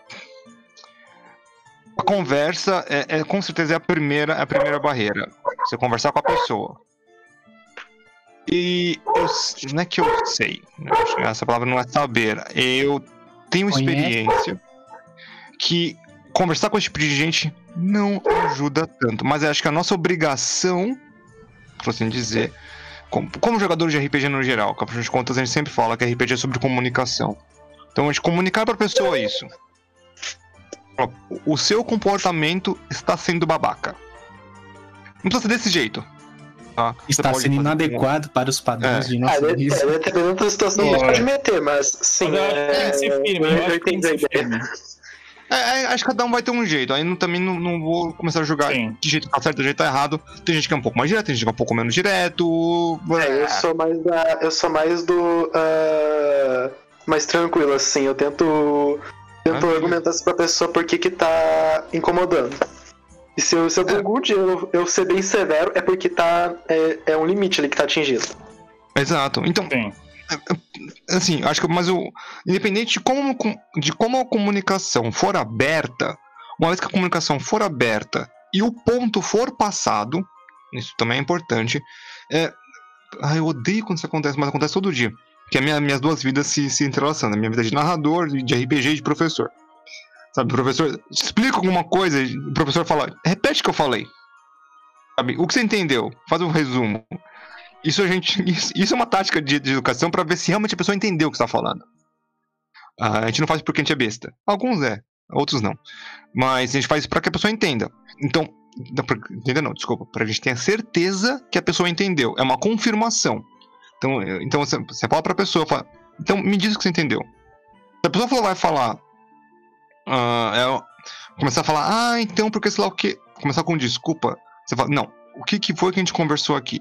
a conversa é, é com certeza é a primeira, a primeira barreira. Você conversar com a pessoa. E eu, não é que eu sei, né, essa palavra não é saber. Eu tenho experiência que conversar com esse tipo de gente não ajuda tanto. Mas eu acho que a nossa obrigação, por assim dizer, como, como jogador de RPG no geral, que afinal de contas a gente sempre fala que RPG é sobre comunicação. Então a gente comunicar pra pessoa isso. Fala, O seu comportamento está sendo babaca. Não precisa ser desse jeito. Tá? Está sendo inadequado para os padrões É. de nosso risco. é, dependendo da situação, Sim. pode meter, mas sim. Mas que tem que é, firme, eu que que a ideia. É, é, acho que cada um vai ter um jeito. Aí não, também não, não vou começar a julgar Sim. de jeito que tá certo, de jeito que tá errado. Tem gente que é um pouco mais direto, tem gente que é um pouco menos direto. É, eu sou mais da, eu sou mais do ah, mais tranquilo assim. Eu tento tento Ah, argumentar pra pessoa por que que tá incomodando. E se eu, se eu É. good, eu, eu ser bem severo é porque tá é, é um limite ali que tá atingido. Exato. Então, Sim. assim, acho que mas o independente de como de como a comunicação for aberta, uma vez que a comunicação for aberta e o ponto for passado, isso também é importante. É, ah, eu odeio quando isso acontece, mas acontece todo dia. Que é minha, minhas duas vidas se, se entrelaçando, a minha vida de narrador, de RPG e de professor. Sabe, o professor explica alguma coisa, o professor fala, repete o que eu falei. Sabe, o que você entendeu? Faz um resumo. Isso a gente. Isso, é uma tática de, de educação pra ver se realmente a pessoa entendeu o que você tá falando. Ah, a gente não faz porque a gente é besta. Alguns é, outros não. Mas a gente faz para que a pessoa entenda. Então, não, pra- entender não, desculpa. Pra gente ter a certeza que a pessoa entendeu. É uma confirmação. Então, então você, você fala pra pessoa, fala, então me diz o que você entendeu. Se a pessoa vai falar. Ah, é, começar a falar, ah, então porque sei lá o que. Começar com desculpa. Você fala, não, o que, que foi que a gente conversou aqui?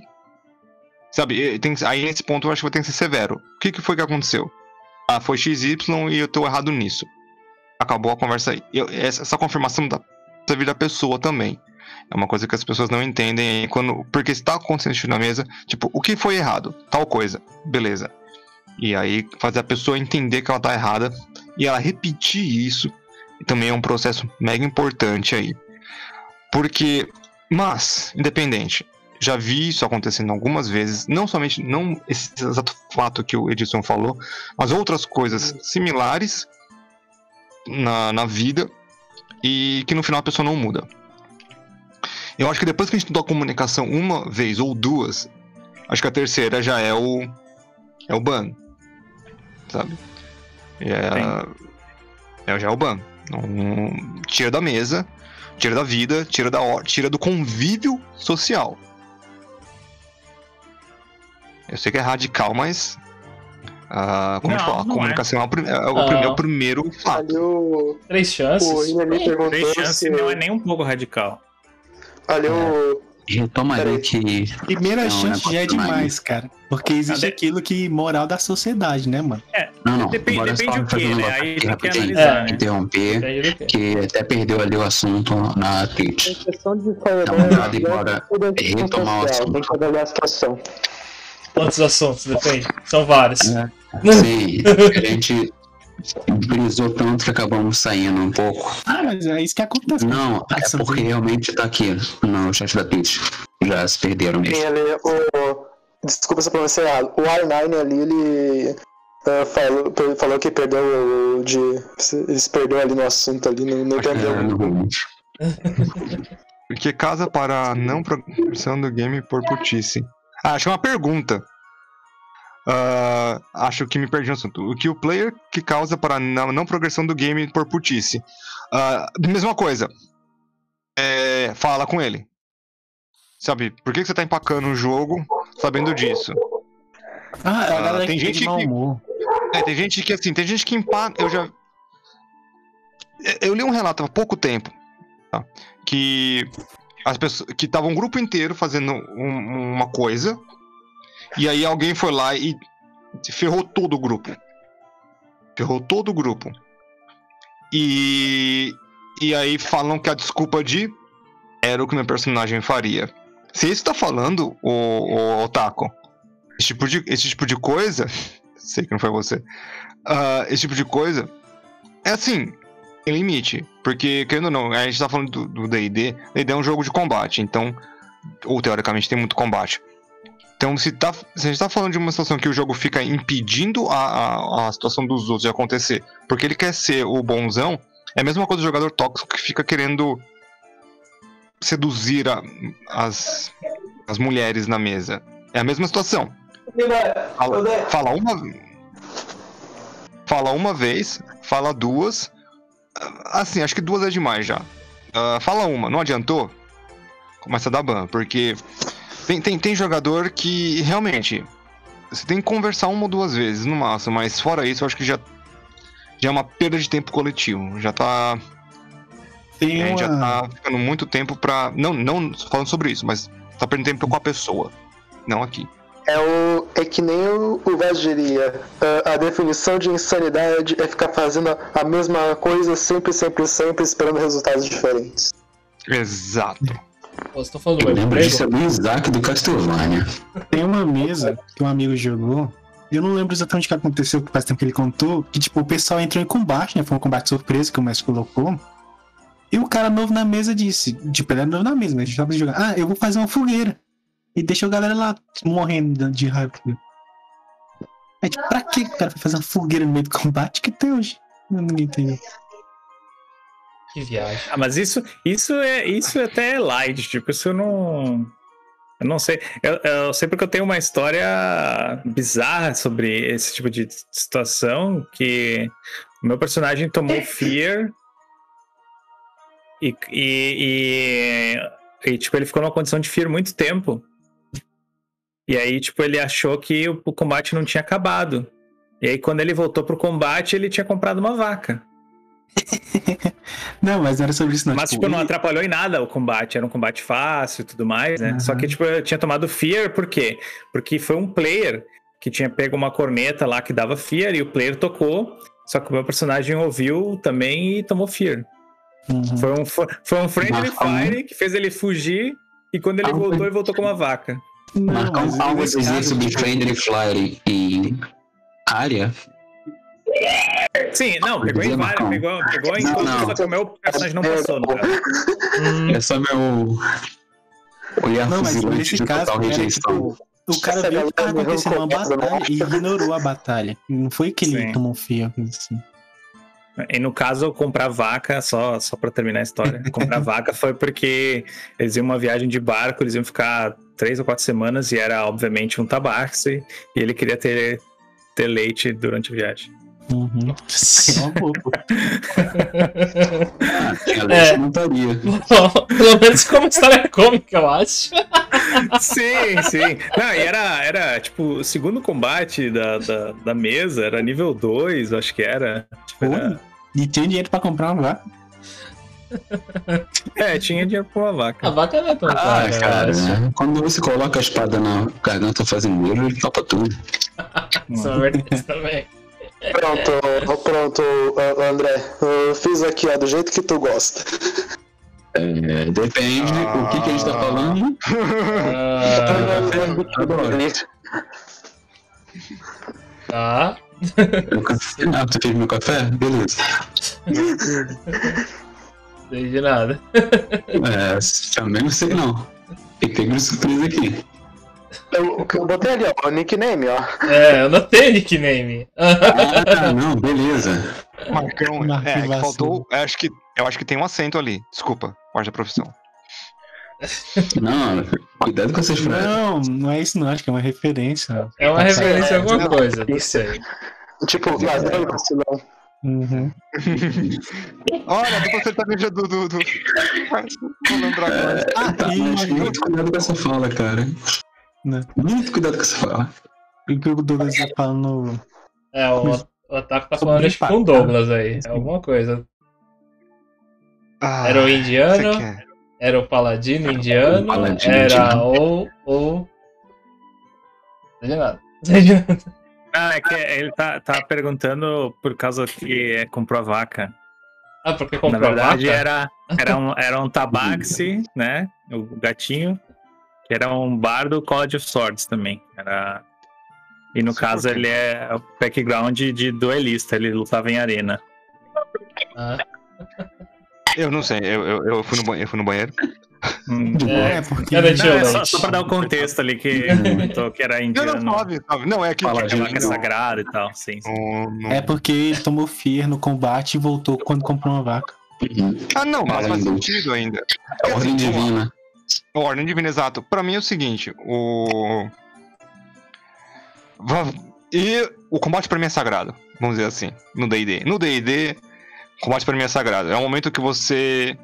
Sabe, tem, aí nesse ponto eu acho que vai ter que ser severo. O que, que foi que aconteceu? Ah, foi XY e eu tô errado nisso. Acabou a conversa aí. Eu- essa, essa confirmação da, da vida da pessoa também. É uma coisa que as pessoas não entendem quando. Porque está acontecendo na mesa, tipo, o que foi errado? Tal coisa. Beleza. E aí fazer a pessoa entender que ela tá errada e ela repetir isso também é um processo mega importante aí. Porque, mas, independente, já vi isso acontecendo algumas vezes, não somente não esse exato fato que o Edson falou, mas outras coisas similares na, na vida e que no final a pessoa não muda. Eu acho que depois que a gente tentou a comunicação uma vez ou duas, acho que a terceira já é o é o ban, sabe? É, é já é o ban. Não- tira da mesa, tira da vida, tira da tira do convívio social. Eu sei que é radical, mas. ah, como a gente Não, fala, a não é. comunicação é, é o Não. prim- é o primeiro fato. Ali o, Três chances. Três chances se. não é nem um pouco radical. Ali o. Retoma aí Peraí. que Primeira É um chance já é demais, cara. Porque existe Ah, aquilo que moral da sociedade, né, mano? Não, não. Depende- bora depende do quê, um né? Aí que rapidinho, analisar, né? Interromper, que até perdeu ali o assunto na Twitch. questão de Então, nada, embora retomar o assunto. Tem que avaliar a situação. Quantos assuntos? Depende. São vários. É. Sim, a gente brisou tanto que acabamos saindo um pouco. Ah, mas é isso que acontece. Não, é Essa porque vida. realmente tá aqui no chat da Twitch. Já se perderam mesmo. ali o. Desculpa se eu pronunciei errado. O R9 ali, ele. ah, falou, falou que perdeu o de. Ele se perdeu ali no assunto ali, não, não entendeu. Porque casa para a não progressão do game por putice. Ah, acho que é uma pergunta. Ah, acho que me perdi no assunto. O que o player que causa para não, progressão do game por putice? Ah, mesma coisa. É, fala com ele. Sabe, por que que você tá empacando o jogo sabendo disso? Ah, a Ah, galera tem que gente que-. É, tem gente que assim, tem gente que empaca. Eu já. Eu li um relato há pouco tempo. tá? Que as pessoas. Que tava um grupo inteiro fazendo um- uma coisa. E aí alguém foi lá e ferrou todo o grupo. Ferrou todo o grupo. E. E aí falam que a desculpa de. Era o que meu personagem faria. Se isso tá falando, o, o esse tipo de, esse tipo de coisa. Sei que não foi você. Ah, esse tipo de coisa. É assim, tem limite. Porque, querendo ou não, a gente tá falando do do DD. DD é um jogo de combate, então. Ou teoricamente tem muito combate. Então, se, tá, se a gente tá falando de uma situação que o jogo fica impedindo a, a, a situação dos outros de acontecer, porque ele quer ser o bonzão, é a mesma coisa do jogador tóxico que fica querendo seduzir a- as, as mulheres na mesa. É a mesma situação. Fala, fala uma Fala uma vez, fala duas, Assim, acho que duas é demais já. Ah, fala uma, não adiantou? Começa a dar ban, porque tem, tem, tem jogador que realmente você tem que conversar uma ou duas vezes no máximo, mas fora isso, eu acho que já, já é uma perda de tempo coletivo. Já tá. Tem A gente já tá ficando muito tempo pra. Não, não falando sobre isso, mas tá perdendo tempo com a pessoa. Não aqui. É, o, é que nem o, o Vaz diria. A, a definição de insanidade é ficar fazendo a, a mesma coisa sempre, sempre, sempre, esperando resultados diferentes. Exato. Pô, Você tá falando do Eu lembro disso emprego? é do Isaac do Castlevania. Tem uma mesa que um amigo jogou. Eu não lembro exatamente o que aconteceu, porque faz tempo que ele contou. Que, tipo, o pessoal entrou em combate, né? Foi um combate surpresa que o mestre colocou. E o cara novo na mesa disse: Tipo, ele era novo na mesa, mas a gente tava jogando. Ah, eu vou fazer uma fogueira. E deixou a galera lá morrendo de raiva. É tipo, pra que o cara foi fazer uma fogueira no meio do combate que até hoje? Ninguém entendeu. Que viagem. Ah, mas isso, isso é isso até é light, tipo, isso eu não. Eu não sei. Eu, eu sei porque eu tenho uma história bizarra sobre esse tipo de situação que o meu personagem tomou Fear e, e, e, e, tipo, ele ficou numa condição de Fear muito tempo. E aí, tipo, ele achou que o, o combate não tinha acabado. E aí, quando ele voltou pro combate, ele tinha comprado uma vaca. Não, mas não era sobre isso, não. Mas, tipo, não ele- atrapalhou em nada o combate. Era um combate fácil e tudo mais, né? Aham. Só que, tipo, eu tinha tomado Fear, por quê? Porque foi um player que tinha pego uma corneta lá que dava Fear e o player tocou. Só que o meu personagem ouviu também e tomou Fear. Uhum. Foi um, foi, foi um Friendly. Fire que fez ele fugir. E quando ele Ah, voltou, ele voltou com uma vaca. Não, Marcar um caso, sobre tipo, Friendly Fire e área. Sim, não, pegou em várias. Marcão. Pegou, pegou em não. só que o meu personagem não passou, no caso. Hum, É só meu. Olhar Não, mas nesse caso, total rejeição. tipo, o cara Essa viu que tava acontecendo uma essa, batalha e ignorou a batalha. Não foi que ele Sim. tomou fio, assim. E no caso, comprar vaca, só, só pra terminar a história, comprar vaca foi porque eles iam uma viagem de barco, eles iam ficar três ou quatro semanas e era, obviamente, um tabaxi e ele queria ter, ter leite durante a viagem. Uhum. É uma boa, pô. Ah, tinha É. não estaria. Pelo menos como história cômica, eu acho. Sim, sim. Não, e era, era tipo, o segundo combate da, da, da mesa, era nível 2, acho que era. Tipo, era-? E tinha dinheiro pra comprar uma vaca. É, tinha dinheiro pra uma A vaca. vaca não é tão Ah, cara, né? quando você coloca a espada na garganta fazendo ouro, ele topa tudo. Isso é verdade também. Pronto, pronto, ah, André. Eu fiz aqui, ó, do jeito que tu gosta. É, depende o que, que a gente tá falando. Ah, tá. Ah, tu fez meu café? Beleza. Sei de nada. É, também não sei não. Tem pego de surpresa aqui. Eu, eu botei ali, ó, o nickname, ó. É, eu notei nickname. Ah, não, beleza. Marcão, é, que faltou. eu Acho que, eu acho que tem um acento ali. Desculpa, quarta profissão. Não, cuidado com essas frases. Não, não é isso não, acho que é uma referência. É uma referência a alguma não. coisa, não sei. Tipo, ladrão, vacilão. Uhum. Olha, dupla sertaneja do. do, do... Vou lembrar agora. Ah, Tá, mas muito cuidado com essa fala, cara. Né? Muito cuidado com essa fala. o que o Douglas tá falando. É, o, Mas- o Ataque tá falando acho com o empatar. Douglas aí. É alguma coisa. Ah, Era o indiano, quer? era o paladino indiano, O paladino era indiano. o. o. Não sei de nada. Não sei de nada. Ah, é que ele tá, tá perguntando por causa que é, comprou a vaca. Ah, porque Na comprou verdade, a vaca? era, era um, era um tabaxi, né? O gatinho, que era um bar do College of Swords também. Era... E no Isso caso, ele é o background de duelista, ele lutava em arena. Ah, Eu não sei, eu, eu, eu, fui, no banheiro, eu fui no banheiro. Hum. É, É, porque. Cadê Não, tio é só, só pra dar o contexto ali que comentou que era Não, indiano. não, suave. Não, é que. Fala, gente, vaca é não. sagrada e tal, sim. sim. Não, não- É porque ele tomou fear no combate e voltou quando comprou uma vaca. Uhum. Ah, não, mas faz sentido ainda. É ordem Assim, divina. Ordem Divina, exato. Pra mim é o seguinte, o... E o combate pra mim é sagrado, vamos dizer assim, no D&D. No D&D, combate pra mim é sagrado. É um momento que você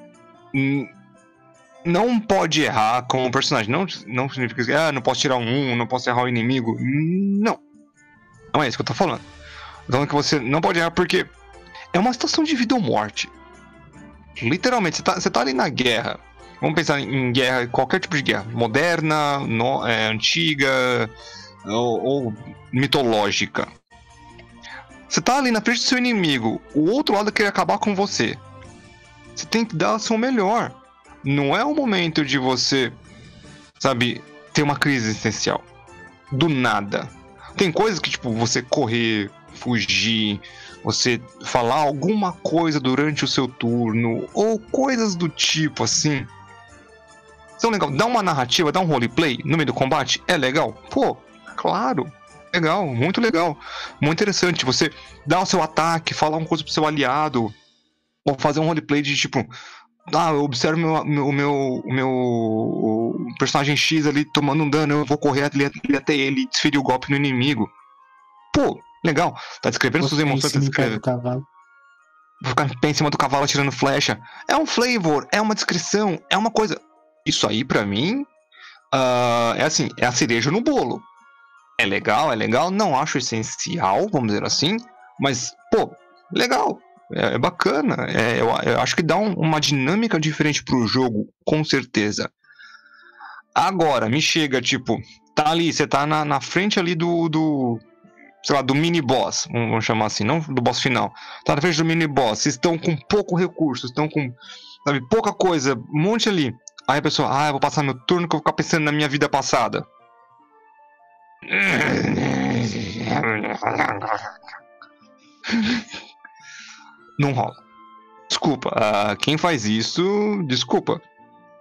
não pode errar com o personagem. Não, não significa que ah, não posso tirar um, não posso errar o inimigo. Não. Não é isso que eu tô falando. Eu tô falando que você não pode errar porque é uma situação de vida ou morte. Literalmente, você tá, você tá ali na guerra. Vamos pensar em guerra, qualquer tipo de guerra. Moderna, no- é, antiga ou, ou mitológica. Você tá ali na frente do seu inimigo, o outro lado quer acabar com você. Você tem que dar o seu melhor. Não é o momento de você, sabe, ter uma crise existencial. Do nada. Tem coisas que, tipo, você correr, fugir, você falar alguma coisa durante o seu turno, ou coisas do tipo assim. São legal. Dá uma narrativa, dá um roleplay no meio do combate. É legal? Pô, claro. Legal, muito legal. Muito interessante. Você dar o seu ataque, falar uma coisa pro seu aliado. Ou fazer um roleplay de tipo. Ah, eu observo meu, meu, o meu, o meu personagem X ali tomando um dano, eu vou correr até ele e desferir o golpe no inimigo. Pô, legal. Tá descrevendo suas Você em emoções, tá descrevendo. cavalo. Vou ficar em pé em cima do cavalo atirando flecha. É um flavor, é uma descrição, é uma coisa. Isso aí, pra mim, ah, é assim, é a cereja no bolo. É legal, é legal, não acho essencial, vamos dizer assim, mas, pô, legal, é, é bacana. é, eu, eu acho que dá um- uma dinâmica diferente pro jogo, com certeza. Agora, me chega, tipo, tá ali, você tá na, na frente ali do, do, sei lá, do mini boss, vamos chamar assim, não do boss final tá na frente do mini boss, vocês estão com pouco recurso, estão com, sabe, pouca coisa, um monte ali. Aí a pessoa, ah, eu vou passar meu turno que eu vou ficar pensando na minha vida passada. Não rola. Desculpa, ah, quem faz isso, desculpa.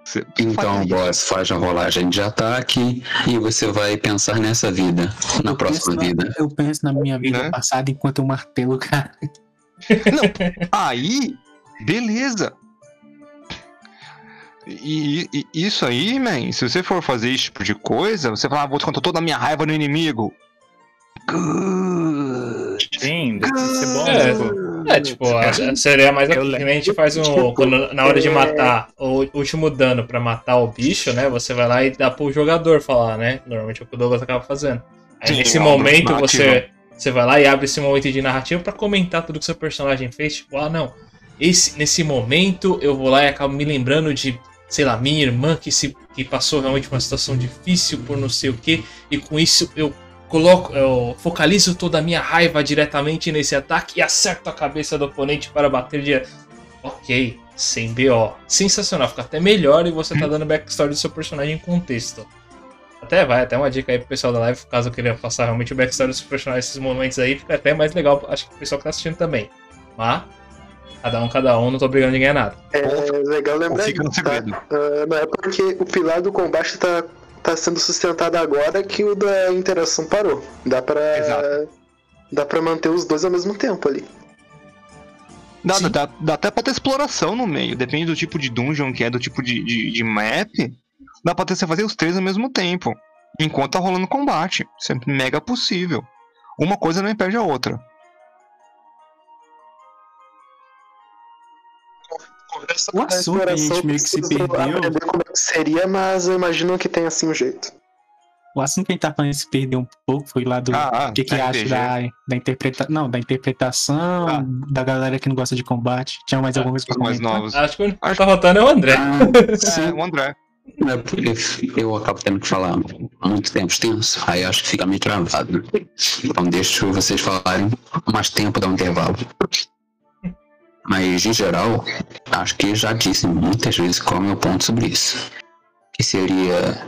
Cê- Então, boss, faz a rolagem de ataque e você vai pensar nessa vida, na Eu próxima penso vida. Eu penso na minha vida Né? passada enquanto eu martelo o cara. Aí, beleza. E, e- isso aí, man, se você for fazer esse tipo de coisa, você fala, ah, vou descontar toda a minha raiva no inimigo. Good. Sim, deve ser bom. É. tipo, É, tipo, a- seria mais Eu que lembro. nem a gente faz um. Quando, na hora de matar o último dano pra matar o bicho, né? Você vai lá e dá pro jogador falar, né? Normalmente é o que o Douglas acaba fazendo. Aí Sim, nesse é momento narrativa. você, você vai lá e abre esse momento de narrativa pra comentar tudo que seu personagem fez. Tipo, ah, não. Esse, nesse momento eu vou lá e acabo me lembrando de, sei lá, minha irmã que, se, que passou realmente uma situação difícil por não sei o que. E com isso eu coloco, eu focalizo toda a minha raiva diretamente nesse ataque e acerto a cabeça do oponente para bater de. Ok, sem BO. Sensacional, fica até melhor e você tá dando backstory do seu personagem em contexto. Até vai, até uma dica aí pro pessoal da live, caso queira passar realmente o backstory do seu personagem nesses momentos aí, fica até mais legal, acho que o pessoal que tá assistindo também. Mas, cada um, cada um, não tô obrigando ninguém a nada. É legal lembrar Fica no tá? segredo. Ah, não é porque o pilar do combate tá, tá sendo sustentado agora que o da interação parou. Dá pra. Exato. Dá pra manter os dois ao mesmo tempo ali. Dá, dá, dá até pra ter exploração no meio, depende do tipo de dungeon que é, do tipo de, de, de map. Dá pra ter você fazer os três ao mesmo tempo, enquanto tá rolando combate. Isso é mega possível. Uma coisa não impede a outra. Conversa O assunto que a gente meio que se perdeu. como é que seria, mas eu imagino que tem assim um jeito. O assunto que a gente tá falando se perdeu um pouco foi lá do Ah, o que, que acha da, da interpretação. Não, da interpretação, Ah. da galera que não gosta de combate. Tinha mais Ah, alguma coisa pra mais novos. Acho que o que tá rotando é o André. É, o André. É eu acabo tendo que falar muito tempo extenso, aí acho que fica meio travado. Então deixo vocês falarem mais tempo, dar um intervalo. Mas, em geral, acho que já disse muitas vezes qual é o meu ponto sobre isso. Que seria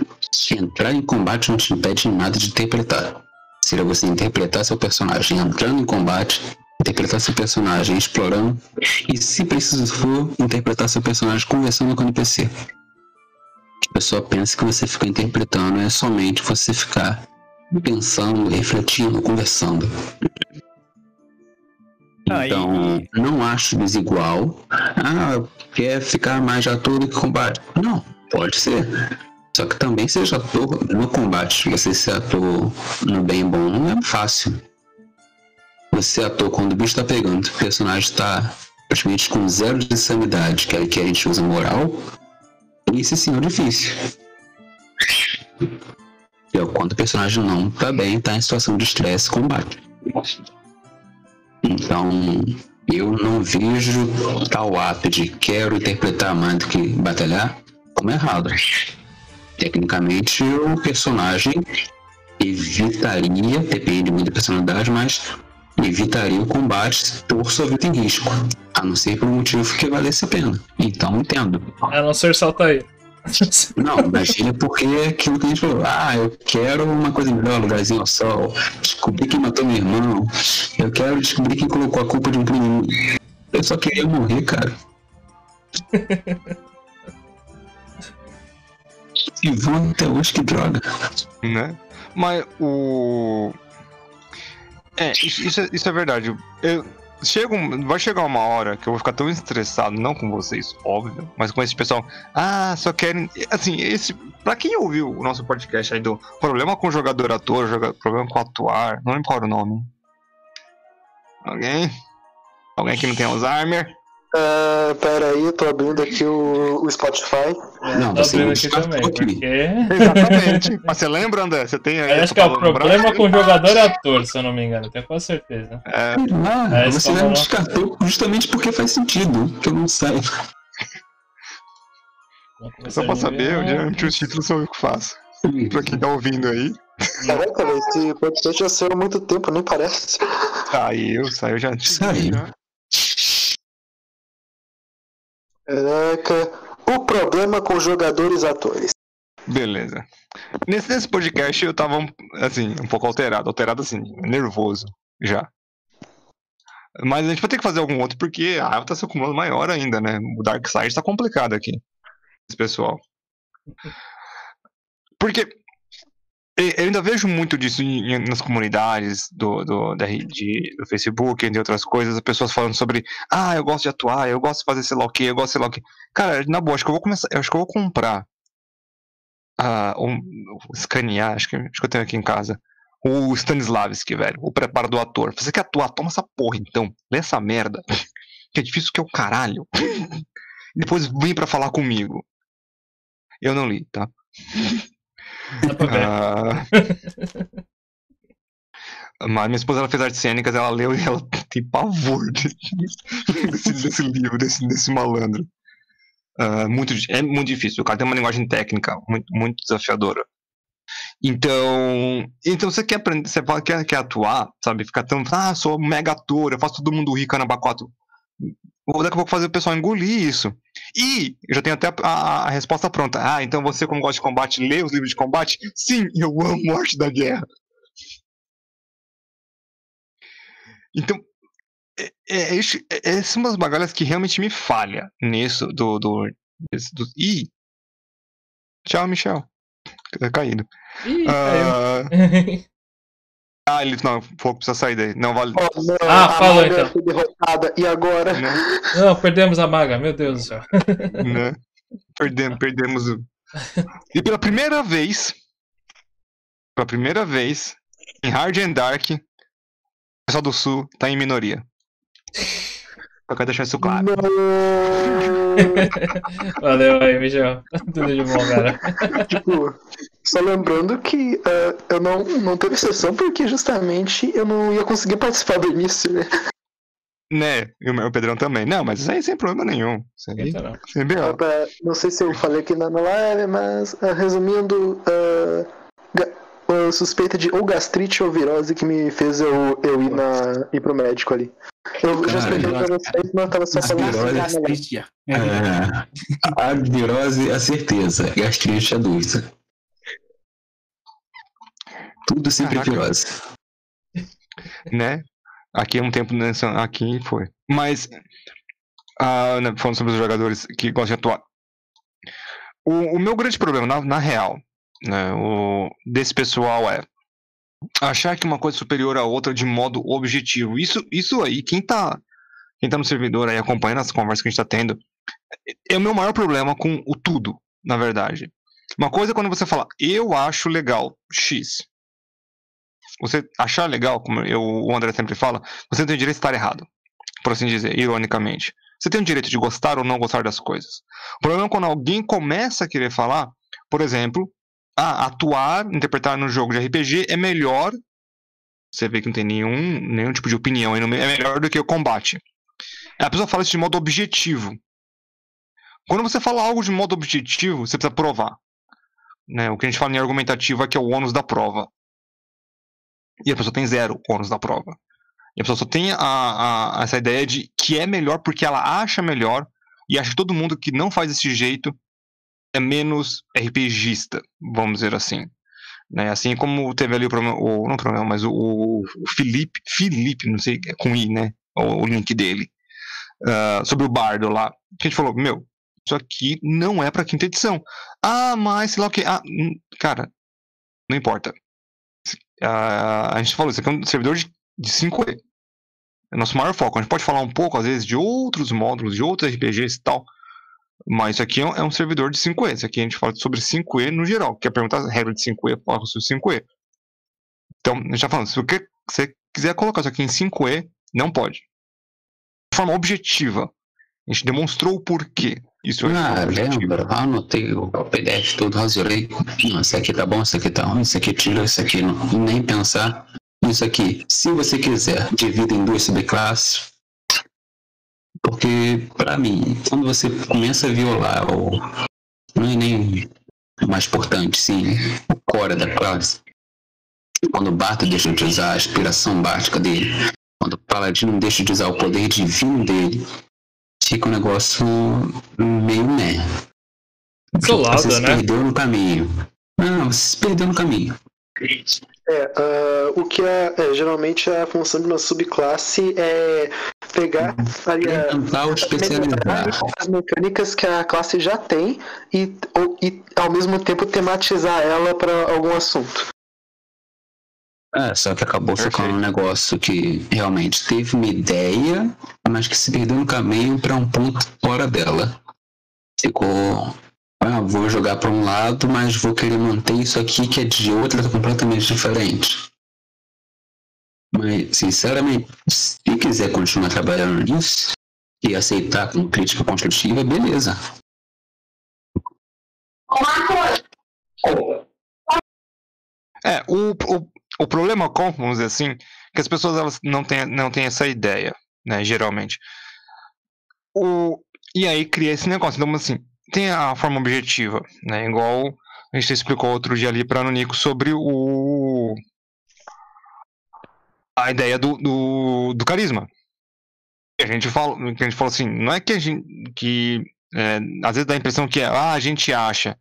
entrar em combate não te impede nada de interpretar. Seria você interpretar seu personagem entrando em combate, interpretar seu personagem explorando, e se preciso for, interpretar seu personagem conversando com o NPC a pessoa pensa que você fica interpretando é somente você ficar pensando, refletindo, conversando. Ah, Então, não acho desigual. Ah, quer ficar mais ator do que combate? Não, pode ser. Só que também seja ator no combate. Você ser ator no bem bom não é fácil. Você ator quando o bicho tá pegando, o personagem tá praticamente com zero de sanidade, que é que a gente usa moral, esse sim é o difícil. E é quando o personagem não tá bem, tá em situação de estresse e combate. Então, eu não vejo tal ato de quero interpretar mais do que batalhar como errado. Tecnicamente, o personagem evitaria, depende muito da personalidade, mas evitaria o combate por sua vida em risco. A não ser por um motivo que valesse a pena. Então, entendo. A não ser salta aí. Não, imagina porque aquilo que a gente falou. Ah, eu quero uma coisa melhor, lugarzinho ao sol. Descobrir quem matou meu irmão. Eu quero descobrir quem colocou a culpa de um crime. Eu só queria morrer, cara. E vão até hoje, que droga. né? Mas o. É, isso, isso é, isso é verdade. Eu, chega vai chegar uma hora que eu vou ficar tão estressado, não com vocês, óbvio, mas com esse pessoal. Ah, só querem. Assim, esse. Pra quem ouviu o nosso podcast aí do problema com jogador ator, joga- problema com atuar, não lembro qual era o nome. Alguém? Alguém que não tem Alzheimer? Ah, pera aí, eu tô abrindo aqui o, o Spotify. Não, Tô você abrindo não aqui descartou também, aqui. porque... Exatamente. mas você lembra, André? Você tem aí. Eu acho que é o problema com o jogador e ator, se eu não me engano, tenho quase certeza. É, Ah, É, você não descartou justamente porque faz sentido, que eu não sei. só pra saber, eu geralmente os títulos sou eu que faço. Pra quem tá ouvindo aí. Caraca, velho, esse podcast já saiu há muito tempo, nem parece. Saiu, saiu já. Saiu. já. Caraca, o problema com jogadores atores. Beleza. Nesse, nesse podcast eu tava, assim, um pouco alterado. Alterado, assim, nervoso já. Mas a gente vai ter que fazer algum outro porque a raiva tá se acumulando maior ainda, né? O Dark Side tá complicado aqui. Esse pessoal. Porque eu ainda vejo muito disso em- nas comunidades do, do, da rede, do Facebook, entre outras coisas, as pessoas falando sobre ah, eu gosto de atuar, eu gosto de fazer sei lá o que, eu gosto de sei lá o que. Cara, na boa, acho que eu vou começar. Acho que eu vou comprar. Ah, um, escanear, acho que, acho que eu tenho aqui em casa. O Stanislavski, velho. O preparo do ator. Você quer atuar? Toma essa porra então. Lê essa merda. Que é difícil que é o caralho. Depois vem pra falar comigo. Eu não li, tá? Ah, Mas minha esposa ela fez artes cênicas, ela leu e ela tem pavor de- desse, desse livro, desse, desse malandro. Ah, muito, é muito difícil. O cara tem uma linguagem técnica muito, muito desafiadora. Então, então você quer aprender, você quer, quer atuar, sabe? Ficar tão, ah, sou mega ator, eu faço todo mundo rir, caramba, quatro. Vou daqui a pouco fazer o pessoal engolir isso. E eu já tenho até a, a- a resposta pronta. Ah, então você, como gosta de combate, lê os livros de combate? Sim, eu amo arte da guerra. Então, é, é, é, é uma das bagalhas que realmente me falha nisso do. do, desse- do Ih! Tchau, Michel. Tá caído. Ih, caiu. Ah, ele não, fogo precisa sair daí. Não vale. Oh, não, Ah, a falou, Maga então. foi derrotada. E agora? Né? Não, perdemos a maga, meu Deus do céu. né? Perdemos, perdemos o. E pela primeira vez, pela primeira vez, em Hard and Dark, o pessoal do Sul tá em minoria. Só quero deixar isso claro. Não. Valeu aí, Michel. Tudo de bom, cara. tipo, só lembrando que eh, eu não, não teve sessão porque justamente eu não ia conseguir participar do início, né? Né? E o meu Pedrão também. Não, mas isso aí sem problema nenhum. Isso aí não. sem B.O. Pra- não sei se eu falei aqui na na live, mas eh, resumindo, eh, suspeita de ou gastrite ou virose que me fez eu, eu ir, na, ir pro médico ali. Eu já expliquei pra vocês, mas eu tava só a falando virose assim, ah, não, Gastrite. É, a virose, a certeza. Gastrite, a dúvida. Tudo sempre Caraca. virose. né? Aqui é um tempo nessa. Aqui foi. Mas. ah, né, falando sobre os jogadores que gostam de atuar. O, o meu grande problema, na, na real, né, o, desse pessoal é achar que uma coisa é superior à outra de modo objetivo. Isso, isso aí, quem tá, quem tá no servidor aí acompanhando as conversas que a gente tá tendo, é o meu maior problema com o tudo, na verdade. Uma coisa é quando você fala, eu acho legal X. Você achar legal, como eu, o André sempre fala, você tem o direito de estar errado. por assim dizer, ironicamente. Você tem o direito de gostar ou não gostar das coisas. O problema é quando alguém começa a querer falar, por exemplo, ah, atuar, interpretar no jogo de RPG é melhor. Você vê que não tem nenhum, nenhum tipo de opinião aí no meio, é melhor do que o combate. A pessoa fala isso de modo objetivo. Quando você fala algo de modo objetivo, você precisa provar. Né? O que a gente fala em argumentativa é que é o ônus da prova. E a pessoa tem zero ônus da prova. E a pessoa só tem a, a, essa ideia de que é melhor porque ela acha melhor e acha que todo mundo que não faz desse jeito é menos RPGista, vamos dizer assim. Né? Assim como teve ali o problema, o, não o problema, mas o, o Felipe, Felipe, não sei, com I, né? O, o link dele. Uh, sobre o Bardo lá. Que a gente falou, meu, isso aqui não é pra quinta edição. Ah, mas sei lá o que. Ah, cara, não importa. Uh, a gente falou, isso aqui é um servidor de de 5E. É nosso maior foco. A gente pode falar um pouco, às vezes, de outros módulos, de outros RPGs e tal. Mas isso aqui é um é servidor de 5E. Isso aqui a gente fala sobre 5E no geral. Quer perguntar a regra de 5E, fala sobre 5E. Então, a gente está falando, se você quiser colocar isso aqui em 5E, não pode. De forma objetiva. A gente demonstrou o porquê. Isso é ah, lembra? Ah, anotei o PDF todo, rasurei. Isso aqui tá bom, isso aqui tá ruim, isso aqui tira, isso aqui não. Nem pensar isso aqui. Se você quiser, divida em duas subclasses. Porque, para mim, quando você começa a violar o. Não é nem o mais importante, sim, o core da classe. Quando o Barto deixa de usar a aspiração básica dele. Quando o Paladino deixa de usar o poder divino dele. Fica um negócio meio né. Isolado, você se né? perdeu no caminho. Não, você se perdeu no caminho. É, uh, o que é, é, geralmente a função de uma subclasse é pegar ali, a, Tentar o especializar. as mecânicas que a classe já tem e, ou, e ao mesmo tempo tematizar ela para algum assunto. É, só que acabou Perfeito. ficando um negócio que realmente teve uma ideia, mas que se perdeu no caminho para um ponto fora dela. Ficou. Ah, vou jogar para um lado, mas vou querer manter isso aqui que é de outra completamente diferente. Mas, sinceramente, se quiser continuar trabalhando nisso e aceitar como crítica construtiva, beleza. É, o, o, o problema com, vamos dizer assim, que as pessoas elas não têm, não têm essa ideia, né, geralmente. O, e aí cria esse negócio. Então, assim, tem a forma objetiva, né, igual a gente explicou outro dia ali para Nico sobre o a ideia do, do, do carisma. A gente fala, a gente falou assim, não é que a gente que é, às vezes dá a impressão que é, ah, a gente acha.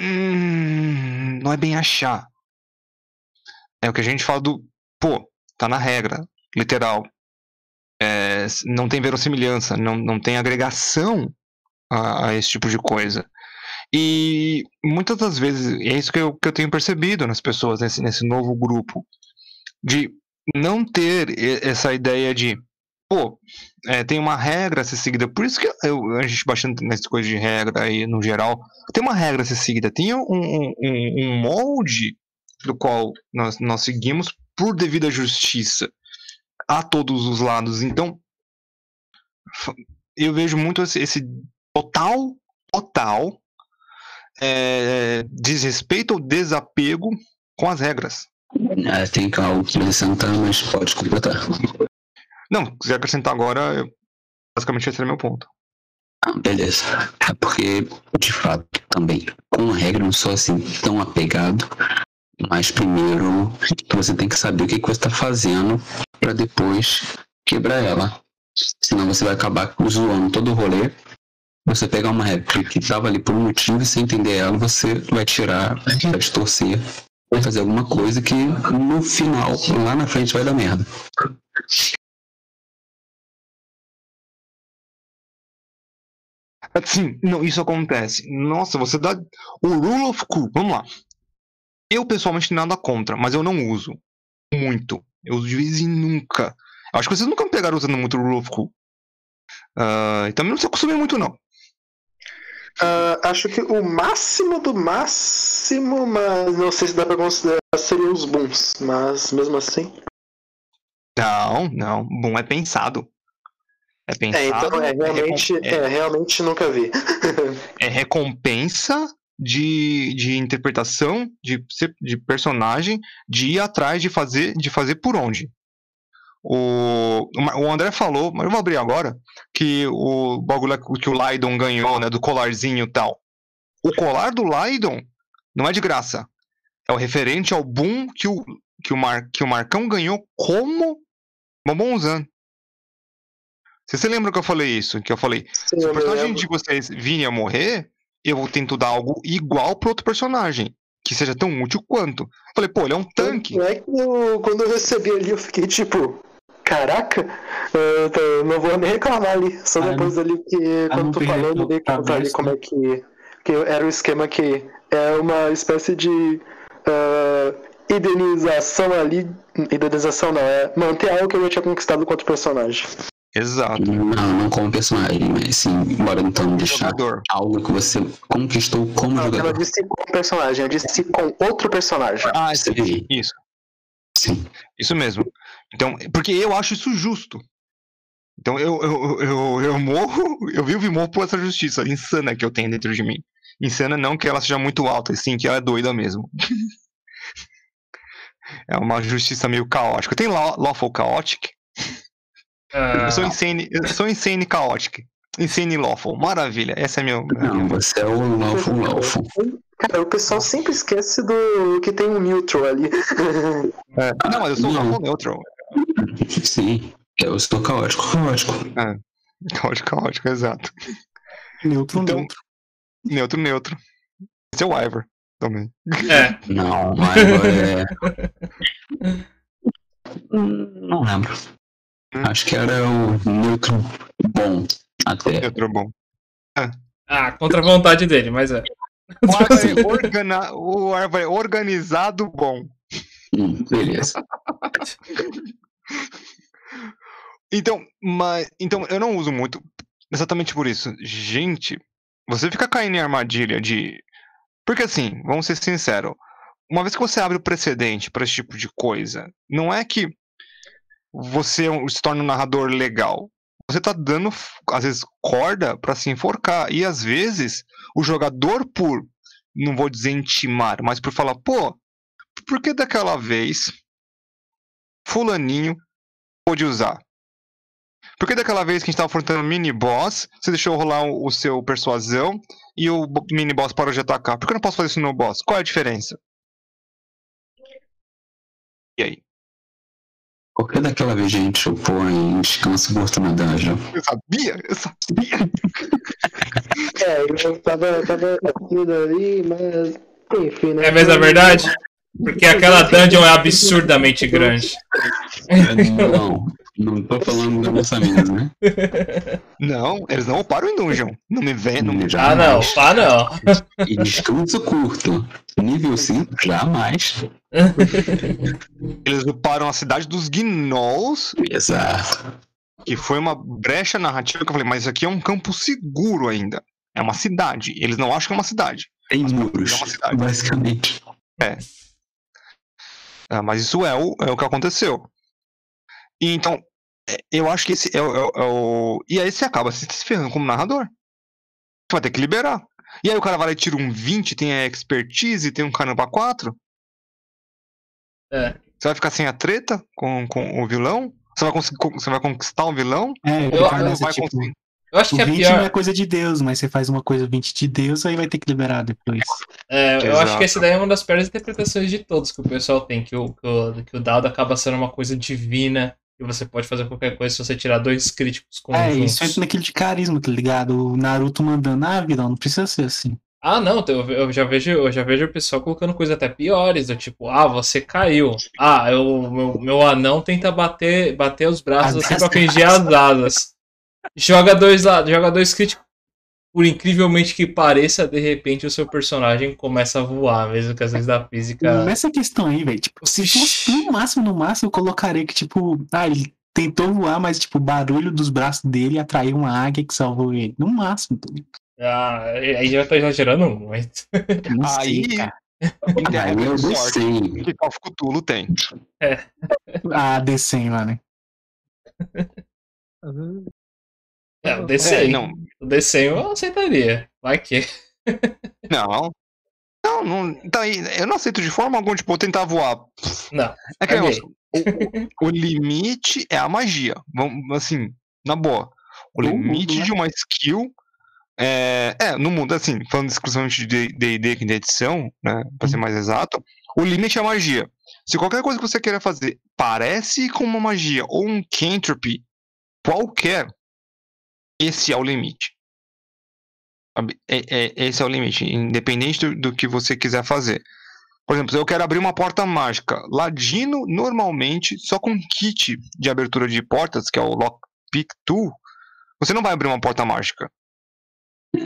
Hum, não é bem achar. É o que a gente fala do, pô, tá na regra, literal. É, não tem verossimilhança, não, não tem agregação a, a, esse tipo de coisa. E muitas das vezes, é isso que eu, que eu tenho percebido nas pessoas, nesse, nesse novo grupo, de não ter essa ideia de, pô, é, tem uma regra a ser seguida. Por isso que eu, a gente bastante nessa coisa de regra aí no geral, tem uma regra a ser seguida, tem um, um, um molde do qual nós, nós seguimos por devida justiça a todos os lados. Então, eu vejo muito esse, esse total, total é, desrespeito ou desapego com as regras. É, tem algo que acrescentar, mas pode completar. Não, se quiser acrescentar agora, eu, basicamente esse é meu ponto. Ah, beleza. É porque, de fato, também, com a regra, não sou assim tão apegado, mas primeiro você tem que saber o que, que você está fazendo para depois quebrar ela. Senão você vai acabar zoando todo o rolê. Você pegar uma regra que estava ali por um motivo e sem entender ela, você vai tirar, vai distorcer, vai fazer alguma coisa que no final, lá na frente, vai dar merda. Sim, não, isso acontece. Nossa, você dá. O Rule of Cool, vamos lá. Eu pessoalmente nada contra, mas eu não uso. Muito. Eu uso de vez em nunca. Acho que vocês nunca me pegaram usando muito o Rule of Cool. Uh, também não se acostumei muito, não. Uh, acho que o máximo do máximo, mas não sei se dá pra considerar, seriam os booms. Mas mesmo assim. Não, não. Boom é pensado. É É, pensado. então é realmente, recom- é, realmente nunca vi. é recompensa de, de interpretação de, de personagem, de ir atrás de fazer, de fazer por onde. O, o André falou, mas eu vou abrir agora, que o bagulho que o Lydon ganhou, né, do colarzinho e tal. O colar do Lydon não é de graça. É o referente ao boom que o, que o, Mar, que o Marcão ganhou como Bombonzan. Vocês se lembram que eu falei isso? Que eu falei, Sim, se o personagem de vocês virem a morrer, eu tento dar algo igual pro outro personagem. Que seja tão útil quanto. Falei, pô, ele é um tanque. Não é que eu, quando eu recebi ali, eu fiquei tipo, caraca, eu não vou nem reclamar ali. Só Ah, depois ali que, quando tu perder falou, eu me dei pra conta ali como é que, que era o esquema que é uma espécie de ah, indenização ali. Indenização não, é manter algo que eu já tinha conquistado com outro personagem. Exato. Não, não como personagem, mas sim, bora então deixar Jogador. algo que você conquistou como Não, eu não jogador. disse com personagem, eu disse com outro personagem. Ah, Isso aí. isso. Sim. Isso mesmo. Então, porque eu acho isso justo. Então eu, eu, eu, eu morro, eu vivo e morro por essa justiça insana que eu tenho dentro de mim. Insana não que ela seja muito alta, e sim que ela é doida mesmo. é uma justiça meio caótica. Tem law, lawful chaotic? Ah, Eu sou insane, eu sou insane chaotic. Insane lawful. Maravilha. Essa é a minha. Não, você é o Lawful Lawful. Cara, o pessoal sempre esquece do que tem um neutral ali. É. Não, mas eu sou Não. lawful neutral. Sim, eu sou caótico, caótico. Caótico, caótico, exato. Neutro, Então- neutro. Neutro, neutro. Esse é o Ivor também. é, Não, agora é. Hum, Não lembro. Acho que era o neutro bom até. Neutro é bom. ah, contra a vontade dele, mas é. O Ivor é, organa- o Ivor é organizado bom. Hum, beleza. Então, mas, então, eu não uso muito exatamente por isso. Gente, você fica caindo em armadilha de. Porque assim, vamos ser sinceros. Uma vez que você abre o precedente para esse tipo de coisa, não é que você é se torna um narrador legal. Você tá dando, às vezes, corda para se enforcar. E às vezes, o jogador, por, não vou dizer intimar, mas por falar, pô, por que daquela vez Fulaninho pôde usar? Por que daquela vez que a gente tava enfrentando o mini boss, você deixou rolar o, o seu persuasão e o bo- mini boss parou de atacar? Por que eu não posso fazer isso no boss? Qual é a diferença? E aí? Por que daquela vez a gente chupou em descanso morto na dungeon? Eu sabia, eu sabia. É, eu tava, tava aquilo ali, mas. Enfim, né? É mesmo a verdade? Porque aquela dungeon é absurdamente grande. Não, não tô falando da nossa mesa, né? Não, eles não param em dungeon. Não me vem, não me Ah, não, ah, não. E descanso curto. Nível 5, jamais. Eles uparam a cidade dos Gnolls, Exato. que foi uma brecha narrativa que eu falei, mas isso aqui é um campo seguro ainda. É uma cidade. Eles não acham que é uma cidade. Tem muros, é uma cidade. Ah, mas isso é o, é o que aconteceu. E então, é, eu acho que esse é, o- é o- é o. E aí você acaba se se ferrando como narrador. Você vai ter que liberar. E aí o cara vai lá e tira um 20, tem a expertise, tem um caramba 4. É. Você vai ficar sem a treta com, com o vilão? Você vai, conseguir, con- você vai conquistar o vilão? É, Ou fala não vai tipo, conseguir? Eu acho o que é 20 não é pior. coisa de Deus, mas você faz uma coisa 20 de Deus, aí vai ter que liberar depois. É, eu Exato. acho que essa daí é uma das piores interpretações de todos que o pessoal tem, que o, que o, que o dado acaba sendo uma coisa divina e você pode fazer qualquer coisa se você tirar dois críticos É, conjuntos. isso entra naquele de carisma, tá ligado? O Naruto mandando, ah, vilão, não precisa ser assim. Ah, não, eu, já vejo, eu já vejo o pessoal colocando coisas até piores, do tipo, ah, você caiu. Ah, eu, meu, meu anão tenta bater, bater os braços As assim pra fingir as asas. Joga dois lá, joga dois críticos. Por incrivelmente que pareça, de repente o seu personagem começa a voar, mesmo que às vezes da física. Nessa questão aí, velho, tipo, se fosse no máximo, no máximo, eu colocaria que, tipo, ah, ele tentou voar, mas, tipo, o barulho dos braços dele atraiu uma águia que salvou ele. No máximo, tá? Ah, aí já tá exagerando muito. Não Aí- sei, cara. Sorte, descei. que Call of Cthulhu tem. Ah, descem lá, né? É, o desenho. É, não. O desenho eu aceitaria. Vai que. Não. Não, não. Aí, eu não aceito de forma alguma, tipo, tentar voar. Não. É que negócio, o, o- limite é a magia. Vamos, assim, na boa. O No mundo, limite né? de uma skill é, é, no mundo, assim, falando exclusivamente de D&D aqui de edição, né, pra ser mais exato, o limite é a magia. Se qualquer coisa que você queira fazer parece com uma magia ou um cantrip qualquer, esse é o limite. É, é- esse é o limite, independente do, do que você quiser fazer. Por exemplo, se eu quero abrir uma porta mágica, Ladino normalmente, só com kit de abertura de portas, que é o Lockpick Tool, você não vai abrir uma porta mágica.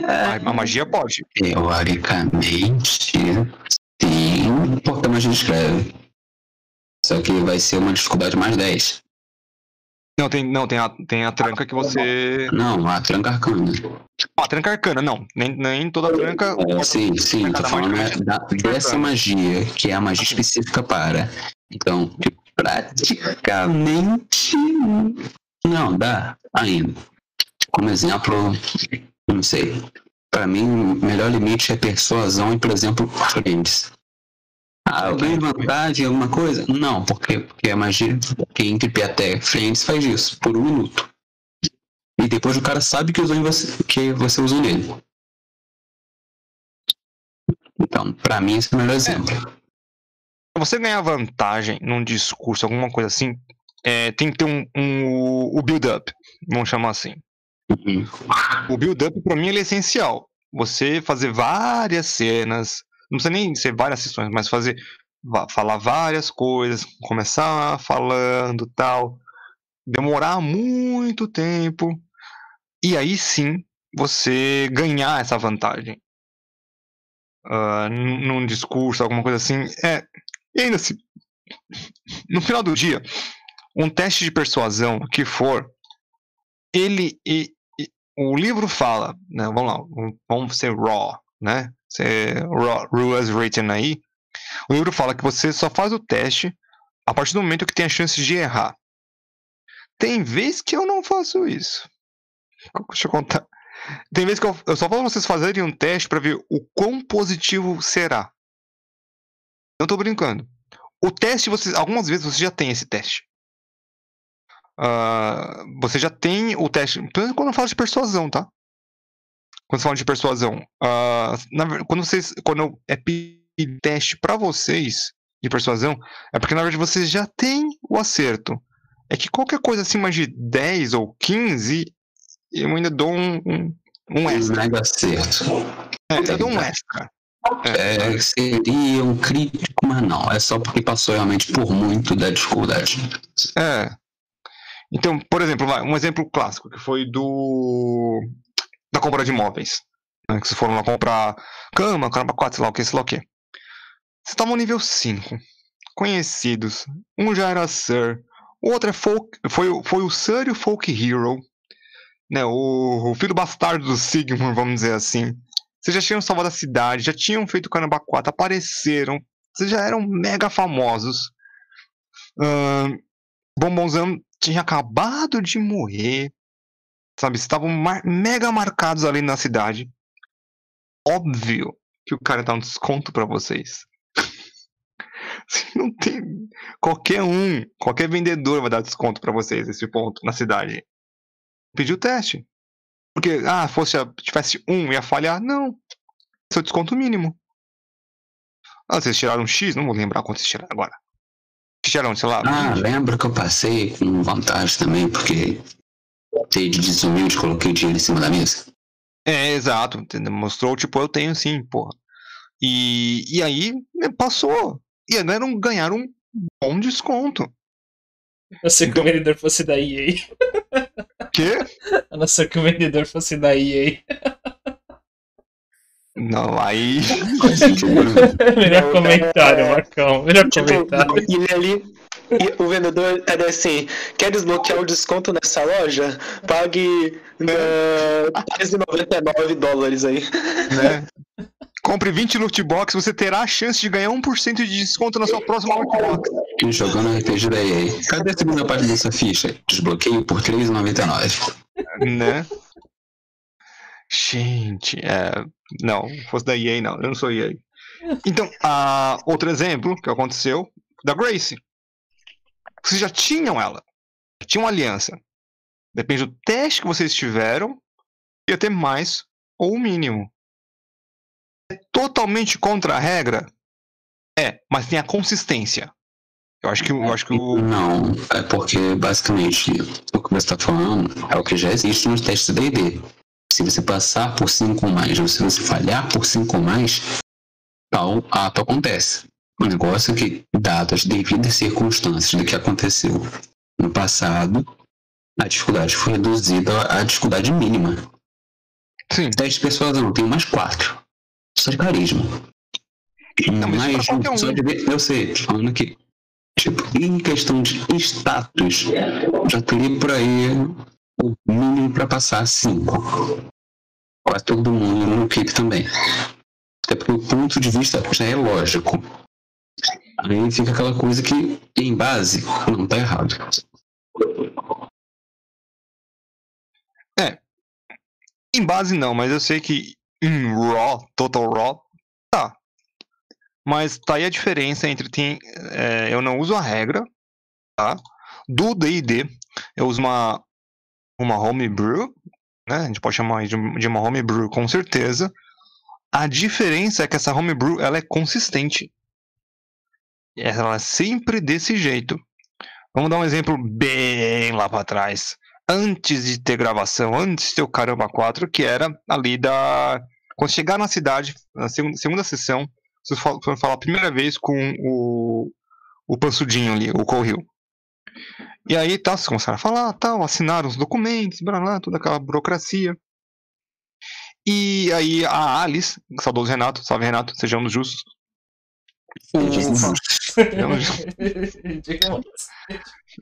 A, a magia pode. Teoricamente, sim, o porta magia escreve. Só que vai ser uma dificuldade mais 10. Não, tem, não, tem, a, tem a tranca que você. Não, a tranca arcana. Ah, tranca arcana, não. Nem, nem toda tranca. É, sim, sim, tô falando é da- dessa magia, que é a magia específica para. Então, praticamente. Não, dá ainda. Como exemplo, não sei. Para mim, o melhor limite é persuasão e, por exemplo, friends. Ah, eu ganho vantagem em alguma coisa? Não, porque, porque a magia, que entre até friends faz isso, por um minuto. E depois o cara sabe que, usou em você, que você usou nele. Então, pra mim, esse é o melhor exemplo. Pra você ganhar vantagem num discurso, alguma coisa assim, é, tem que ter um, um- o build-up, vamos chamar assim. Uhum. O build-up, pra mim, ele é essencial. Você fazer várias cenas, não precisa nem ser várias sessões, mas fazer, falar várias coisas, começar falando tal, demorar muito tempo, e aí sim você ganhar essa vantagem. Ah, num discurso, alguma coisa assim. É, e ainda assim, no final do dia, um teste de persuasão que for, ele e, e- o livro fala, né, vamos lá, vamos ser raw, né? As written aí. O livro fala que você só faz o teste a partir do momento que tem a chance de errar. Tem vez que eu não faço isso. Deixa eu contar. Tem vezes que eu, eu só faço vocês fazerem um teste pra ver o quão positivo será. Não tô brincando. O teste, vocês, algumas vezes você já tem esse teste. Ah, você já tem o teste. Quando eu falo de persuasão, tá? Quando você fala de persuasão. ah, na quando vocês. Quando é teste pra vocês de persuasão, é porque na verdade vocês já têm o acerto. É que qualquer coisa acima de 10 ou 15, eu ainda dou um, um, um extra. Mega acerto. É, eu dou um extra. É, seria um crítico, mas não. É só porque passou realmente por muito da dificuldade. É. Então, por exemplo, um exemplo clássico que foi do da compra de imóveis. né, que vocês foram lá comprar cama, cama 4, sei lá o que, sei lá o que. Vocês estavam nível 5. Conhecidos. Um já era Sir. O outro é folk, foi, o- foi o Sir e o Folk Hero. Né, o, o filho bastardo do Sigmund, vamos dizer assim. Vocês já tinham salvado a cidade, já tinham feito Caramba 4, apareceram. Vocês já eram mega famosos. Ahn, Bombonzão tinha acabado de morrer. Sabe, estavam mar- mega marcados ali na cidade. Óbvio que o cara dá um desconto pra vocês. Não tem. Qualquer um, qualquer vendedor vai dar desconto pra vocês nesse ponto, na cidade. Pediu o teste. Porque, ah, fosse, tivesse um, ia falhar. Não. Esse é o desconto mínimo. Ah, vocês tiraram um X? Não vou lembrar quanto vocês tiraram agora. Tiraram, sei lá, Ah, 20? lembro que eu passei com vantagem também, porque sei de desumilde, coloquei dinheiro em cima da mesa. É, exato. entendeu? Mostrou, tipo, eu tenho sim, porra. E, e aí, né, passou. E aí ganharam, ganharam um bom desconto. A não ser que o vendedor fosse da EA. Quê? A não ser que o vendedor fosse da EA. Não, aí. Melhor comentário, Marcão. Melhor Tipo, comentário. e ali, e o vendedor era assim: quer desbloquear o desconto nessa loja? Pague uh, 13,99 dólares aí. né? Compre 20 loot box, você terá a chance de ganhar 1% de desconto na sua próxima loot box. E jogando RPG da EA. Cadê a segunda parte dessa ficha? Desbloqueio por R$3,99. Né? Gente, é... não, fosse da EA não, eu não sou EA. Então, a... outro exemplo que aconteceu, da Grace. Vocês já tinham ela, já tinham aliança. Depende do teste que vocês tiveram, ia ter mais ou o mínimo. É totalmente contra a regra? É, mas tem a consistência. Eu acho que, eu acho que o. Não, é porque basicamente o que você está falando é o que já existe nos testes D&D. Se você passar por 5 ou mais, ou se você falhar por 5 ou mais, tal ato acontece. O negócio é que, dadas as devidas circunstâncias do que aconteceu no passado, a dificuldade foi reduzida à dificuldade mínima. Sim. De persuasão, tem mais 4. Só de carisma. Não, mas um, só de... Eu sei, falando aqui. Tipo, em questão de status, já teria por aí o mínimo pra passar 5. Quase todo mundo no Keep também. Até porque o ponto de vista já é lógico. Aí fica aquela coisa que, em base, não tá errado. Em base não, mas eu sei que em Raw, Total Raw, tá. Mas tá aí a diferença entre tem, é, eu não uso a regra, tá? Do D&D, eu uso uma uma homebrew, né? A gente pode chamar de, de uma homebrew com certeza. A diferença é que essa homebrew ela é consistente. Ela é sempre desse jeito. Vamos dar um exemplo bem lá para trás antes de ter gravação, antes de ter o Caramba 4, que era ali da. Quando chegar na cidade, na segunda, segunda sessão, vocês foram falar a primeira vez com o, o Pansudinho ali, o Corril. E aí, tá, vocês começaram a falar, tal, assinaram os documentos, blá, blá, toda aquela burocracia. E aí a Alice, saudoso Renato, salve Renato, sejamos justos. Sejamos justos.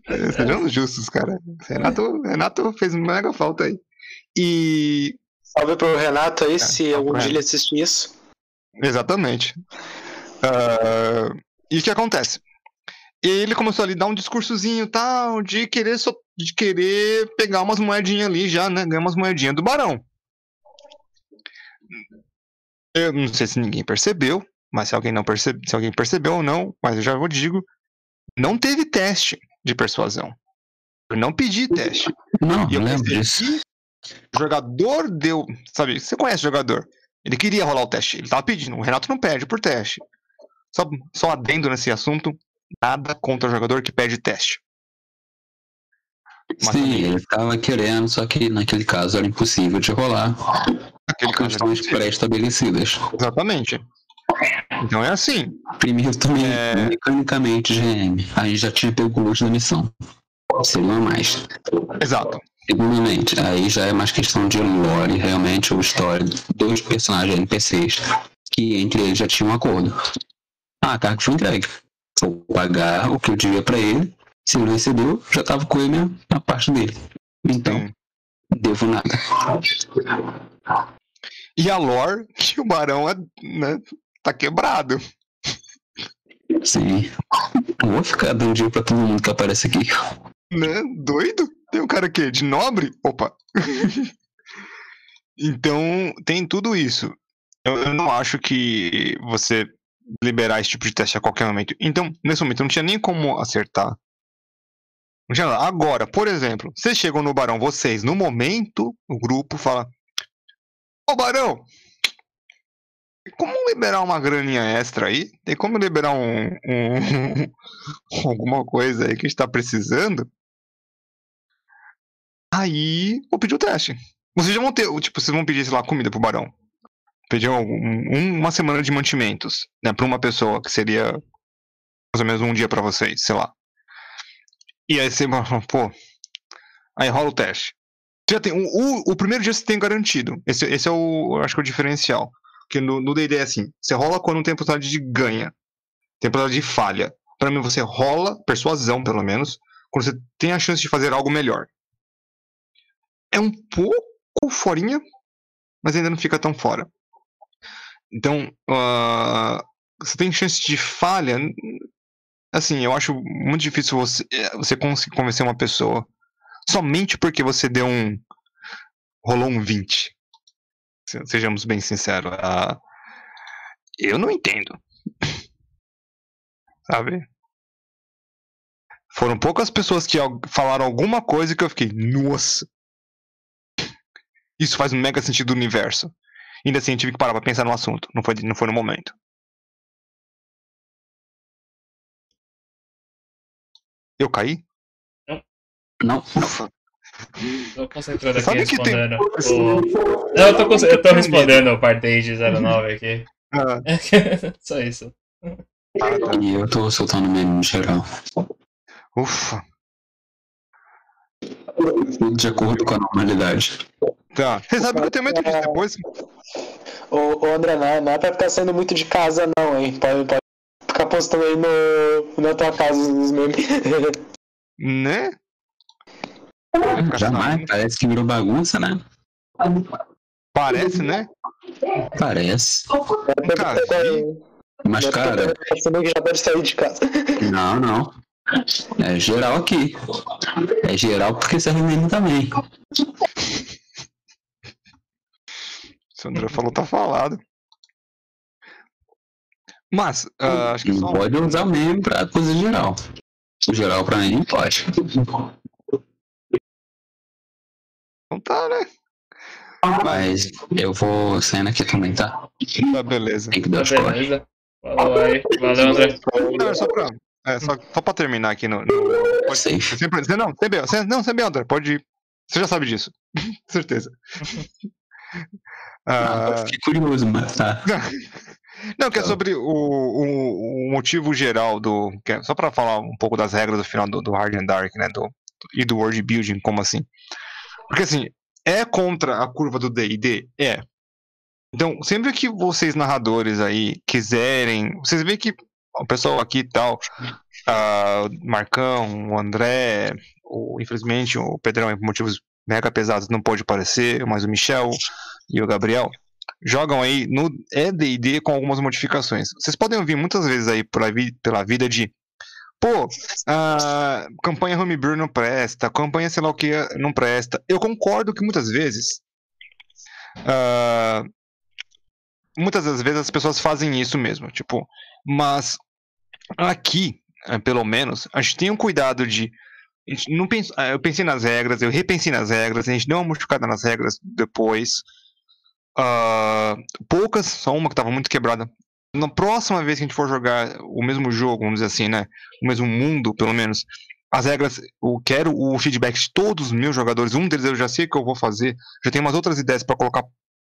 É, Sejamos justos, cara. Renato, Renato fez uma mega falta aí. E. Salve pro Renato aí, se salve algum dia ele assistir isso. Exatamente. Ah, e o que acontece? Ele começou ali a dar um discursozinho tal, de querer, só, de querer pegar umas moedinhas ali já, né? Ganhar umas moedinhas do barão. Eu não sei se ninguém percebeu, mas se alguém não percebe, se alguém percebeu ou não, mas eu já vou digo, não teve teste de persuasão. Eu não pedi teste. Não, E eu lembro disso. O jogador deu. Sabe, você conhece o jogador? Ele queria rolar o teste. Ele tava pedindo. O Renato não pede por teste. Só, só adendo nesse assunto. Nada contra o jogador que pede teste. Mas Sim, também- ele tava querendo, só que naquele caso era impossível de rolar Aquele por caso questões pré-estabelecidas. Exatamente. Então é assim. Primeiro também, É. mecanicamente, GM, aí já tinha pego o luxo da missão. Seria mais. Exato. Segundamente, aí já é mais questão de lore, realmente, ou história dos personagens NPCs, que entre eles já tinha um acordo. Ah, a carga foi entregue. Vou pagar o que eu devia pra ele. Se ele recebeu, já tava com ele na parte dele. Então, Sim. devo nada. E a lore que o barão é, né, tá quebrado. Sim. Não vou ficar dando dinheiro pra todo mundo que aparece aqui. Né? Doido? Tem um cara aqui de nobre? Opa. então, tem tudo isso. Eu, eu não acho que você liberar esse tipo de teste a qualquer momento. Então, nesse momento, não tinha nem como acertar. Não tinha nada. Agora, por exemplo, vocês chegam no Barão, vocês, no momento, o grupo fala: Ô Barão, tem como liberar uma graninha extra aí? Tem como liberar um, um- alguma coisa aí que a gente tá precisando? Aí, vou pedir o teste. Vocês já vão ter, tipo, vocês vão pedir, sei lá, comida pro barão. Pedir um- um- uma semana de mantimentos, né, pra uma pessoa, que seria mais ou menos um dia pra vocês, sei lá. E aí você, pô, aí rola o teste. Já tem, o, o, o primeiro dia você tem garantido. Esse, esse é o, acho que é o diferencial. Porque no D&D é assim, você rola quando tem possibilidade de ganha. Tem possibilidade de falha. Pra mim, você rola, persuasão pelo menos, quando você tem a chance de fazer algo melhor. É um pouco forinha, mas ainda não fica tão fora. Então, uh, você tem chance de falha. Assim, eu acho muito difícil você, eh, você conseguir convencer uma pessoa somente porque você deu um. rolou um 20. Sejamos bem sinceros. Eu não entendo. Sabe? Foram poucas pessoas que falaram alguma coisa que eu fiquei, nossa. Isso faz um mega sentido no universo. Ainda assim, eu tive que parar pra pensar no assunto. Não foi, não foi no momento. Eu caí? Não. Ufa. Tô concentrando aqui Sabe que tem- respondendo. o- Não, eu tô, conce- eu tô respondendo o Partage 09 aqui. Ah, Só isso. ah, tá. E eu tô soltando meme no geral. Ufa. Tudo de acordo com a normalidade. Tá. Você sabe que eu tenho medo disso depois? Ô, ô André, não, não é pra ficar saindo muito de casa não, hein? Pode, pode ficar postando aí no, na tua casa os memes. Né? Jamais, parece que virou bagunça, né? Parece, né? Parece. Cara, Mas, cara, já pode sair de casa. não, não. É geral aqui. É geral porque serve meme também. Se o André falou, tá falado. Mas, ah, acho que Não só. pode usar o meme pra coisa geral. O geral pra mim pode. Não tá, né? Mas eu vou saindo aqui também, tá? Tá, beleza. Tem que dar Tá beleza. Falou aí. Valeu, André. Não, é só pra. É, só, só pra terminar aqui no. no pode, Safe. sempre, você não, sem B, você, não, sem B, André, pode ir. Você já sabe disso. Certeza. Ah, Ah, fiquei curioso, mas tá. não, que é sobre o, o, o motivo geral do. que é só pra falar um pouco das regras do final do, do Hard and Dark, né? Do, e do world building, como assim. Porque assim, é contra a curva do DD? É. Então, sempre que vocês narradores aí quiserem. Vocês veem que o pessoal aqui e tal, o Marcão, o André, o, infelizmente o Pedrão, por motivos mega pesados, não pôde aparecer, mas o Michel e o Gabriel jogam aí no ED&D com algumas modificações. Vocês podem ouvir muitas vezes aí pela, vi- pela vida de pô, a campanha homebrew não presta, campanha sei lá o que não presta. Eu concordo que muitas vezes ah, muitas das vezes as pessoas fazem isso mesmo, tipo, mas aqui, eh, pelo menos, a gente tem um cuidado de não ah, eu pensei nas regras, eu repensei nas regras, a gente deu uma modificada nas regras depois. Ah, poucas, só uma que estava muito quebrada. Na próxima vez que a gente for jogar o mesmo jogo, vamos dizer assim, né? O mesmo mundo, pelo menos, as regras, eu quero o feedback de todos os meus jogadores. Um deles eu já sei o que eu vou fazer, já tenho umas outras ideias para colocar,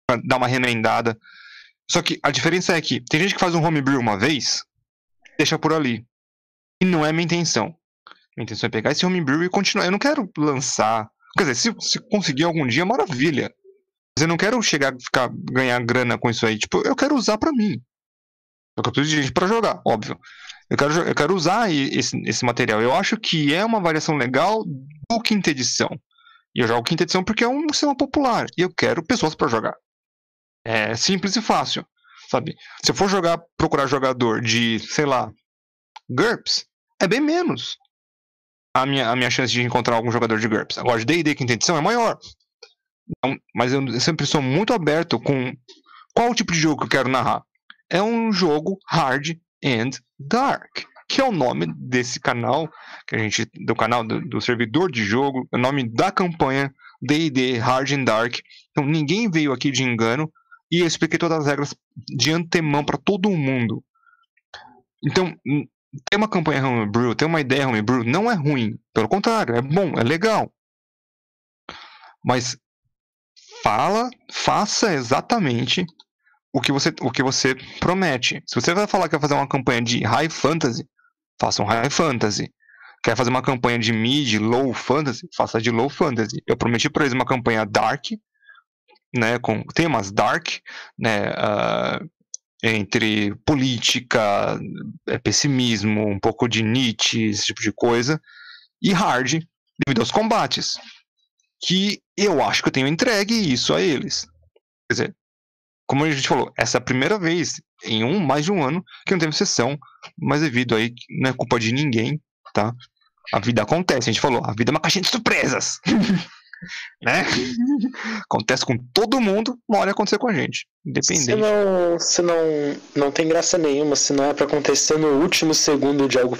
pra dar uma remendada. Só que a diferença é que tem gente que faz um homebrew uma vez, deixa por ali. E não é minha intenção. Minha intenção é pegar esse homebrew e continuar. Eu não quero lançar. Quer dizer, se, se conseguir algum dia, maravilha. Mas eu não quero chegar ficar ganhar grana com isso aí. Tipo, eu quero usar pra mim. Só que eu preciso de gente pra jogar, óbvio. Eu quero, eu quero usar esse, esse material. Eu acho que é uma variação legal do quinta edição. E eu jogo quinta edição porque é um sistema popular. E eu quero pessoas pra jogar. É simples e fácil. Sabe? Se eu for jogar, procurar jogador de, sei lá, GURPS, é bem menos a minha, a minha chance de encontrar algum jogador de GURPS. Agora, de D&D quinta edição é maior. Então, mas eu sempre sou muito aberto com qual tipo de jogo que eu quero narrar. É um jogo hard and dark, que é o nome desse canal, que a gente do canal do, do servidor de jogo, é o nome da campanha D&D Hard and Dark. Então ninguém veio aqui de engano e eu expliquei todas as regras de antemão para todo mundo. Então, n- ter uma campanha homebrew, ter uma ideia homebrew não é ruim, pelo contrário, é bom, é legal. Mas fala, faça exatamente o que você, o que você promete. Se você vai falar que vai fazer uma campanha de high fantasy, faça um high fantasy. Quer fazer uma campanha de mid, low fantasy, faça de low fantasy. Eu prometi para eles uma campanha dark, né, com temas dark, né, ah, entre política, eh, pessimismo, um pouco de Nietzsche, esse tipo de coisa, e hard, devido aos combates. Que eu acho que eu tenho entregue isso a eles. Quer dizer, como a gente falou, essa é a primeira vez em um mais de um ano que não teve sessão, mas devido aí, não é culpa de ninguém, tá? A vida acontece, a gente falou, a vida é uma caixinha de surpresas. né? Acontece com todo mundo, uma hora acontecer com a gente, independente. Se não, se não, não tem graça nenhuma, se não é pra acontecer no último segundo de algo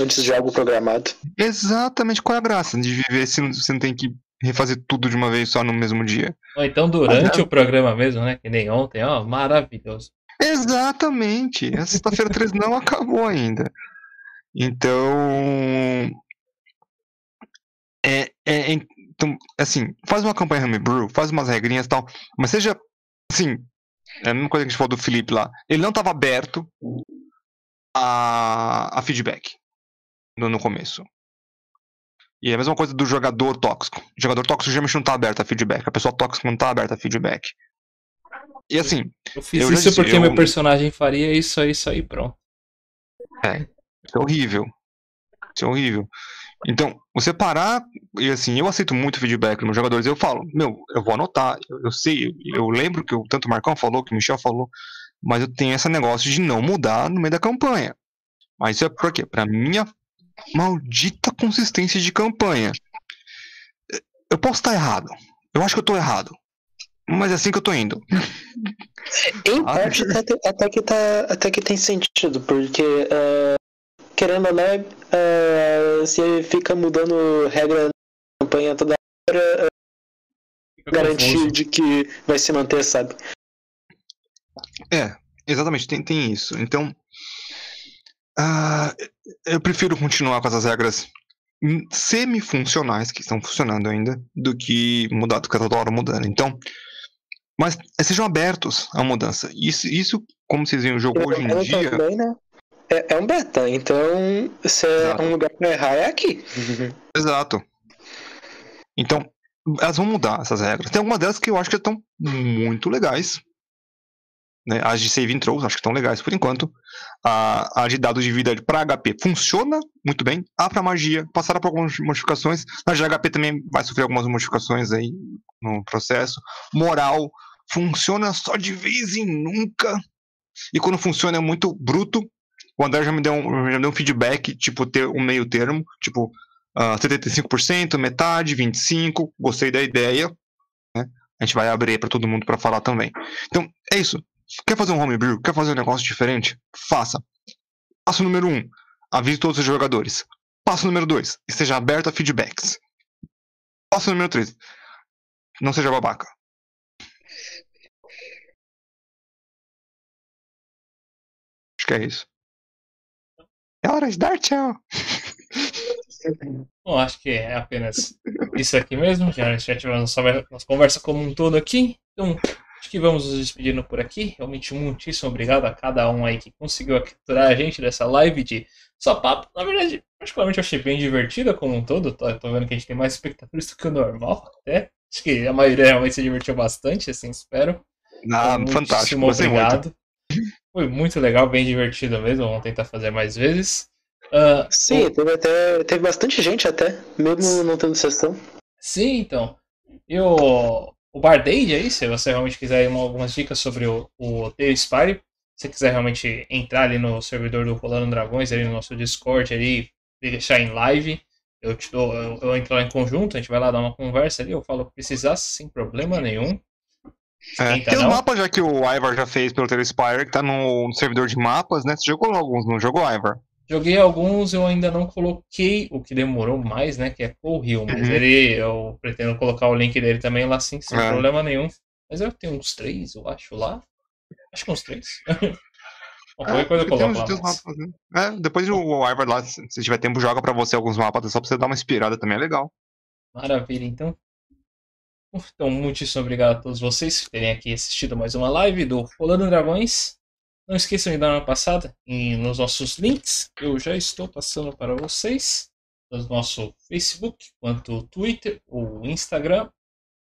antes de algo programado. Exatamente qual é a graça de viver se não- você não tem que refazer tudo de uma vez só no mesmo dia. Ou então durante o programa mesmo, né? Que nem ontem, ó, maravilhoso. Exatamente. A sexta-feira 13 não acabou ainda. Então. É, é, é- então, assim, faz uma campanha homebrew, faz umas regrinhas e tal, mas seja, assim, é a mesma coisa que a gente falou do Felipe lá, ele não estava aberto a, a feedback no, no começo. E é a mesma coisa do jogador tóxico. O jogador tóxico geralmente não está aberto a feedback, a pessoa tóxica não está aberta a feedback. E assim, Eu fiz Eu isso disse, porque eu- meu personagem faria isso aí, isso aí, pronto. Isso é horrível. Isso é horrível. Então, você parar, e assim, eu aceito muito feedback dos meus jogadores, eu falo, meu, eu vou anotar, eu, eu sei, eu, eu lembro que eu, tanto o Marcão falou, que o Michel falou, mas eu tenho esse negócio de não mudar no meio da campanha. Mas isso é por quê? Pra minha maldita consistência de campanha. Eu posso estar errado. Eu acho que eu tô errado. Mas é assim que eu tô indo. Em Ah, parte até, até que tá, até que tem sentido, porque eh, querendo ou não, eh, você fica mudando regra na campanha toda hora, Fica garantir de que vai se manter, sabe? É, exatamente, tem, tem isso. Então, ah, eu prefiro continuar com essas regras hum, semi-funcionais, que estão funcionando ainda, do que mudar do que toda hora mudando. Então, mas sejam abertos à mudança. Isso, isso como vocês veem o jogo hoje em dia, também, né? É, é um beta, então se é Exato. um lugar pra errar, é aqui. Exato. Então, elas vão mudar essas regras. Tem algumas delas que eu acho que estão muito legais. Né? As de save intros, acho que estão legais por enquanto. A, a de dados de vida para HP funciona muito bem. A para magia passaram por algumas modificações. A de HP também vai sofrer algumas modificações aí no processo. Moral funciona só de vez em nunca. E quando funciona é muito bruto. O André já me deu um, já me deu um feedback, tipo, ter um meio termo. Tipo, ah, 75%, metade, 25%. Gostei da ideia. né? A gente vai abrir para todo mundo para falar também. Então, é isso. Quer fazer um homebrew? Quer fazer um negócio diferente? Faça. Passo número 1. Um, avise todos os jogadores. Passo número 2. Esteja aberto a feedbacks. Passo número 3. Não seja babaca. Acho que é isso. É hora de dar tchau. Bom, acho que é apenas isso aqui mesmo. Já, já tivemos nossa, nossa conversa como um todo aqui. Então, acho que vamos nos despedindo por aqui. Realmente, muitíssimo obrigado a cada um aí que conseguiu capturar a gente dessa live de só papo. Na verdade, particularmente eu achei bem divertida como um todo. Tô, tô vendo que a gente tem mais espectadores do que o normal, até. Acho que a maioria realmente se divertiu bastante, assim, espero. Ah, Então, fantástico. Gostei muito. obrigado. Foi muito legal, bem divertido mesmo. Vamos tentar fazer mais vezes. Ah, Sim, teve até. Teve bastante gente até, mesmo não tendo sessão. Sim, então. E o, o Bardade aí, se você realmente quiser uma- algumas dicas sobre o, o Tale Spire, se você quiser realmente entrar ali no servidor do Rolando Dragões, ali no nosso Discord ali, deixar em live, eu, te dou, eu, eu entro lá em conjunto, a gente vai lá dar uma conversa ali, eu falo que precisar sem problema nenhum. É, Esquenta tem os não. mapas já que o Ivar já fez pelo Telespire, que tá no, no servidor de mapas, né? Você jogou alguns, não jogou, Ivar? Joguei alguns, eu ainda não coloquei o que demorou mais, né? Que é Cool Hill, mas Uhum. ele eu pretendo colocar o link dele também lá sim, sem É. problema nenhum. Mas eu tenho uns três, eu acho, lá. Acho que uns três. Qualquer coisa eu coloco lá. mas- né? É, depois o, o Ivar lá, se, se tiver tempo, joga pra você alguns mapas, só pra você dar uma inspirada também, é legal. Maravilha, então. Então, muitíssimo obrigado a todos vocês por terem aqui assistido mais uma live do Rolando Dragões. Não esqueçam de dar uma passada em, nos nossos links. Eu já estou passando para vocês. No nosso Facebook, quanto o Twitter, o Instagram.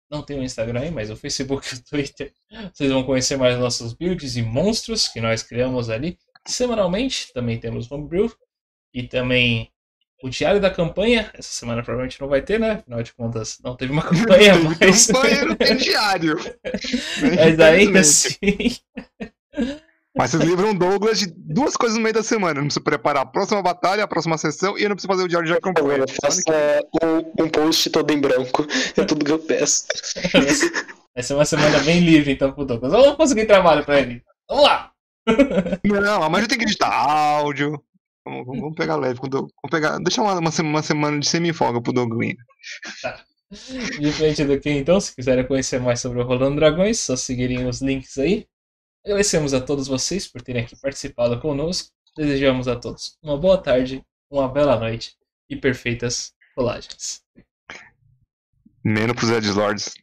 Não tem o Instagram aí, mas o Facebook e o Twitter. Vocês vão conhecer mais nossos builds e monstros que nós criamos ali semanalmente. Também temos Homebrew. E também o diário da campanha. Essa semana provavelmente não vai ter, né? Afinal de contas, não teve uma campanha, mas. campanha, não tem diário. Mas ainda assim. Mas vocês livram o Douglas de duas coisas no meio da semana. Eu não preciso preparar a próxima batalha, a próxima sessão e eu não preciso fazer o diário de campanha. Agora faça um, um post todo em branco. É tudo que eu peço. Vai ser uma semana bem livre, então, pro Douglas. Vamos conseguir trabalho pra ele. Vamos lá! Não, mas eu tenho que editar áudio. Vamos, vamos- vamos pegar leve. com o Doug- Vamos pegar, deixar uma, uma, uma semana de semi-folga pro Douglas. Diferente do que então, se quiserem conhecer mais sobre o Rolando Dragões, só seguirem os links aí. Agradecemos a todos vocês por terem aqui participado conosco. Desejamos a todos uma boa tarde, uma bela noite e perfeitas rolagens. Menos pros Edgelords.